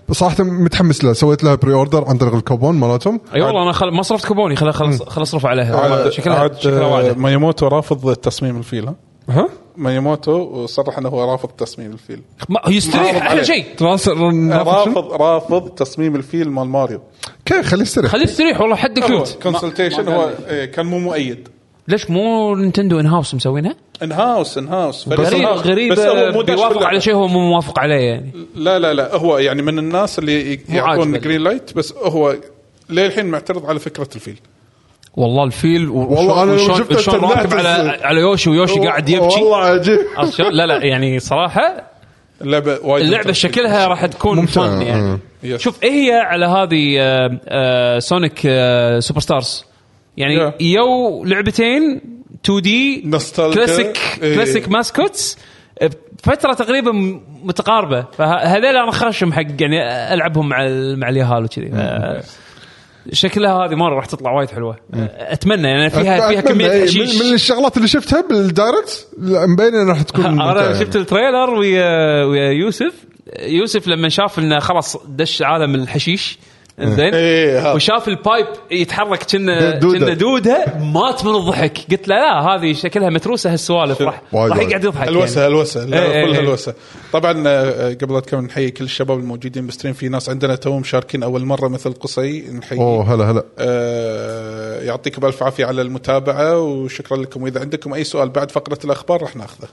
فصراحة متحمس لها سويت لها pre-order عن طريق الكوبون مالتهم. أي والله أنا خل... ما صرفت كوبوني. خل خل خل اصرف عليها. والله شكلها عاد شكلها آه، واعده مياموتو رافض تصميم الفيل ها؟ ها؟ مياموتو وصرح إنه هو رافض تصميم الفيل. ما- يستريح أحلى. شيء. رافض رافض تصميم الفيل مال ماريو. okay خليه يستريح. خليه يستريح والله حد كيوت consultation هو إيه، كان مو مؤيد. ليش مو Nintendo in-house مسوينها؟ in-house in-house غريب غريب بس هو مو داش بيوافق. على شيء هو مو موافق عليه يعني لا لا لا هو يعني من الناس اللي يعطون. green light بس هو للحين معترض على فكرة الفيل والله الفيل والله لو وشلون- شفته شلون راكب على على Yoshi و Yoshi قاعد يبكي والله عجيب؟ لا لا يعني صراحة اللعبة وايد اللعبة. شكلها راح تكون ممتعة، fun يعني. yes. شوف إيه هي على هذه Sonic Superstars يعني Yeah. يو لعبتين 2 دي. كلاسيك إيه. classic mascots فتره تقريبا متقاربة فهذول أنا خاشم حق يعني ألعبهم مع مع اليهال وكذي آه، شكلها هذه مرة راح تطلع وايد حلوة أتمنى يعني فيها فيها كمية إيه، حشيش من, الشغلات اللي شفتها بال Direct لا، مبين إنها راح تكون أنا. شفت ال trailer ويا ويا يوسف يوسف لما شاف إنه خلاص دش عالم الحشيش زين إيه، هذا. وشاف ال pipe يتحرك كنا دودة. كنا دوده مات من الضحك قلت له لا هذه شكلها متروسة هالسوالف راح راح. يقعد يضحك الوسه يعني. الوسه إيه، إيه، كلها إيه. الوسه طبعا آه، قبل لا نكمل نحيي كل الشباب الموجودين بال stream في ناس عندنا توهم مشاركين أول مرة مثل قصي نحيي أوه هلا هلا آه، يعطيكم ألف عافية على المتابعة وشكرا لكم وإذا عندكم أي سؤال بعد فقرة الأخبار راح ناخذه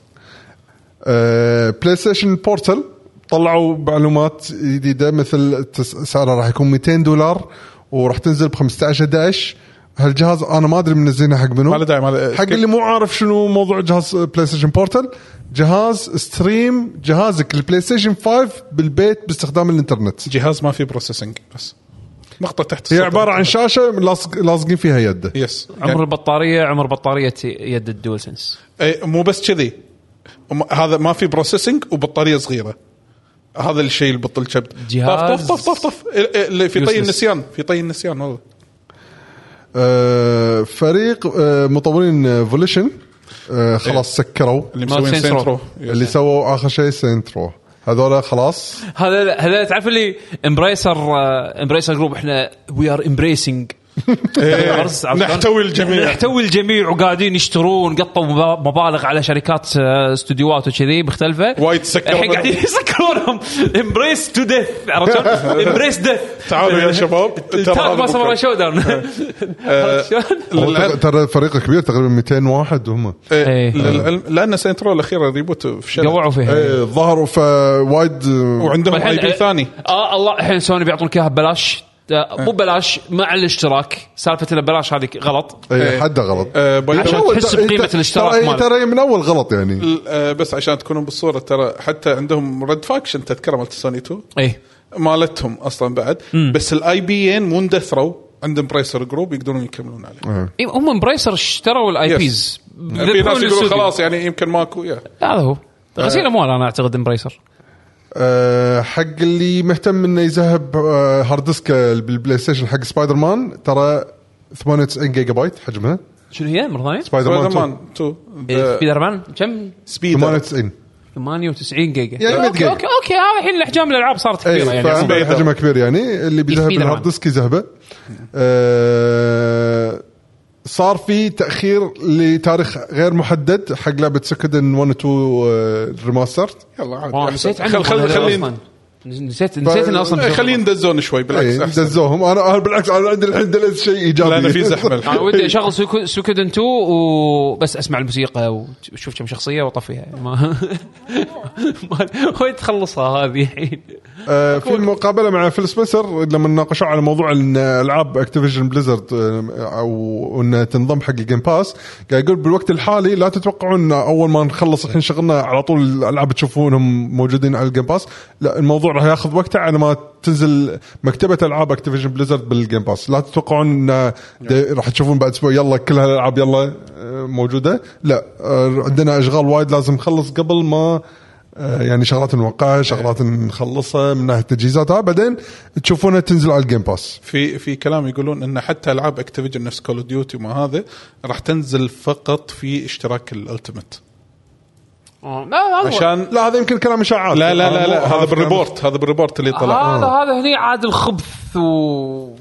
آه، PlayStation Portal طلعوا معلومات جديدة مثل سعرها راح يكون 200 دولار وراح تنزل ب 15 11 هالجهاز أنا ما أدري منزلينها حق منو. ما له داعي، ما حق اللي مو عارف شنو موضوع جهاز PlayStation Portal جهاز stream جهازك ال PlayStation 5 بالبيت باستخدام الإنترنت. جهاز ما فيه processing بس. نقطه تحت هي. عبارة عن شاشة لاصق- لاصقين فيها يده. yes عمر يعني البطاريه عمر بطارية يد ال DualSense إيه، مو بس كذي. هذا ما في processing وبطارية صغيرة. هذا الشيء اللي بطل كبد جهاز. طف طف طف طف. إيه، إيه، اللي في طي. النسيان في طي النسيان والله آه، فريق آه، مطورين Volition خلاص سكروا. اللي مسوين. Saints Row اللي سووا آخر شيء Saints Row هذول خلاص. هذا هذا تعرف اللي Embracer Embracer Group إحنا we are embracing نحتوي الجميع. نحتوي الجميع وقاعدين يشترون قطوا مبا- مبالغ على شركات آه، استديوهات وكذي مختلفة. وايد سكروا الحين. قاعدين يسكرونهم. embrace to death عرفت؟ embrace death تعالوا يا شباب هذا ما بكرة. shut down؟ هو للعلم- ترى- ترى فريق كبير تقريبا 200 واحد هم. إيه، إيه. للعلم لأن Saints Row الأخيرة reboot فشلت قوعوا فيها. ظهروا فوايد وعندهم IP ثاني. آه الله الحين سوني بيعطونك إياها ببلاش. آه، مو ببلاش مع الاشتراك. سالفة إنه ببلاش هذه غلط. إيه حده غلط. آه، عشان تحس ترى- ترى- الاشتراك ترى مالك. ترى من أول غلط يعني. آه، بس عشان تكونون بالصورة ترى حتى عندهم Red Faction تذكره مالت سوني 2 إيه. مالتهم أصلا بعد. بس ال IP ان مو اندثروا عندهم Embracer Group يقدرون يكملون عليه. إيه. إيه، هم Embracer اشتروا ال IPs في ناس يقولون خلاص يعني يمكن ماكو هذا هو. غسيل أموال أنا أعتقد Embracer أه حق اللي مهتم إنه يذهب أه hard disk بال PlayStation حق سبايدر مان ترى 98 جيجا بايت حجمها شنو هي مرة ثانية؟ Spider-Man Spider 2 Man 2 إيه، سبايدر مان كم؟ Spider 98 98 جيجا يعني 100 أوكي جيجا. أوكي أوكي هذا الحين الأحجام الألعاب صارت اي كبيرة يعني. حجمها كبير يعني اللي بيذهب Spider بال hard Man. disk يذهبه أه صار في تأخير لتاريخ غير محدد حق لعبة Suikoden 1 و 2 remaster يلا عادي. نسيت عنهم خل خل. نسيت نسيت إنه أصلا إيه، خلين ندزون شوي بالعكس اي أحسن. دزوهم أنا أنا بالعكس أنا عندي الحين delays شيء إيجابي. لأن في زحمة أنا الحين ودي أشغل Suiko- Suikoden 2 وبس أسمع الموسيقى وأشوف كم شخصية وأطفيها. ما ما- وين تخلصها هذه الحين. آه، في مقابله مع Phil Spencer لما ناقشوا على موضوع إن ألعاب Activision Blizzard أو إن تنضم حق ال Game Pass قاعد يقول بالوقت الحالي لا تتوقعون إن أول ما نخلص الحين شغلنا على طول الألعاب تشوفونهم موجودين على ال Game Pass لا الموضوع راح ياخذ وقته على ما تنزل مكتبة ألعاب Activision Blizzard بال Game Pass لا تتوقعون إن دي- راح تشوفون بعد أسبوع يلا كل هالألعاب يلا آه، موجودة؟ لا آه، عندنا أشغال وايد لازم نخلص قبل ما آه، يعني شغلات نوقعها شغلات نخلصها من ناحية تجهيزاتها بعدين تشوفونها تنزل على ال Game Pass في في كلام يقولون إن حتى ألعاب Activision نفس Call Duty وما هذا راح تنزل فقط في اشتراك ال Ultimate لا هذا هو. عشان لا هذا يمكن كلام إشاعات. لا لا لا, آه، لا هذا بال report هذا بال report اللي طلع. هذا هذا هني عاد الخبث و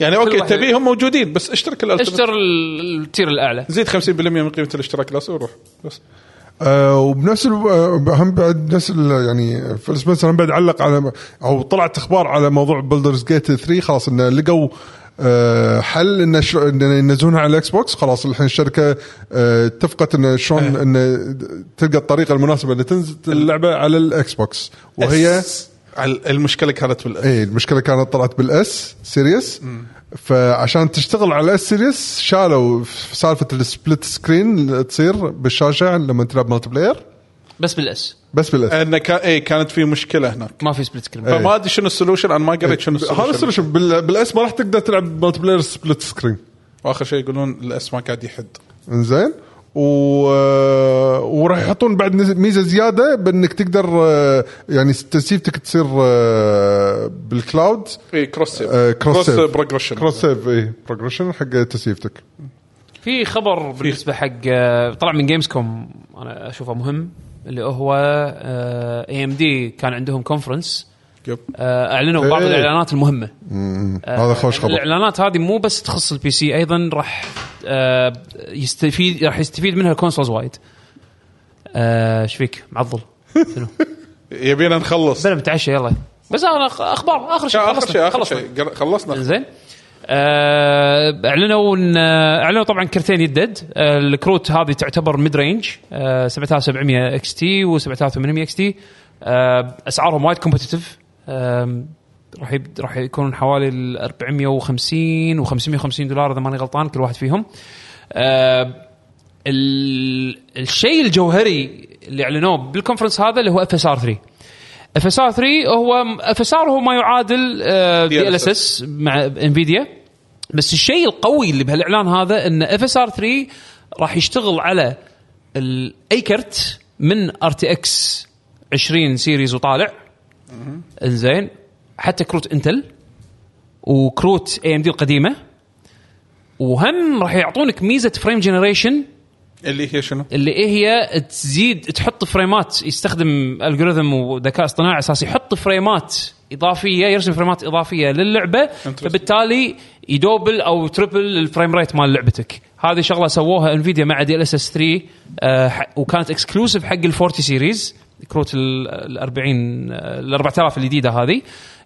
يعني أوكي تبيهم موجودين بس اشترك ال Ultimate اشتر ال- ال tier الأعلى. زيد 50% من قيمة الاشتراك الاساسي وروح بس. آه وبنفس آه، هم بعد نفس يعني Phil Spencer هم بعد علق على أو طلعت أخبار على موضوع Baldur's Gate 3 خلاص انه لقوا آه، حل انه ينزلونها على ال Xbox خلاص الحين الشركة آه، اتفقت انه شلون انه تلقى الطريقة المناسبة انه تنزل اللعبة على ال Xbox وهي المشكلة كانت بال S اي المشكلة كانت طلعت بال S Series فعشان تشتغل على ال S Series شالوا في سالفه ال split screen اللي تصير بالشاشة لما تلعب multiplayer بس بال S بس بال S انه كان اي كانت في مشكلة هناك. ما في split screen فما أدري شنو ال solution أنا ما قريت شنو هذا ال solution ال solution بال- بال S ما راح تقدر تلعب multiplayer split screen وآخر شيء يقولون ال S ما قاعد يحد. إنزين؟ و... وراح يحطون بعد ميزة زيادة بأنك تقدر آه، يعني تسيفتك تصير آه، بال cloud اي cross save آه، cross save. progression cross save اي progression حق تسيفتك في خبر بالنسبة حق آه، طلع من Gamescom أنا أشوفه مهم اللي هو AMD كان عندهم conference. آه، أعلنوا بعض إيه. الإعلانات المهمة. هذا خوش خبر. الإعلانات هذه مو بس تخص ال PC أيضا راح آه، يستفيد راح يستفيد منها ال consoles وايد. آه، إيش فيك؟ معضل. شنو؟ يبينا نخلص. بلا متعشى يلا. بس أنا أخبار آخر شيء آخر خلصنا- شيء آخر. شيء. خلصنا. زين. آه، أعلنوا إن آه، أعلنوا طبعا كرتين يدد. آه، الكروت هذه تعتبر mid range آه، 7700 XT و 7800 XT أسعارهم وايد competitive راح راح يكون حوالي ال 450 و 550 دولار إذا ماني غلطان كل واحد فيهم. ال- الشيء الجوهري اللي أعلنوه بال conference هذا اللي هو FSR 3 FSR 3 هو FSR هو ما يعادل DLSS مع NVIDIA بس الشيء القوي اللي بهالإعلان هذا إن FSR 3 راح يشتغل على اي كرت من RTX 20 series وطالع. انزين حتى كروت Intel وكروت AMD القديمة. وهم راح يعطونك ميزة frame generation اللي هي شنو؟ اللي إيه هي تزيد تحط فريمات يستخدم algorithm وذكاء اصطناعي أساس يحط فريمات إضافية يرسم فريمات إضافية للعبة. فبالتالي يدوبل أو triple ال frame rate مال لعبتك. هذه شغلة سووها NVIDIA مع DLSS 3 آه، ح- وكانت exclusive حق ال 40 series كروت ال 40 ال 4000 الجديدة هذه.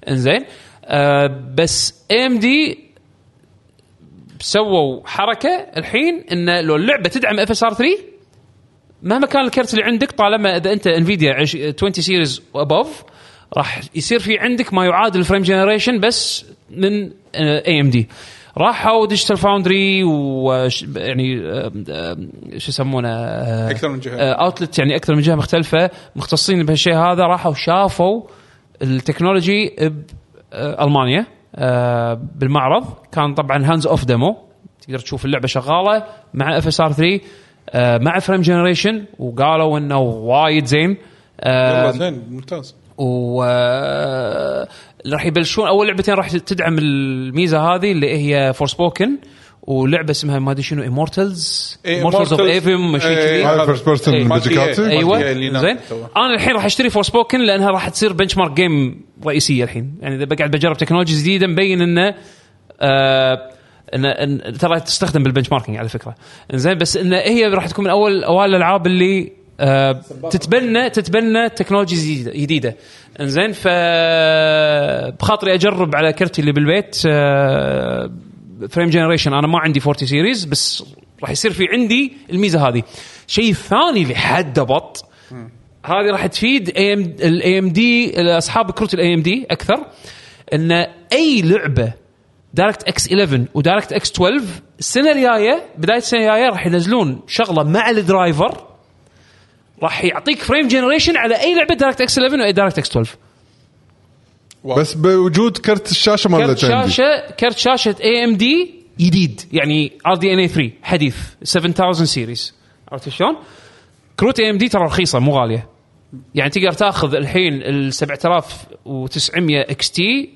إنزين. آه، بس AMD سووا حركة الحين إن لو اللعبة تدعم FSR 3 مهما كان الكرت اللي عندك طالما إذا أنت NVIDIA 20 series و above راح يصير في عندك ما يعادل ال frame generation بس من AMD راحوا Digital Foundry وش يعني آه، آه، شو يسمونه آه، أكثر من جهة. outlet يعني أكثر من جهة مختلفة مختصين بهالشيء هذا راحوا شافوا ال technology بألمانيا آه، بالمعرض. كان طبعا hands off demo تقدر تشوف اللعبة شغالة مع FSR 3 آه، مع frame generation وقالوا إنه وايد زين. آه، يلا زين ممتاز. و آه، راح يبلشون أول لعبتين راح تدعم الميزة هذه اللي هي Forspoken ولعبة اسمها ما أدري شنو امورتلز امورتلز اوف Immortals. ايفم شيء إيه، كذي. هاي first person إيه. أيوه. زين. أنا الحين راح أشتري Forspoken لأنها راح تصير benchmark game رئيسية الحين. يعني إذا بقعد بجرب تكنولوجيا جديدة مبين إنه آه إن ترى تستخدم بال benchmarking على فكرة. زين بس ان هي راح تكون من أول أوائل الألعاب اللي آه تتبنى تتبنى تكنولوجيا جديدة. إنزين ف بخاطري أجرب على كرتي اللي بالبيت آه frame generation أنا ما عندي 40 series بس راح يصير في عندي الميزة هذه. شيء ثاني اللي حد بط هذه راح تفيد ال AMD أصحاب كروت ال AMD أكثر إن أي لعبة DirectX 11 و DirectX 12 السنة الجاية بداية السنة الجاية راح ينزلون شغلة مع ال driver. راح يعطيك frame generation على أي لعبة DirectX 11 وأي DirectX 12 بس بوجود كرت الشاشة مال كرت شاشه كرت شاشة AMD جديد. يعني RDNA 3 حديث. 7000 series عرفت شلون؟ كروت AMD ترى رخيصة مو غالية. يعني تقدر تاخذ الحين ال 7900 XT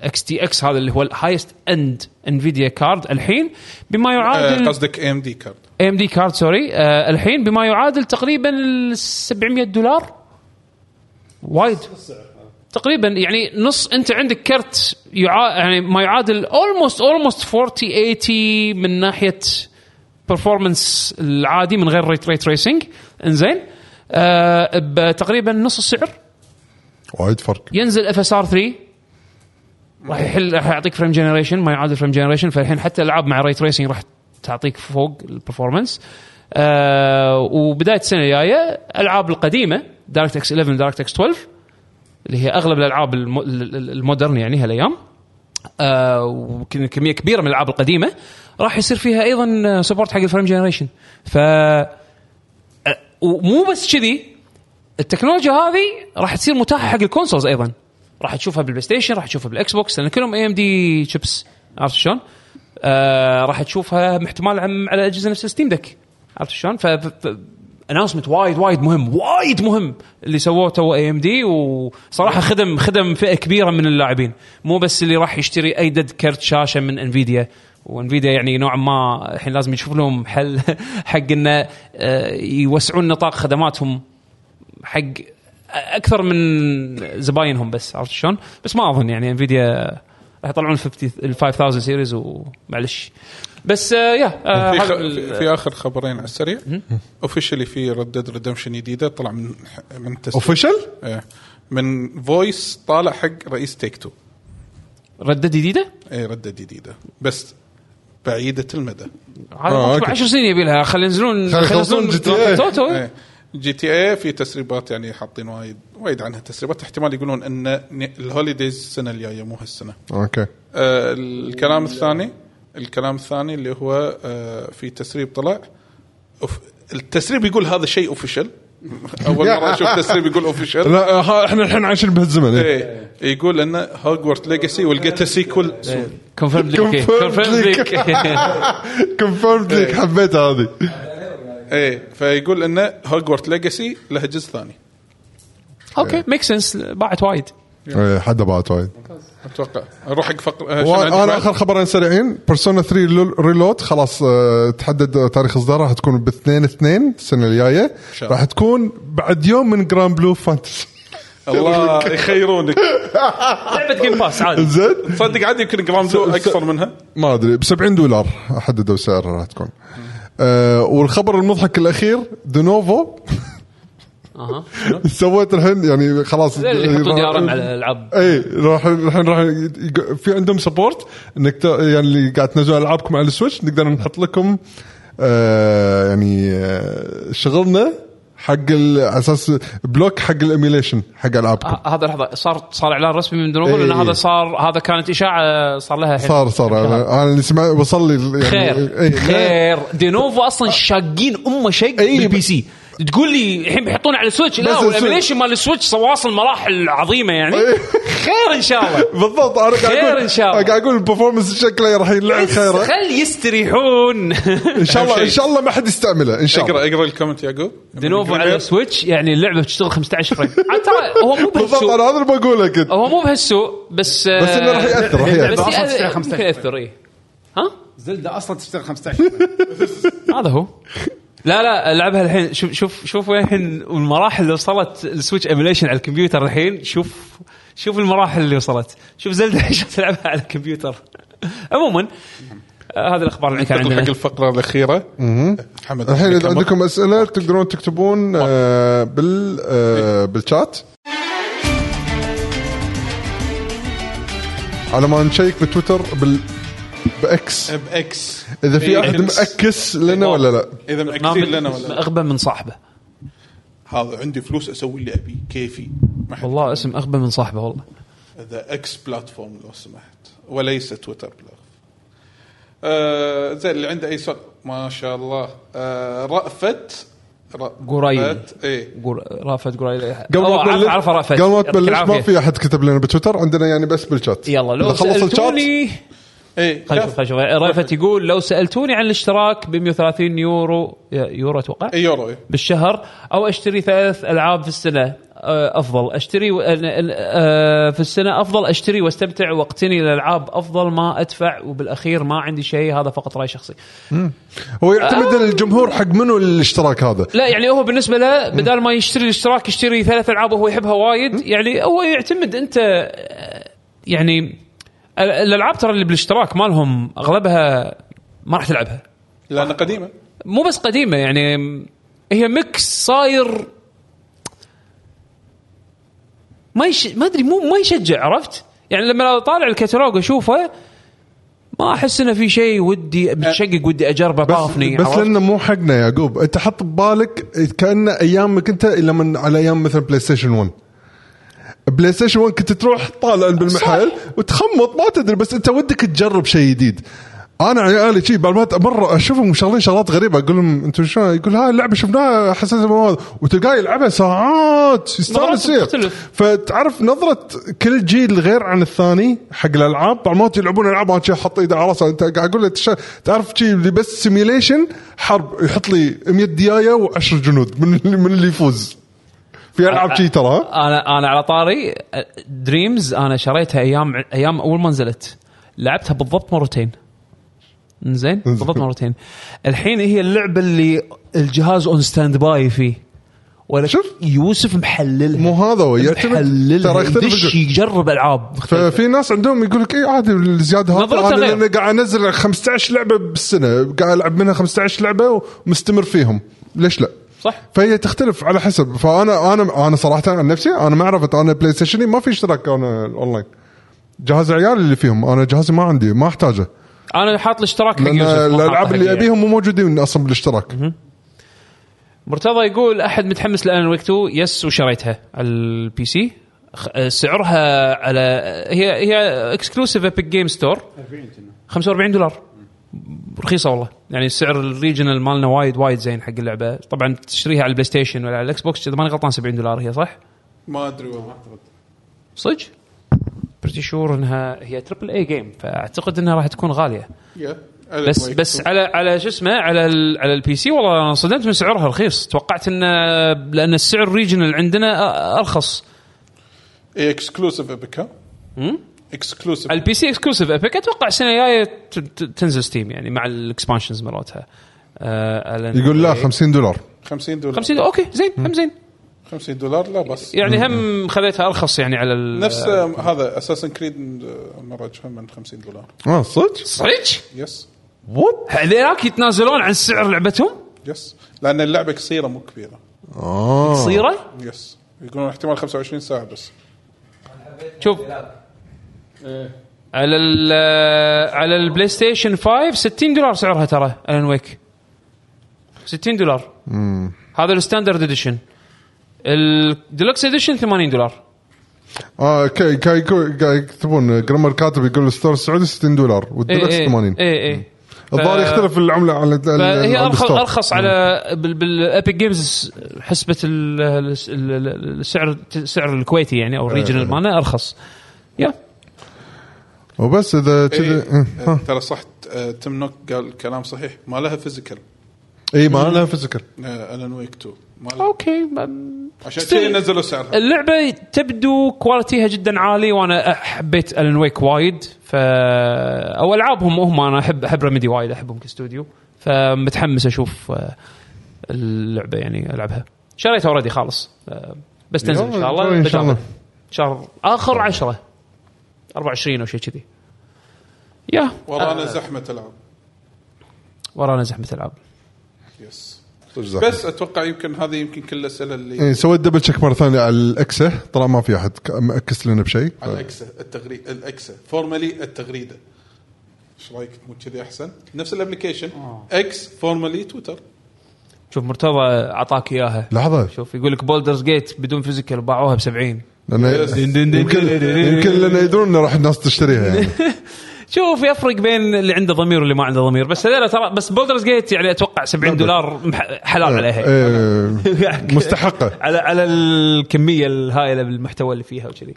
XTX هذا اللي هو ال highest end Nvidia card الحين. بما آه، يعادل قصدك اي ام دي كارد اي إم دي كارد سوري. آه الحين بما يعادل تقريبا ال 700 دولار. وايد. تقريبا يعني نص أنت عندك كرت يعا يعني ما يعادل almost almost 40 80 من ناحية performance العادي من غير ray ray tracing إنزين. آه بتقريبا نص السعر. وايد فرق. ينزل FSR 3 راح يحل راح يعطيك frame generation ما يعادل frame generation فالحين حتى الألعاب مع ray tracing راح تعطيك فوق ال performance آه وبداية السنة الجاية الالعاب القديمة DirectX 11 DirectX 12 اللي هي أغلب الألعاب الم- ال- ال- ال modern يعني هالأيام. آه وكميه كبيرة من الألعاب القديمة راح يصير فيها أيضا support حق ال frame generation ف آه، ومو بس كذي التكنولوجيا هذه راح تصير متاحة حق ال consoles أيضا. راح تشوفها بال PlayStation راح تشوفها بال Xbox لأن كلهم AMD chips عرفت شلون؟ آه راح تشوفها احتمال على أجهزة نفس Steam Deck عرفت شلون؟ ف announcement وايد وايد مهم وايد مهم اللي سووه تو AMD وصراحة خدم خدم فئة كبيرة من اللاعبين مو بس اللي راح يشتري أي دد كرت شاشة من Nvidia و Nvidia يعني نوعا ما الحين لازم يشوف لهم حل حق إنه آه، يوسعون نطاق خدماتهم حق أكثر من زباينهم بس عرفت شلون؟ بس ما أظن يعني Nvidia راح يطلعون ال 50 ال 5000 series ومعلش بس آه يا آه في, خ... في, آخر خبرين على السريع. officially في Red Dead Redemption جديدة طلع من من تسريب official إيه. من voice طالع حق رئيس Take-Two Red Dead جديدة؟ اي Red Dead جديدة. بس بعيدة المدى. هذا آه، okay. 10 سنين يبي لها خلي ينزلون خلي خلي يخلصون ينزلون إيه. GTA في تسريبات يعني حاطين وايد وايد عنها تسريبات. احتمال يقولون إن ال holidays السنة الجاية مو هالسنة. okay. آه الكلام الثاني الكلام الثاني اللي هو آه في تسريب طلع. أوف التسريب يقول هذا شيء official أول مرة أشوف تسريب يقول official لا ها إحنا الحين عايشين بهالزمن. إيه. يقول إن Hogwarts Legacy والجيت sequel confirmed leak confirmed confirmed leak. leak confirmed leak حبيتها هذه. إيه فيقول إن Hogwarts Legacy له جزء ثاني. okay make sense باعت وايد. إيه، حدا بعد وايد. أتوقع. نروح حق فقرة آه، بعد؟ آخر خبرين سريعين. Persona 3 لول- Reload خلاص آه، تحدد تاريخ اصدارها راح تكون ب 2 2 السنة الجايه. راح تكون بعد يوم من Granblue Fantasy الله يخيرونك. لعبة Game Pass عادي زين. صدق عادي يمكن Granblue أكثر منها. ما أدري ب 70 دولار. حددوا سعرها راح تكون آه والخبر المضحك الأخير Denuvo أها. سويت الحين يعني خلاص. يحطون على الالعاب اي راح الحين راح في عندهم support إنك يعني اللي قاعد تنزلون ألعابكم على ال Switch نقدر نحط لكم آه يعني آه شغلنا. حق ال- على أساس block حق ال emulation حق ألعابكم. ه- هذا لحظة صار صار إعلان رسمي من إيه. لأن هذا صار هذا كانت إشاعة صار لها الحين صار صار. أنا أنا اللي سمعت وصل لي يعني خير إيه، خير. Denuvo أصلا شاقين أمة شيء إيه، بال PC تقول لي الحين بيحطونه على السويتش؟ لا السويتش. والايميليشن مال السويتش واصل مراحل عظيمة يعني. خير إن شاء الله. بالضبط أنا قاعد خير إن شاء الله. قاعد أقول ال performance شكله راح يلعب خيره. خل يستريحون. إن شاء الله إن شاء الله ما حد يستعمله إن شاء الله. اقرأ اقرا ال comment يعقوب Denuvo على ال Switch يعني اللعبة بتشتغل 15 frame. ترى هو مو بالضبط بهالسوء أنا هذا اللي بقوله كنت. هو مو بهالسوء بس بس إنه راح يأثر، راح. بس 15 يمكن يأثر اي ها؟ Zelda أصلا تشتغل 15 هذا هو. لا لا ألعبها الحين. شوف شوف شوف وين الحين المراحل اللي وصلت ال Switch emulation على الكمبيوتر الحين. شوف شوف المراحل اللي وصلت. شوف Zelda إيش تلعبها على الكمبيوتر. عموما آه، هذه الأخبار اللي كان ننتقل حق عندنا الفقرة الأخيرة. محمد الحين إذا. عندكم أسئلة تقدرون تكتبون آه بال آه بالشات. على ما نشيك بتويتر بال بإكس. بإكس. إذا في أحد. مأكس لنا ولا لا؟ إذا مأكسين لنا ولا لا. أغبى من صاحبه. هذا عندي فلوس أسوي اللي أبي كيفي. ما حد والله اسم أغبى من صاحبه والله. the X platform لو سمحت. وليس تويتر بلغ آه زين اللي عنده أي سؤال؟ ما شاء الله. آه رأفت. قريل. رأفت إيه. قول رأفت قول قبل ما تبلش عارف رأفت. قبل ما تبلش ما. في أحد كتب لنا بتويتر عندنا يعني بس بالشات. يلا لو إذا خلص الشات. إيه خلينا نشوف خلينا نشوف. رافت يقول لو سألتوني عن الاشتراك ب 130 يورو يورو أتوقع؟ إيه يورو إيه. بالشهر أو أشتري ثلاث ألعاب في السنة آه، أفضل. أشتري آه، في السنة أفضل أشتري واستمتع واقتني الالعاب أفضل ما أدفع وبالأخير ما عندي شيء هذا فقط رأي شخصي. هو يعتمد الجمهور حق منو الاشتراك هذا؟ لا يعني هو بالنسبة له بدال ما يشتري الاشتراك يشتري ثلاث ألعاب وهو يحبها وايد يعني هو يعتمد أنت آه، يعني الألعاب ترى اللي بالاشتراك مالهم أغلبها ما راح تلعبها لأنها قديمة مو بس قديمة يعني هي ميكس صاير ما يش... ما أدري مو ما يشجع عرفت؟ يعني لما لو طالع الكتالوج أشوفه ما أحس إنه في شيء ودي متشقق ودي أجربه بس طافني بس عرفت؟ لأنه مو حقنا يا يعقوب أنت حط ببالك كأنه ايامك انت لما على أيام مثلا بلاي ستيشن 1 بلاي ستيشن 1 كنت تروح طالع بالمحل وتخمط ما تدري بس انت ودك تجرب شيء جديد. أنا عيالي شي بعد ما مرة اشوفهم شغالين شغلات غريبه أقول لهم أنتم شلون يقول هاي اللعبة شفناها حساسه مواد وتلقاه يلعبها ساعات يستانس. فتعرف نظرة كل جيل غير عن الثاني حق الألعاب؟ بعض المرات يلعبون ألعاب أنا حط ايده على راسه أنت قاعد أقول له تعرف شي اللي بس simulation حرب يحط لي 100 ديايه و10 جنود. من اللي من اللي يفوز. في العاب شي ترى؟ أنا أنا على طاري Dreams أنا شريتها أيام أيام أول ما نزلت لعبتها بالضبط مرتين زين بالضبط مرتين الحين هي اللعبة اللي الجهاز on standby فيه ولا شوف. يوسف محللها مو هذا هو يعتمد ترى يختلف يدش. يجرب ألعاب. ففي ناس عندهم يقول لك اي عادي الزيادة هذا أنا. لأن قاعد أنزل 15 لعبة بالسنة قاعد ألعب منها 15 لعبة ومستمر فيهم ليش لا؟ صح. فهي تختلف على حسب. فأنا أنا أنا صراحة عن نفسي أنا ما عرفت أنا بلاي ستيشني ما في اشتراك أنا اونلاين جهاز عيالي اللي فيهم أنا جهازي ما عندي ما أحتاجه. أنا حاط الاشتراك حق لأن الألعاب اللي أبيهم مو موجودين أصلا بالاشتراك. مرتضى يقول أحد متحمس لأن Wake 2 yes وشريتها على ال PC. سعرها على هي هي exclusive Epic Games Store 45 دولار. رخيصة والله. يعني السعر ال regional مالنا وايد وايد زين حق اللعبة. طبعا تشتريها على البلاي ستيشن ولا على الإكس بوكس إذا ماني غلطان 70 دولار هي صح؟ ما أدري والله صدق؟ pretty sure إنها هي triple A game فأعتقد إنها راح تكون غالية. بس بس على على شو اسمه على ال على ال PC والله أنا انصدمت من سعرها رخيص. توقعت انه لأن السعر regional عندنا أرخص. exclusive Epic ها؟ exclusive على ال PC exclusive Epic أتوقع السنة الجاية تنزل ستيم يعني مع ال expansions مالتها آه يقول لا Wake. 50 دولار. 50 دولار. 50 okay زين هم. زين. 50 دولار لا بس. يعني هم. خذيتها أرخص يعني على ال- نفس آه، هذا Assassin's Creed Mirage ها من 50 دولار. آه صدق؟ صدق؟ yes هذيلاك يتنازلون عن سعر لعبتهم؟ yes لأن اللعبة قصيرة مو كبيرة. آه. قصيرة؟ yes يقولون احتمال 25 ساعة بس. شوف. على ال على البلاي ستيشن 5 60 دولار سعرها ترى Alan Wake 60 دولار. هذا ال standard edition ال deluxe edition 80 دولار. okay قاعد يكتبون جرامر كاتب يقول ال store السعودي 60 دولار والديلكس 80 اي اي الظاهر يختلف العملة على على ارخص. أرخص على بال Epic Games حسبة ال- ال- ال- السعر السعر الكويتي يعني أو ال regional مالنا أرخص. yeah. وبس إذا إيه، إيه، آه، ها. ترى صح آه، تم نوك قال كلام صحيح. ما لها physical إي ما لها physical Alan Wake 2 ما لها. okay عشان كذا نزلوا سعرها. اللعبة تبدو quality ها جدا عالي وأنا حبيت Alan Wake وايد. ف أو ألعابهم هم أنا احب أحب Remedy وايد أحبهم كاستوديو فمتحمس أشوف آه، اللعبة يعني ألعبها. شريتها already خالص. آه، بس تنزل إن شاء الله إن شاء الله. شهر آخر عشرة. 24 أو شيء كذي. yeah. ورانا زحمة العاب ورانا زحمة العاب yes بس بس أتوقع يمكن هذه يمكن كل الأسئلة اللي إيه سويت double check مرة ثانية على الأكسة طلع ما في أحد مأكس لنا بشيء. ف- على الاكسا التغريده الاكسا formerly التغريدة. إيش رأيك؟ مو كذي أحسن؟ نفس ال application X formerly Twitter شوف مرتضى أعطاك إياها. لحظة. شوف يقول لك Baldur's Gate بدون physical باعوها ب 70 لأن. يمكن يمكن لأن يدرون إن راح الناس تشتريها يعني. شوف يفرق بين اللي عنده ضمير واللي ما عنده ضمير. بس هذول ترى بس Baldur's Gate يعني أتوقع 70 دولار حلال عليها. إيه، مستحقة. على على الكمية الهائلة بالمحتوى اللي فيها وكذي.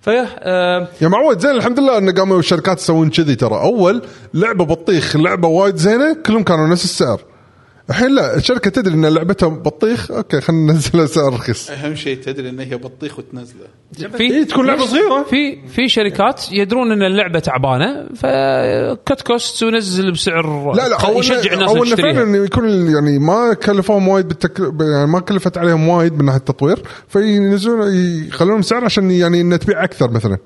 ف yeah آه. يا معود زين الحمد لله إن قاموا الشركات يسوون كذي ترى. أول لعبة بطيخ لعبة وايد زينة كلهم كانوا نفس السعر. الحين لا الشركة تدري إن لعبتها بطيخ؟ okay خلينا ننزلها سعر رخيص. أهم شيء تدري إن هي بطيخ وتنزله. في إيه، تكون لعبة صغيرة. في في شركات يدرون إن اللعبة تعبانة ف cut cost ونزل بسعر لا لا أو يشجع الناس أو إنه تشتريها فعلا يكون يعني ما كلفوهم وايد بالتك... يعني ما كلفت عليهم وايد من ناحية التطوير فينزلون يخلون سعر عشان يعني إنه تبيع أكثر مثلا.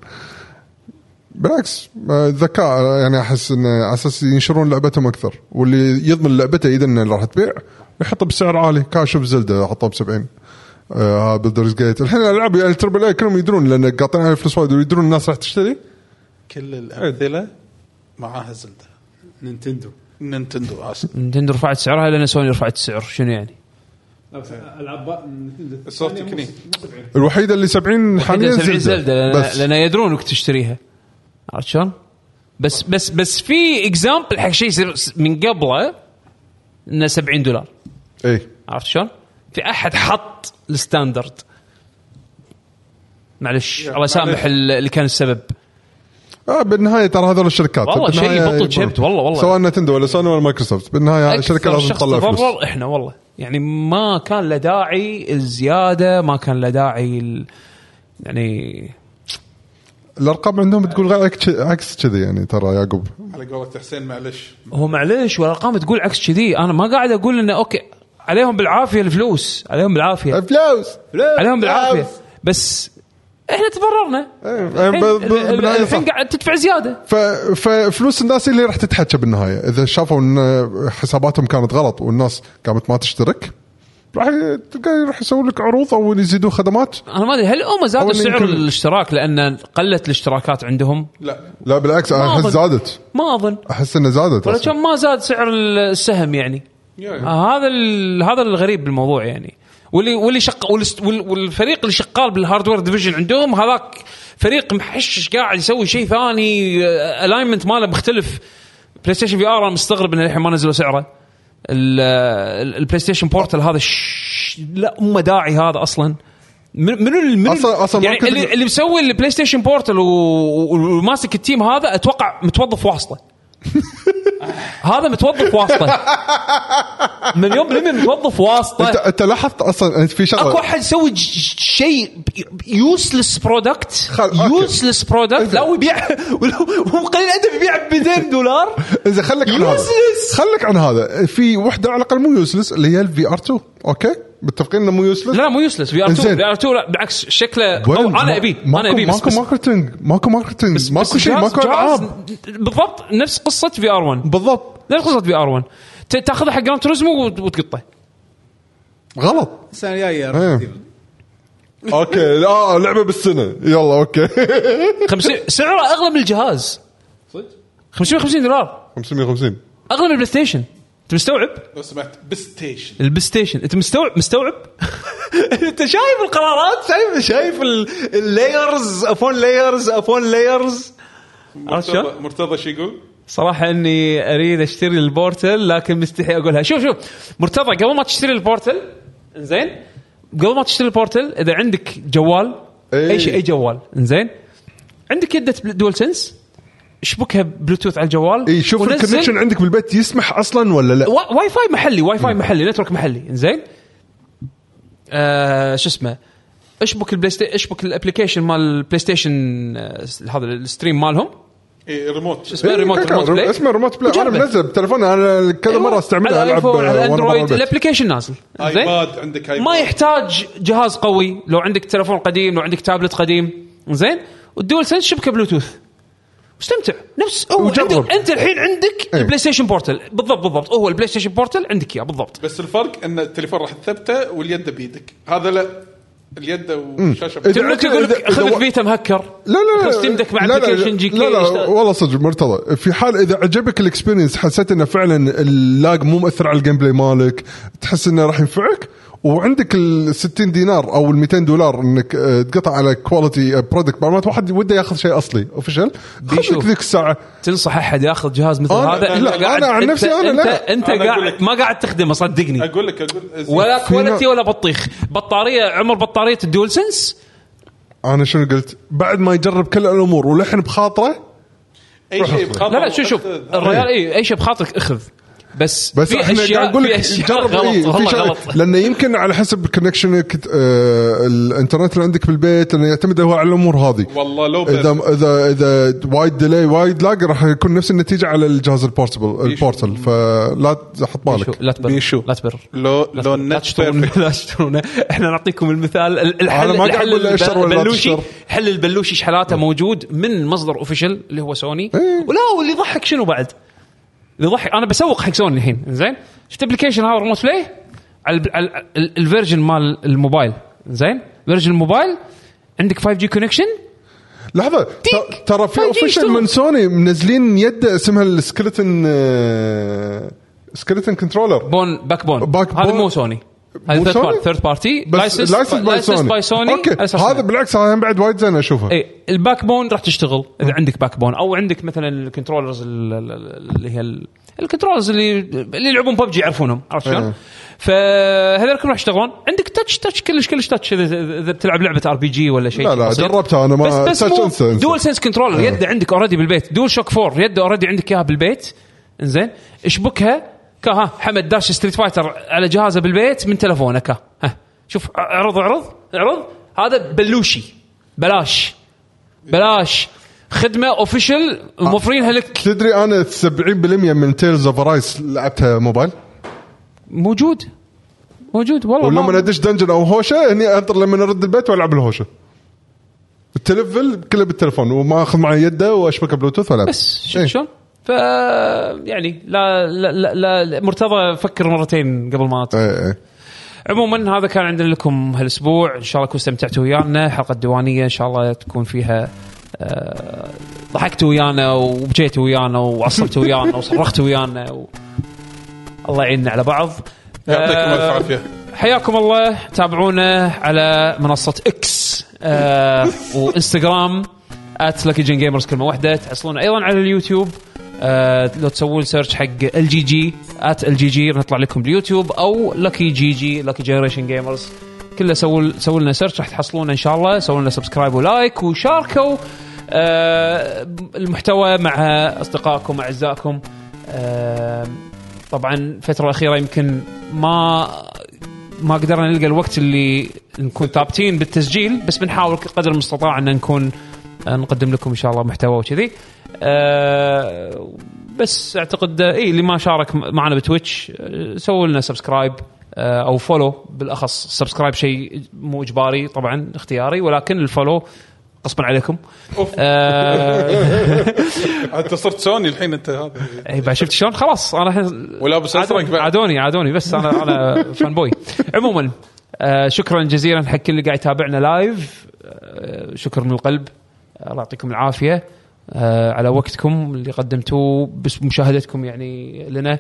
بالعكس آه، ذكاء يعني أحس انه على أساس ينشرون لعبتهم أكثر. واللي يضمن لعبته إذا إنه راح تبيع يحطه بسعر عالي. كان شوف زلده حطوه ب 70 آه Baldur's Gate الحين الالعاب يعني ال triple A كلهم يدرون لأن قاطعين عليه فلوس وايد ويدرون الناس راح تشتري. كل الأمثلة معاها زلده نينتندو. نينتندو آسف. نتندو رفعت سعرها لأن سوني رفعت السعر شنو يعني؟ ألعاب نينتندو. الصوت الثانية تقني. مو 70. الوحيدة اللي 70 حاليا 70 Zelda, لأن, بس. لأن يدرون انك تشتريها. عرفت شلون؟ بس بس بس في example حق شيء من قبله إنه 70 دولار. اي عرفت شلون؟ في أحد حط ال standard. معلش الله يسامح ال- اللي كان السبب. آه بالنهاية ترى هذول الشركات. والله شيء يبون. شبت، والله- والله. سواء نينتندو ولا سوني ولا مايكروسوفت. بالنهاية الشركة لازم تطلع فلوس. تضرر إحنا والله. يعني ما كان له داعي الزيادة ما كان له داعي ال... يعني الأرقام عندهم تقول غير عكس- كذي يعني ترى يعقوب. على قولة حسين معلش. هو معليش والأرقام تقول عكس كذي. أنا ما قاعد أقول إنه أوكي عليهم بالعافية الفلوس. عليهم بالعافية. فلوس! عليهم بالعافية. بس إحنا تضررنا إيه، الحين- قاعد تدفع زيادة. ف- ففلوس الناس اللي راح تتحكى بالنهاية. إذا شافوا إن حساباتهم كانت غلط والناس قامت ما تشترك راح تلقى راح يسوون لك عروض أو يزيدون خدمات. أنا ما أدري هل هم زادوا سعر الاشتراك لأن قلت الاشتراكات عندهم؟ لا. لا بالعكس أنا ما أحس أظن. زادت. ما أظن. أحس انها زادت ولا. كان ما زاد سعر السهم يعني. آه هذا هذا الغريب بالموضوع يعني. واللي واللي شق والفريق اللي شغال بال hardware division عندهم هذاك فريق محشش قاعد يسوي شيء ثاني ال alignment ماله مختلف. بلاي ستيشن VR أنا مستغرب إنه الحين ما نزلوا سعره. البلاي ستيشن Portal هذا ش... لا ام داعي هذا أصلا. من منو أصلاً- أصلاً ما يعني اللي, اللي مسوي البلاي ستيشن Portal و- وماسك ال team هذا أتوقع متوظف واسطة. هذا متوظف واسطة. مليون بالمية متوظف انت واسطة. انت لاحظت أصلا انت في أكو شغله أحد يسوي شيء useless product. useless product لا ويبيع هو قليل ادب يبيع ب 200 دولار. إذا خليك عن هذا. خليك عن هذا. في وحدة على الأقل مو useless اللي هي ال VR 2 أوكي؟ متفقين إنه مو يوسلس لا مو useless VR 2 إنزين. VR 2 لا بالعكس شكله؟ أو أنا ماكو- أنا ابيه بس ماكو marketing ماكو marketing ماكو شيء ماكو جهاز ألعاب. بالضبط نفس قصة VR 1 بالضبط. نفس قصة VR 1 ت- تاخذها حق Gran Turismo وت- وتقطه. غلط. السنة الجاية إيه. أوكي. لا لعبة بالسنة. يلا أوكي. 50 سعره أغلى من الجهاز. صدق؟ 550 دولار. 550 أغلى من البلاي ستيشن. انت مستوعب؟ لو سمحت بستيشن البلاي ستيشن انت مستوعب مستوعب؟ انت شايف القرارات شايف شايف ال layers upon layers upon layers عرفت شلون؟ مرتضى مرتضى شو يقول؟ صراحة إني أريد أشتري ال Portal لكن مستحي أقولها شوف شوف مرتضى قبل ما تشتري ال Portal زين قبل ما تشتري ال Portal إذا عندك جوال إيه. أي شيء أي جوال زين عندك يدة DualSense اشبكها بلوتوث على الجوال إي شوف ال connection عندك بالبيت يسمح أصلا ولا لا؟ وا- واي فاي محلي واي فاي محلي network محلي. زين آه شو اسمه؟ اشبك البلاي ستيشن اشبك ال application مال البلاي ستيشن آه، هذا ال stream مالهم. إيه ريموت اسمه؟ إيه، remote. Remote Play اسمه Remote Play أنا. منزل بتليفوني أنا كذا مرة استعملها على ألعب على البيت. ال application نازل. زين ايباد عندك ايباد ما يحتاج جهاز قوي. لو عندك تليفون قديم لو عندك تابلت قديم. زين وال DualSense شبكه بلوتوث. واستمتع نفس هو وجرب. عندك أنت الحين عندك إيه. البلاي ستيشن Portal. بالضبط بالضبط. هو البلاي ستيشن Portal عندك إياه بالضبط. بس الفرق إن التليفون راح تثبته واليد بيدك. هذا لا اليد والشاشه تقول عندك- يقول لك إذا- خذ ال Vita مهكر. لا لا لا. دك مع لا لا. application جي كي لا لا يشتغل. والله صدق مرتضى. في حال إذا عجبك ال experience حسيت إنه فعلا ال lag مو مؤثر على ال gameplay مالك تحس إنه راح ينفعك وعندك ال 60 دينار أو ال 200 دولار إنك آه، تقطع على quality product معناته واحد وده ياخذ شيء أصلي official خذ. ذيك الساعة. تنصح أحد ياخذ جهاز مثل أنا- هذا؟ أنت لا، قاعد أنا عن انت- نفسي أنا انت لا. أنت أنا قاعد. ما قاعد تخدمه صدقني. أقول لك أقول ولا في quality ولا بطيخ. بطارية عمر بطارية ال DualSense أنا شنو قلت؟ بعد ما يجرب كل الأمور ولحن بخاطره أي شيء بخاطر لا لا شوف شوف الريال اي أي شيء بخاطرك اخذ. بس بس في إحنا اشياء قاعد نقول في لك أشياء جرب غلط إيه، في غلط. لأنه يمكن على حسب كونكشنك آه الإنترنت اللي عندك بالبيت لأنه يعتمد هو على الأمور هذه. والله لو إذا بس. إذا إذا وايد ديلي وايد لاج راح يكون نفس النتيجة على الجهاز البورتبل البورتل فلا تحط بالك. لا تبر. بيشو. لا تبر. لو لا لو النت لا تشترون إحنا نعطيكم المثال ال- الحل ما قاعد البلوشي. حل البلوشي شحالاته موجود من مصدر اوفيشال اللي هو سوني إيه. ولا واللي يضحك شنو بعد؟ يضحك أنا بسوق حق سوني الحين. زين؟ شفت application هذا Remote Play على ال version مال الموبايل. زين؟ version الموبايل عندك 5 G connection لحظة. ترى في 5G official. من سوني منزلين يده اسمها السكلتن سكلتن كنترولر بون باك بون باك هذا بون. مو سوني. third party license by سوني by سوني أوكي هذا بالعكس هذا بعد وايد زين أشوفه. اي ال Backbone راح تشتغل. إذا عندك Backbone أو عندك مثلا ال controllers ال- ال- اللي هي ال- ال controllers اللي اللي يلعبون ببجي يعرفونهم عرفت شلون؟ إيه. فهذول كلهم راح يشتغلون. عندك touch touch كلش كلش touch اذا بتلعب لعبة RPG ولا شيء لا لا. جربتها أنا ما بس بس. DualSense controller يده عندك already بالبيت. DualShock 4 يده already عندك إياها بالبيت. إنزين. اشبكها كا ها حمد داش Street Fighter على جهازه بالبيت من تلفونه كا ها. شوف اعرض اعرض اعرض هذا بلوشي بلاش بلاش. خدمة official موفرينها لك تدري أنا 70% من Tales of Arise لعبتها موبايل؟ موجود. موجود والله ولما ما- ادش dungeon أو هوشة هني أنطر لما ارد البيت وألعب الهوشة. التلفل كله بالتلفون وما اخذ معي يده وأشبكه بلوتوث وألعب. بس إيه. شلون؟ ف يعني لا لا, لا, لا مرتضى فكر مرتين قبل ما ت- إيه إيه. عموما هذا كان عندنا لكم هالأسبوع. إن شاء الله تكونوا استمتعتوا ويانا. حلقة ديوانيه إن شاء الله تكون فيها آه، ضحكتوا ويانا وبجيتوا ويانا وعصبتوا ويانا وصرختوا ويانا و... الله يعيننا على بعض. يعطيكم آه، الف عافيه حياكم الله. تابعونا على منصة إكس آه وإنستغرام at Lucky Gen Gamers كلمة واحدة. تحصلون أيضا على اليوتيوب. آه لو تسوون search حق ال جي جي ات ال جي جي نطلع لكم باليوتيوب أو Lucky GG Lucky Generation Gamers كله سووا سووا لنا search راح تحصلونا إن شاء الله. سووا لنا subscribe و like وشاركوا آه المحتوى مع أصدقائكم اعزائكم آه طبعا الفترة الأخيرة يمكن ما ما قدرنا نلقى الوقت اللي نكون ثابتين بالتسجيل بس بنحاول قدر المستطاع إن نكون نقدم لكم إن شاء الله محتوى وكذي. آه، بس أعتقد آه، إي اللي ما شارك معنا بتويتش آه، سووا لنا subscribe أو follow بالأخص ال subscribe شيء مو إجباري طبعا اختياري ولكن ال follow غصبا عليكم. أنت صرت سوني الحين أنت هذا. إي بعد شفت شلون؟ خلاص أنا الحين ولابس ازرق عادوني. عادوني بس أنا أنا fanboy عموما آه شكرا جزيلا حق كل اللي قاعد يتابعنا live آه شكر من القلب. الله يعطيكم العافية. آه على وقتكم اللي قدمتوه بس مشاهدتكم يعني لنا.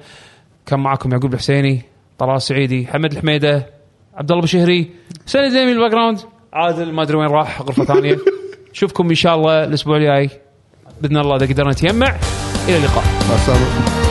كان معكم يعقوب الحسيني طلال سعيدي حمد الحميدة عبد الله بشهري سند ديمي الباك جراوند عادل ما أدري وين راح غرفة ثانية. نشوفكم إن شاء الله الأسبوع الجاي. بإذن الله إذا قدرنا نتجمع إلى اللقاء. مع السلامة.